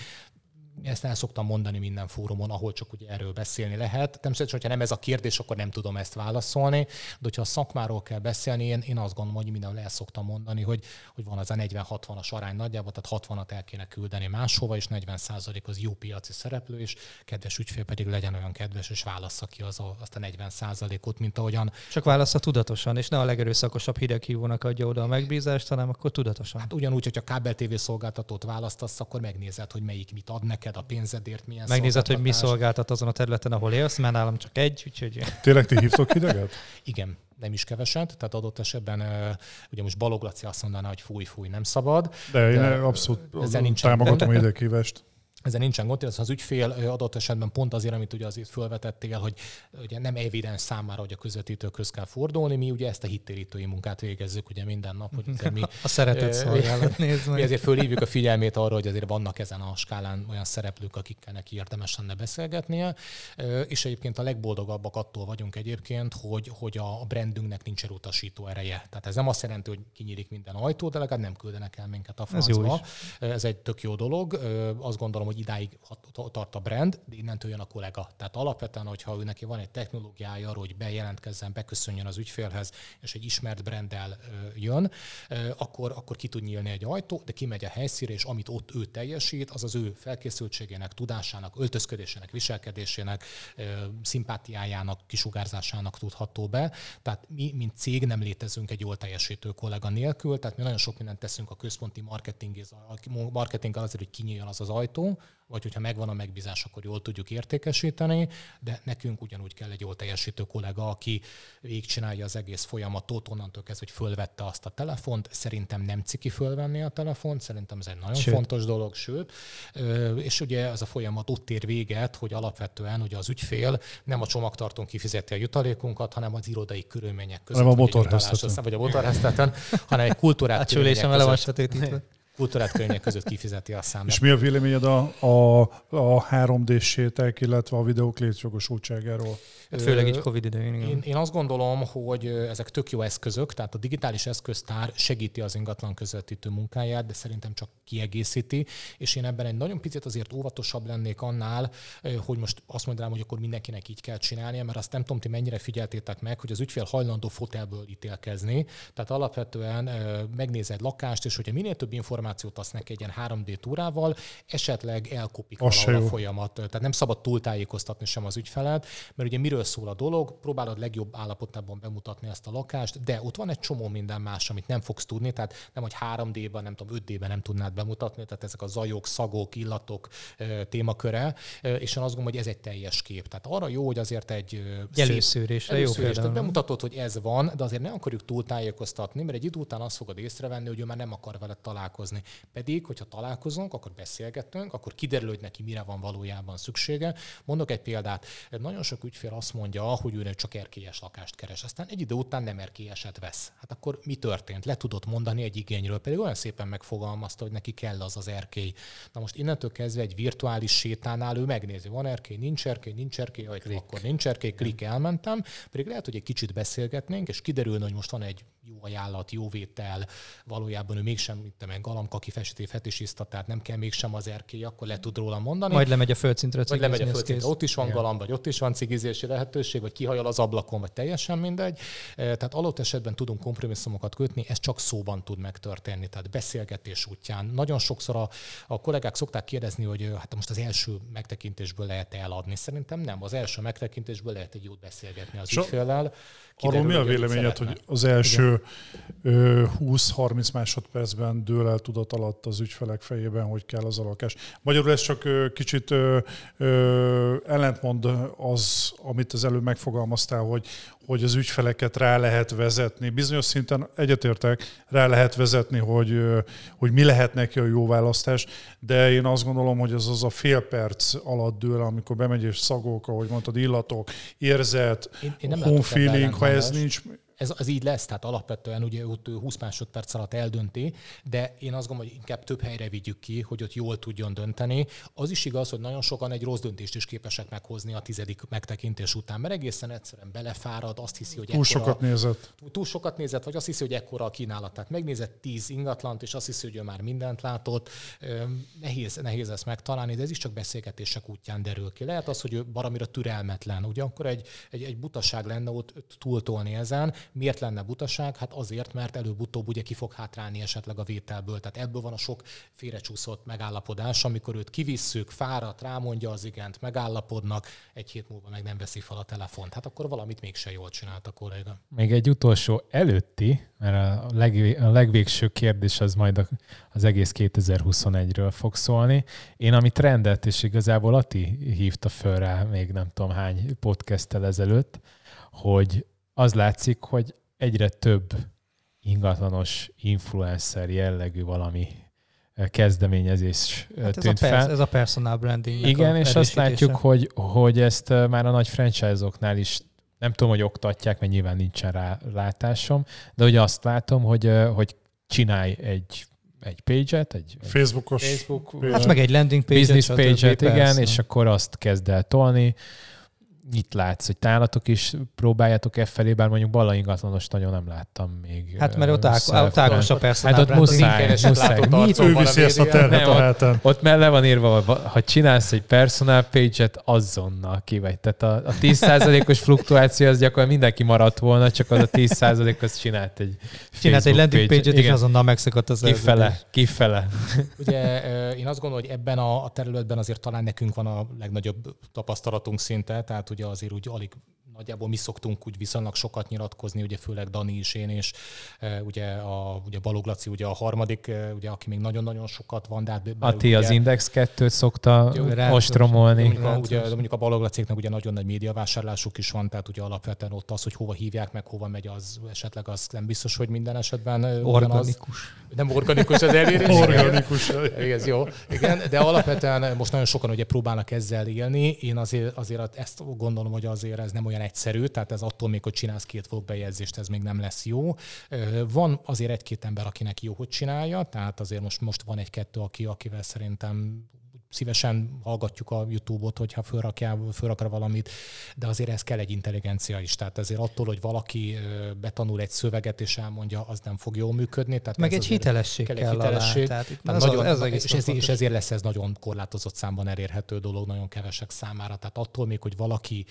ezt el szoktam mondani minden fórumon, ahol csak ugye erről beszélni lehet. Természetesen, hogyha nem ez a kérdés, akkor nem tudom ezt válaszolni, de hogyha a szakmáról kell beszélni, én, én azt gondolom, hogy mindenhol el szoktam mondani, hogy, hogy van az a 40-60-as arány nagyjából, tehát 60-at el kéne küldeni máshova, és 40% az jó piaci szereplő, és kedves ügyfél pedig legyen olyan kedves, és válassza ki az a, azt a 40% ot mint ahogyan. Csak válassza tudatosan, és ne a legerőszakosabb hideghívónak adja oda a megbízást, hanem akkor tudatosan. Hát ugyanúgy, hogyha kábel TV szolgáltatót választasz, akkor megnézed, hogy melyik mit ad neked neked a pénzedért milyen Megnézed, hogy mi szolgáltat azon a területen, ahol élsz, mert nálam csak egy, úgyhogy... Tényleg ti hívtok hideget? <laughs> Igen, nem is keveset, tehát adott esetben ugye most Baloglaci azt mondaná, hogy fúj, fúj, nem szabad. De, de én abszolút támogatom a hideghívást ezzel nincsen gond, az, az ügyfél adott esetben pont azért, amit ugye azért felvetettél, hogy ugye nem evidens számára, hogy a közvetítőkhöz kell fordulni, mi ugye ezt a hittérítői munkát végezzük ugye minden nap, hogy mi... <laughs> a szeretet szolgálat, <laughs> nézd Mi ezért fölhívjuk a figyelmét arra, hogy azért vannak ezen a skálán olyan szereplők, akikkel neki érdemes lenne beszélgetnie, és egyébként a legboldogabbak attól vagyunk egyébként, hogy, hogy a brandünknek nincs elutasító ereje. Tehát ez nem azt jelenti, hogy kinyílik minden ajtó, de legalább nem küldenek el minket a francba. Ez, ez egy tök jó dolog. Azt gondolom, hogy idáig tart a brand, de innentől jön a kollega. Tehát alapvetően, hogyha ő neki van egy technológiája arra, hogy bejelentkezzen, beköszönjön az ügyfélhez, és egy ismert branddel jön, akkor, akkor ki tud nyílni egy ajtó, de kimegy a helyszíre, és amit ott ő teljesít, az az ő felkészültségének, tudásának, öltözködésének, viselkedésének, szimpátiájának, kisugárzásának tudható be. Tehát mi, mint cég nem létezünk egy jól teljesítő kollega nélkül, tehát mi nagyon sok mindent teszünk a központi marketing, marketing azért, hogy kinyíljon az az ajtó, vagy hogyha megvan a megbízás, akkor jól tudjuk értékesíteni, de nekünk ugyanúgy kell egy jól teljesítő kollega, aki végigcsinálja az egész folyamatot, onnantól kezdve, hogy fölvette azt a telefont. Szerintem nem ciki fölvenni a telefont, szerintem ez egy nagyon sőt. fontos dolog, sőt. És ugye ez a folyamat ott ér véget, hogy alapvetően ugye az ügyfél nem a csomagtartón kifizeti a jutalékunkat, hanem az irodai körülmények között. Nem a motorháztetőn. Vagy a motorháztetőn, hanem egy kultúrát. A csülésem ele van sötétítve <laughs> kultúrát környek között kifizeti a számlát. És mi a véleményed a, a, a 3D sétek, illetve a videók létjogosultságáról? Hát főleg így Covid idején. Én, én azt gondolom, hogy ezek tök jó eszközök, tehát a digitális eszköztár segíti az ingatlan közvetítő munkáját, de szerintem csak kiegészíti, és én ebben egy nagyon picit azért óvatosabb lennék annál, hogy most azt mondanám, hogy akkor mindenkinek így kell csinálnia, mert azt nem tudom, ti mennyire figyeltétek meg, hogy az ügyfél hajlandó fotelből ítélkezni. Tehát alapvetően megnézed lakást, és hogyha minél több információt adsz neki egy ilyen 3D túrával, esetleg elkopik a folyamat. Tehát nem szabad túltájékoztatni sem az ügyfelet, mert ugye miről szól a dolog, próbálod legjobb állapotában bemutatni ezt a lakást, de ott van egy csomó minden más, amit nem fogsz tudni, tehát nem, hogy 3D-ben, nem tudom, 5D-ben nem tudnád bemutatni, tehát ezek a zajok, szagok, illatok témaköre, és én azt gondolom, hogy ez egy teljes kép. Tehát arra jó, hogy azért egy előszűrésre jó például. bemutatod, hogy ez van, de azért nem akarjuk túl tájékoztatni, mert egy idő után azt fogod észrevenni, hogy ő már nem akar vele találkozni. Pedig, hogyha találkozunk, akkor beszélgetünk, akkor kiderül, hogy neki mire van valójában szüksége. Mondok egy példát. Nagyon sok ügyfél azt mondja, hogy ő csak erkélyes lakást keres. Aztán egy idő után nem erkélyeset vesz. Hát akkor mi történt? Le tudott mondani egy igényről, pedig olyan szépen megfogalmazta, hogy neki neki kell az az erkély. Na most innentől kezdve egy virtuális sétánál ő megnézi, van erkély, nincs erkély, nincs erkély, vagy akkor nincs erkély, klik, elmentem, pedig lehet, hogy egy kicsit beszélgetnénk, és kiderülne, hogy most van egy jó ajánlat, jó vétel, valójában ő mégsem, mint tudom, galamka kifestő fetisiszta, tehát nem kell mégsem az erkély, akkor le tud róla mondani. Majd lemegy a földszintre Vagy lemegy a földszintre, ott is van Igen. galamb, vagy ott is van cigizési lehetőség, vagy kihajol az ablakon, vagy teljesen mindegy. E, tehát alott esetben tudunk kompromisszumokat kötni, ez csak szóban tud megtörténni, tehát beszélgetés útján. Nagyon sokszor a, a kollégák szokták kérdezni, hogy hát most az első megtekintésből lehet eladni. Szerintem nem. Az első megtekintésből lehet egy jót beszélgetni az so, ügyféllel. Arról mi a véleményed, hogy az első 20-30 másodpercben dől el tudat alatt az ügyfelek fejében, hogy kell az a lakás? Magyarul ez csak kicsit ellentmond az, amit az előbb megfogalmaztál, hogy, hogy az ügyfeleket rá lehet vezetni. Bizonyos szinten egyetértek, rá lehet vezetni, hogy, hogy mi lehet neki a jó választás, de én azt gondolom, hogy ez az a fél perc alatt dől, amikor bemegy és szagok, ahogy mondtad, illatok, érzet, én, én home feeling, ha ez nincs, ez, ez így lesz, tehát alapvetően ugye ott ő 20 másodperc alatt eldönti, de én azt gondolom, hogy inkább több helyre vigyük ki, hogy ott jól tudjon dönteni. Az is igaz, hogy nagyon sokan egy rossz döntést is képesek meghozni a tizedik megtekintés után, mert egészen egyszerűen belefárad, azt hiszi, hogy Túl ekkora, sokat nézett. túl sokat nézett, vagy azt hiszi, hogy ekkora a kínálat. Tehát megnézett tíz ingatlant, és azt hiszi, hogy ő már mindent látott. Nehéz, nehéz ezt megtalálni, de ez is csak beszélgetések útján derül ki. Lehet az, hogy ő baromira türelmetlen. Ugye akkor egy, egy, egy butaság lenne ott túltolni ezen. Miért lenne butaság? Hát azért, mert előbb-utóbb ugye ki fog hátrálni esetleg a vételből. Tehát ebből van a sok félrecsúszott megállapodás, amikor őt kivisszük, fáradt, rámondja az igent, megállapodnak, egy hét múlva meg nem veszi fel a telefont. Hát akkor valamit mégse jól csinált a kolléga. Még egy utolsó előtti, mert a, legvé, a legvégső kérdés az majd a, az egész 2021-ről fog szólni. Én, ami trendet, és igazából Ati hívta föl rá még nem tudom hány podcasttel ezelőtt, hogy az látszik, hogy egyre több ingatlanos influencer jellegű valami eh, kezdeményezés hát Hát ez, a tűnt fel. ez a personal branding. Igen, és azt látjuk, hogy, hogy ezt ö, már a nagy franchise-oknál is nem tudom, hogy oktatják, mert nyilván nincsen rá látásom, de hogy azt látom, hogy, hogy csinálj egy, egy page-et, egy, Facebookos. Facebook Hát meg egy landing page business page-et, igen, és akkor azt kezd el tolni. Mit látsz, hogy tálatok is próbáljátok e felé, bár mondjuk Balla ingatlanos nagyon nem láttam még. Hát mert ott, Ákos, ott a personal Hát ott muszáj, muszáj. Mit Ő viszi ezt a terhet Nem, a hátán. ott mellé van írva, hogy ha csinálsz egy personal page-et, azonnal kivegy. Tehát a, a 10%-os <laughs> fluktuáció az gyakorlatilag mindenki maradt volna, csak az a 10%-os csinált egy Csinált egy landing page-et, és azonnal megszakadt az Kifele, kifele. Ugye én azt gondolom, hogy ebben a, a területben azért talán nekünk van a legnagyobb tapasztalatunk szinte, tehát ugye azért úgy alig nagyjából mi szoktunk úgy viszonylag sokat nyilatkozni, ugye főleg Dani is, én is, e, ugye, a, ugye Balog Laci, ugye a harmadik, e, ugye, aki még nagyon-nagyon sokat van, de hát Ati ugye, az Index 2-t szokta ráncos. ostromolni. Mondjuk a, ugye, de mondjuk a Balog Lacéknek ugye nagyon nagy médiavásárlásuk is van, tehát ugye alapvetően ott az, hogy hova hívják meg, hova megy, az esetleg az nem biztos, hogy minden esetben ugyanaz. Organikus. Nem organikus az elérés. <laughs> Organikus. Ez jó. Igen, de alapvetően most nagyon sokan ugye próbálnak ezzel élni. Én azért, azért ezt gondolom, hogy azért ez nem olyan egyszerű, tehát ez attól még, hogy csinálsz két vlog bejegyzést, ez még nem lesz jó. Van azért egy-két ember, akinek jó, hogy csinálja, tehát azért most, most van egy-kettő, aki, akivel szerintem szívesen hallgatjuk a YouTube-ot, hogyha fölrakjál, fölrakra valamit, de azért ez kell egy intelligencia is. Tehát azért attól, hogy valaki betanul egy szöveget és elmondja, az nem fog jól működni. Tehát Meg egy hitellesség kell egy hitellesség. alá. Tehát itt tehát ez, nagyon, az, egész és, ez, és ezért lesz ez nagyon korlátozott számban elérhető dolog nagyon kevesek számára. Tehát attól még, hogy valaki,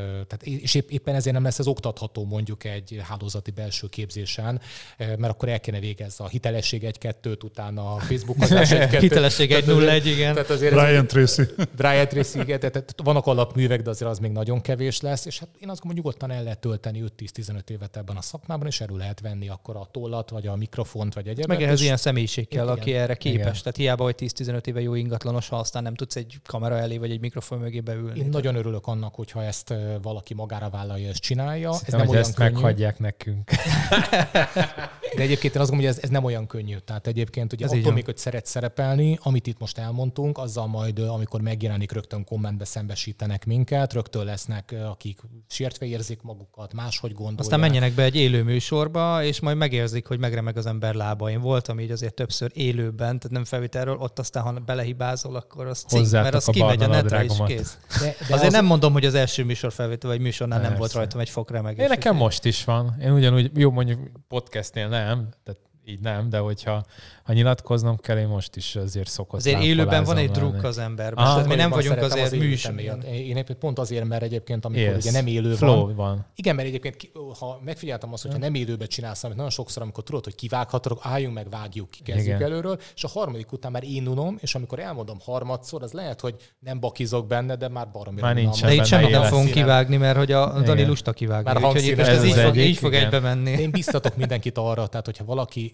tehát és épp, éppen ezért nem lesz ez oktatható mondjuk egy hálózati belső képzésen, mert akkor el kéne végezze a hitelesség egy-kettőt, utána a Facebookozás <laughs> egy-kettőt. Hitellesség Tehát 1-0-1, azért- igen. Tehát azért Brian Tracy. Brian Tracy, igen, tehát vannak alapművek, de azért az még nagyon kevés lesz, és hát én azt gondolom, nyugodtan el lehet tölteni 5-10-15 évet ebben a szakmában, és elő lehet venni akkor a tollat, vagy a mikrofont, vagy egyebet. Meg ehhez ilyen személyiség kell, Igen. aki erre képes. Igen. Tehát hiába, hogy 10-15 éve jó ingatlanos, ha aztán nem tudsz egy kamera elé vagy egy mikrofon mögé beülni. Én nagyon örülök annak, hogyha ezt valaki magára vállalja és csinálja. Ez nem hogy olyan ezt könnyű. meghagyják nekünk. <laughs> De egyébként én azt gondolom, hogy ez, ez nem olyan könnyű. Tehát egyébként ugye Ez attól még, hogy szeret szerepelni, amit itt most elmondtunk, azzal majd, amikor megjelenik, rögtön kommentbe szembesítenek minket, rögtön lesznek, akik sértve érzik magukat, máshogy gondolják. Aztán menjenek be egy élő műsorba, és majd megérzik, hogy megremeg az ember lába. Én voltam így azért többször élőben, tehát nem felvételről, ott aztán, ha belehibázol, akkor az cink, Hozzátok mert az a kimegy a netre, és nadrágomat. kész. De, de Azért az, nem mondom, hogy az első műsor felvétel vagy műsornál nem volt Persze. rajtam egy fok remegés. Én nekem most is van. Én ugyanúgy, jó mondjuk podcastnél nem, tehát így nem, de hogyha ha nyilatkoznom kell, én most is azért szokott Azért élőben van egy lámpalázom druk lenni. az emberben. Ah, tehát mi nem vagyunk azért az műsor. Én egyébként pont azért, mert egyébként amikor Élsz. ugye nem élő Flow van, van. Igen, mert egyébként, ha megfigyeltem azt, hogyha nem élőbe csinálsz, amit nagyon sokszor, amikor tudod, hogy kivághatok, álljunk meg, vágjuk ki, kezdjük Igen. előről, és a harmadik után már én unom, és amikor elmondom harmadszor, az lehet, hogy nem bakizok benne, de már baromira Már nincsen De itt semmit nem fogunk kivágni, mert hogy a Dani lusta kivágni. Már ez így fog, egybe menni. Én biztatok mindenkit arra, tehát hogyha valaki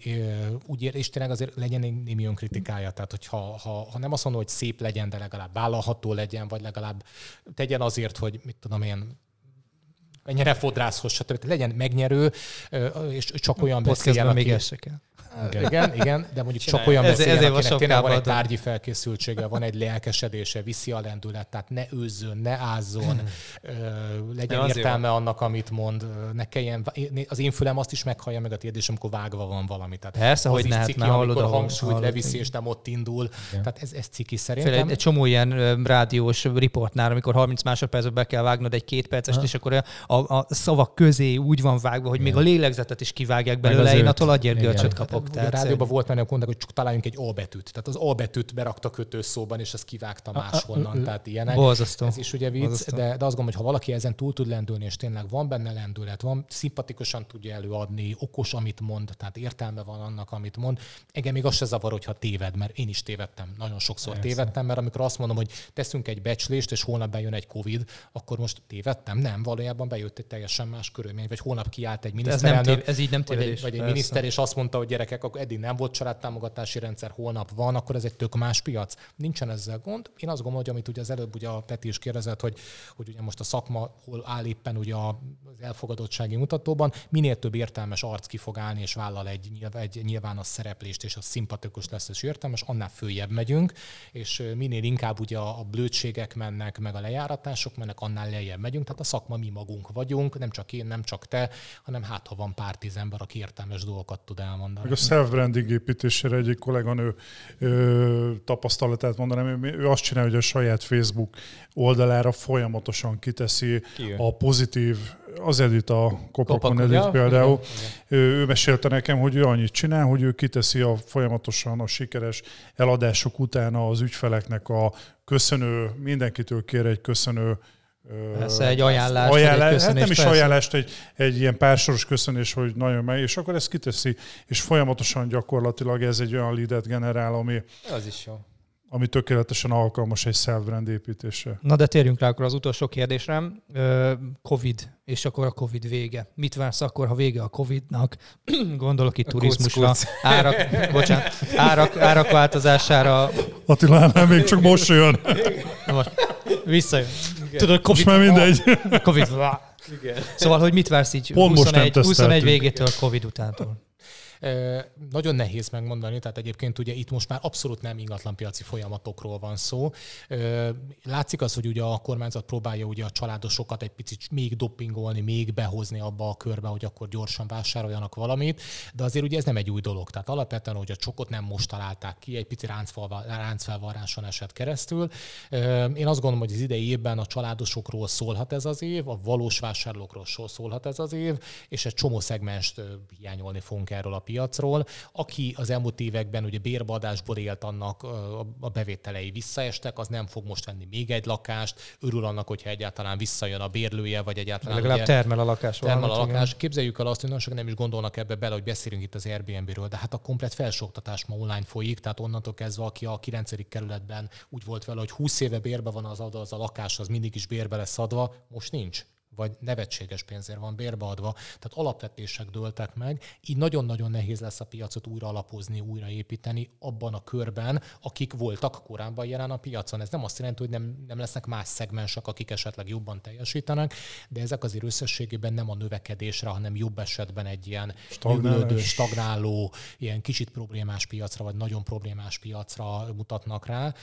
úgy ér, és tényleg azért legyen egy némi önkritikája, tehát hogyha ha, ha nem azt mondom, hogy szép legyen, de legalább vállalható legyen, vagy legalább tegyen azért, hogy mit tudom én, ennyire fodrászhoz, stb. Legyen megnyerő, és csak olyan beszéljen, még aki... ez se kell. Igen, igen, igen, de mondjuk csak Csinálj. olyan Ez- beszéljen, akinek van tényleg van egy tárgyi felkészültsége, van egy lelkesedése, viszi a lendület, tehát ne őzzön, ne ázzon, legyen az értelme annak, amit mond, ne kelljen, az én fülem azt is meghallja meg a tiéd, és amikor vágva van valami. Tehát Persze, hogy is ne, hát ciki, hallod, ahol hangsúlyt hallod, leviszi, igen. és nem ott indul. Tehát ez, ez ciki szerintem. egy, egy csomó ilyen rádiós riportnál, amikor 30 másodpercben be kell vágnod egy két percest, és akkor a, a szavak közé úgy van vágva, hogy még a lélegzetet is kivágják belőle. Én attól agyérgörcsöt kapok. Ugye a Tehát rádióban volt már, mondták, hogy csak találjunk egy A betűt. Tehát az A betűt berakta kötőszóban, és ezt kivágta máshonnan. Tehát ilyenek. Borzasztó. Ez is ugye vicc, de, de azt gondolom, hogy ha valaki ezen túl tud lendülni, és tényleg van benne lendület, van, szimpatikusan tudja előadni, okos, amit mond, tehát értelme van annak, amit mond. Engem még az se zavar, hogyha téved, mert én is tévedtem. Nagyon sokszor Persze. tévedtem, mert amikor azt mondom, hogy teszünk egy becslést, és holnap bejön egy Covid, akkor most tévedtem? Nem, valójában bejött egy teljesen más körülmény, vagy holnap kiállt egy ez, nem miniszterelnök, tév, ez így nem vagy egy, tévedés. vagy egy miniszter, és azt mondta, hogy gyerekek, akkor eddig nem volt családtámogatási rendszer, holnap van, akkor ez egy tök más piac. Nincsen ezzel gond. Én azt gondolom, hogy amit ugye az előbb ugye a Peti is kérdezett, hogy, hogy ugye most a szakma hol áll éppen ugye a- az elfogadottsági mutatóban, minél több értelmes arc ki fog állni, és vállal egy, egy nyilvános szereplést, és az szimpatikus lesz és értelmes, annál följebb megyünk, és minél inkább ugye a, a blödségek mennek, meg a lejáratások mennek, annál lejjebb megyünk. Tehát a szakma mi magunk vagyunk, nem csak én, nem csak te, hanem hát ha van pár tíz ember, aki értelmes dolgokat tud elmondani. Meg a self-branding építésére egyik kolléganő ö, tapasztalatát mondanám, ő, ő azt csinálja, hogy a saját Facebook oldalára folyamatosan kiteszi Kijön. a pozitív, az Edit, a Kopakon Kopakon, Edit ja, például, igen, ő, ő mesélte nekem, hogy ő annyit csinál, hogy ő kiteszi a folyamatosan a sikeres eladások utána az ügyfeleknek a köszönő, mindenkitől kér egy köszönő Persze, egy ajánlást, vagy egy ajánlás, hát nem is persze. ajánlást, egy, egy ilyen pársoros köszönés, hogy nagyon meg, és akkor ezt kiteszi, és folyamatosan gyakorlatilag ez egy olyan leadet generál, ami, Az is jó. Ami tökéletesen alkalmas egy self-brand építésre. Na de térjünk rá akkor az utolsó kérdésre. Covid, és akkor a Covid vége. Mit vársz akkor, ha vége a Covidnak? <clears throat> Gondolok itt A turizmusra, kuc-kuc. <laughs> árak, bocsánat, árak, árak változására. Attilánál még csak most jön. Na most visszajön. Tudod, Covid, Most már mindegy. Covid. Igen. Szóval, hogy mit vársz így Pont most nem 21, 21 teszteltünk. végétől Covid utántól? Nagyon nehéz megmondani, tehát egyébként ugye itt most már abszolút nem ingatlanpiaci folyamatokról van szó. Látszik az, hogy ugye a kormányzat próbálja ugye a családosokat egy picit még dopingolni, még behozni abba a körbe, hogy akkor gyorsan vásároljanak valamit, de azért ugye ez nem egy új dolog. Tehát alapvetően, hogy a csokot nem most találták ki, egy pici ráncfelvarráson esett keresztül. Én azt gondolom, hogy az idei évben a családosokról szólhat ez az év, a valós vásárlókról szólhat ez az év, és egy csomó szegmest hiányolni fogunk erről a piacról. Aki az elmúlt években ugye bérbeadásból élt, annak a bevételei visszaestek, az nem fog most venni még egy lakást, örül annak, hogyha egyáltalán visszajön a bérlője, vagy egyáltalán Legalább ugye, termel a lakás. termel a valamit, igen. lakás. Képzeljük el azt, hogy nagyon sokan nem is gondolnak ebbe bele, hogy beszélünk itt az Airbnb-ről, de hát a komplet felsőoktatás ma online folyik, tehát onnantól kezdve, aki a 9. kerületben úgy volt vele, hogy 20 éve bérbe van az adva, az a lakás, az mindig is bérbe lesz adva, most nincs vagy nevetséges pénzért van bérbeadva, tehát alapvetések dőltek meg, így nagyon-nagyon nehéz lesz a piacot újra alapozni, újraépíteni abban a körben, akik voltak korábban jelen a piacon. Ez nem azt jelenti, hogy nem, nem lesznek más szegmensek, akik esetleg jobban teljesítenek, de ezek azért összességében nem a növekedésre, hanem jobb esetben egy ilyen Stagnálás. nyugodó, stagnáló, ilyen kicsit problémás piacra, vagy nagyon problémás piacra mutatnak rá.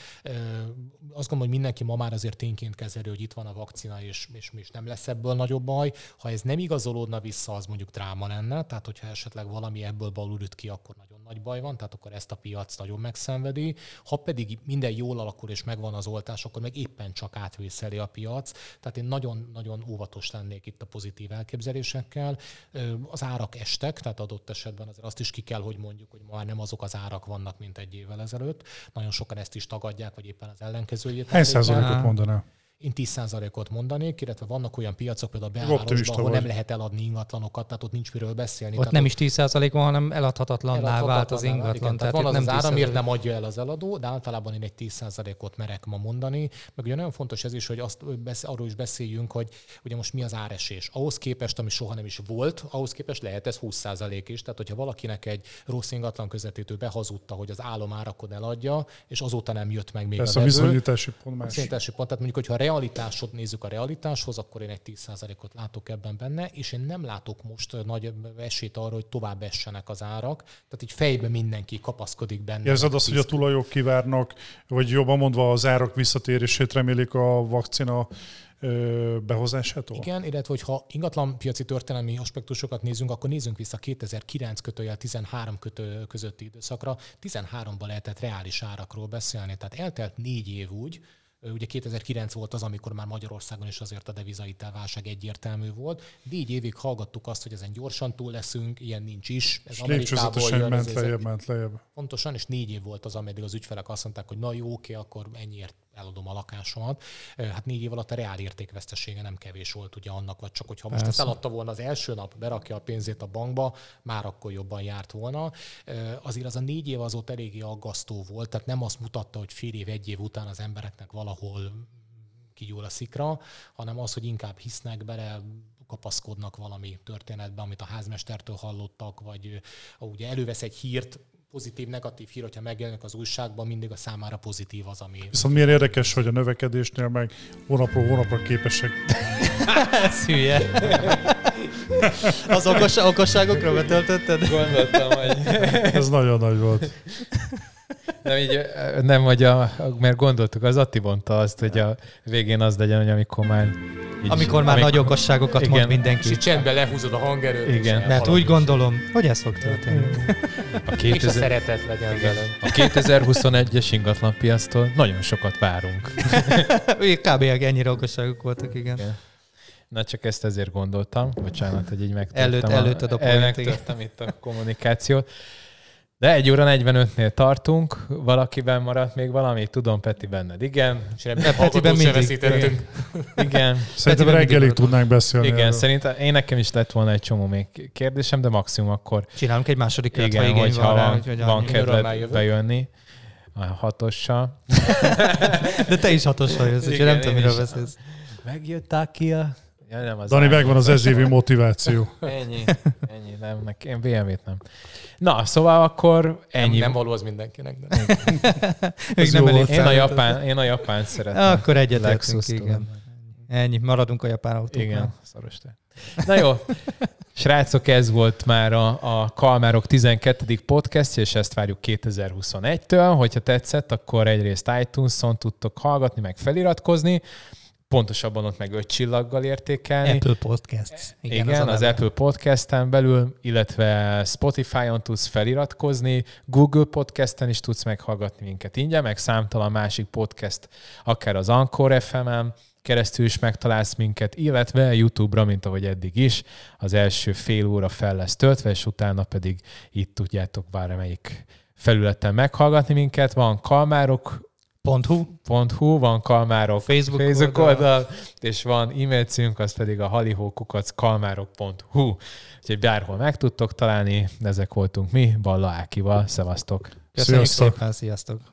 Azt gondolom, hogy mindenki ma már azért tényként kezeli, hogy itt van a vakcina, és, és, és nem lesz ebből nagyobb baj. Ha ez nem igazolódna vissza, az mondjuk dráma lenne, tehát hogyha esetleg valami ebből balul üt ki, akkor nagyon nagy baj van, tehát akkor ezt a piac nagyon megszenvedi. Ha pedig minden jól alakul és megvan az oltás, akkor meg éppen csak átvészeli a piac. Tehát én nagyon-nagyon óvatos lennék itt a pozitív elképzelésekkel. Az árak estek, tehát adott esetben azért azt is ki kell, hogy mondjuk, hogy ma már nem azok az árak vannak, mint egy évvel ezelőtt. Nagyon sokan ezt is tagadják, vagy éppen az ellenkezőjét. Hány százalékot mondanál? Én 10%-ot mondanék, illetve vannak olyan piacok, például a belvárosban, ahol vagy. nem lehet eladni ingatlanokat, tehát ott nincs miről beszélni. Ott tehát nem is 10% van, hanem eladhatatlanná eladhatatlan vált az ingatlan. Igen, tehát van az az nem ára, miért 10%. nem adja el az eladó, de általában én egy 10%-ot merek ma mondani. Meg ugye nagyon fontos ez is, hogy azt besz- arról is beszéljünk, hogy ugye most mi az áresés. Ahhoz képest, ami soha nem is volt, ahhoz képest lehet ez 20% is. Tehát, hogyha valakinek egy rossz ingatlan közvetítő behazudta, hogy az államárakon eladja, és azóta nem jött meg még Persze a a viszonyítási pont a más. viszonyítási pont, tehát mondjuk, hogyha a realitásot nézzük a realitáshoz, akkor én egy 10%-ot látok ebben benne, és én nem látok most nagy esélyt arra, hogy tovább essenek az árak. Tehát így fejbe mindenki kapaszkodik benne. Érzed azt, hogy a tulajok kivárnak, vagy jobban mondva az árak visszatérését remélik a vakcina behozásától? Igen, illetve hogyha ingatlan piaci történelmi aspektusokat nézzünk, akkor nézzünk vissza 2009 kötőjel 13 kötő közötti időszakra. 13-ban lehetett reális árakról beszélni, tehát eltelt négy év úgy, Ugye 2009 volt az, amikor már Magyarországon is azért a devizai válság egyértelmű volt. Négy évig hallgattuk azt, hogy ezen gyorsan túl leszünk, ilyen nincs is. Ez Amerikából jön. ment lejjebb, ment lejjebb. Pontosan, és négy év volt az, ameddig az ügyfelek azt mondták, hogy na jó, oké, akkor ennyiért eladom a lakásomat. Hát négy év alatt a reál értékvesztesége nem kevés volt ugye annak, vagy csak hogyha most ezt eladta volna az első nap, berakja a pénzét a bankba, már akkor jobban járt volna. Azért az a négy év az ott eléggé aggasztó volt, tehát nem azt mutatta, hogy fél év, egy év után az embereknek valahol kigyúl a szikra, hanem az, hogy inkább hisznek bele, kapaszkodnak valami történetbe, amit a házmestertől hallottak, vagy ugye elővesz egy hírt, pozitív, negatív hír, hogyha megjelenik az újságban, mindig a számára pozitív az, ami... Viszont milyen érdekes, hogy a növekedésnél meg hónapról hónapra képesek. Ez hülye. Az okos, okosságokra betöltötted? Gondoltam, hogy... Ez nagyon nagy volt. Nem, így, nem, hogy a, mert gondoltuk, az Atti mondta azt, hogy a végén az legyen, hogy amikor már... Így, amikor már amikor, nagy okosságokat igen, mond mindenki. És csendben lehúzod a hangerőt. Igen. Mert úgy gondolom, hogy ez fog történni. A 2000... És a szeretet legyen velem. A 2021-es ingatlanpiasztól nagyon sokat várunk. <laughs> Kb. ennyire okosságok voltak, igen. igen. Na csak ezt ezért gondoltam. Bocsánat, hogy így megtörtem, Előtt, a, előtted a megtörtem itt a kommunikációt. De egy óra 45-nél tartunk, valakiben maradt még valami? Tudom, Peti benned, igen. És ebben Petiben mindig. veszítettünk. Igen. Szerintem reggelig tudnánk beszélni. Igen, erről. szerintem én nekem is lett volna egy csomó még kérdésem, de maximum akkor... Csinálunk egy második kört, igen, ha igény van rá, hogy van kedved bejönni a hatossal. <laughs> de te is hatossal jössz, úgyhogy nem tudom, miről beszélsz. Megjött ki a Ja, nem, az Dani, megvan az ezévi motiváció. ennyi, ennyi, nem, nekem, én BMW-t nem. Na, szóval akkor ennyi. Nem, nem való az mindenkinek. De. Még nem elég én, a japán, én a japán szeretem. Akkor egyetértünk, igen. Ennyi, maradunk a japán autóknál. Igen, szoros te. Na jó, srácok, ez volt már a, a Kalmárok 12. podcast, és ezt várjuk 2021-től. Hogyha tetszett, akkor egyrészt iTunes-on tudtok hallgatni, meg feliratkozni pontosabban ott meg öt csillaggal értékelni. Apple Podcast. Igen, Igen az, az Apple Podcast-en belül, illetve Spotify-on tudsz feliratkozni, Google Podcast-en is tudsz meghallgatni minket ingyen, meg számtalan másik podcast, akár az Anchor FM-en, keresztül is megtalálsz minket, illetve YouTube-ra, mint ahogy eddig is, az első fél óra fel lesz töltve, és utána pedig itt tudjátok bármelyik felületen meghallgatni minket. Van Kalmárok Hu. Hu, van Kalmárok Facebook, Facebook oldal. oldal, és van e-mail címünk, az pedig a halihókukac.kalmárok.hu. Úgyhogy bárhol meg tudtok találni, ezek voltunk mi, Balla Ákival, szevasztok! Köszönjük sziasztok. szépen, sziasztok!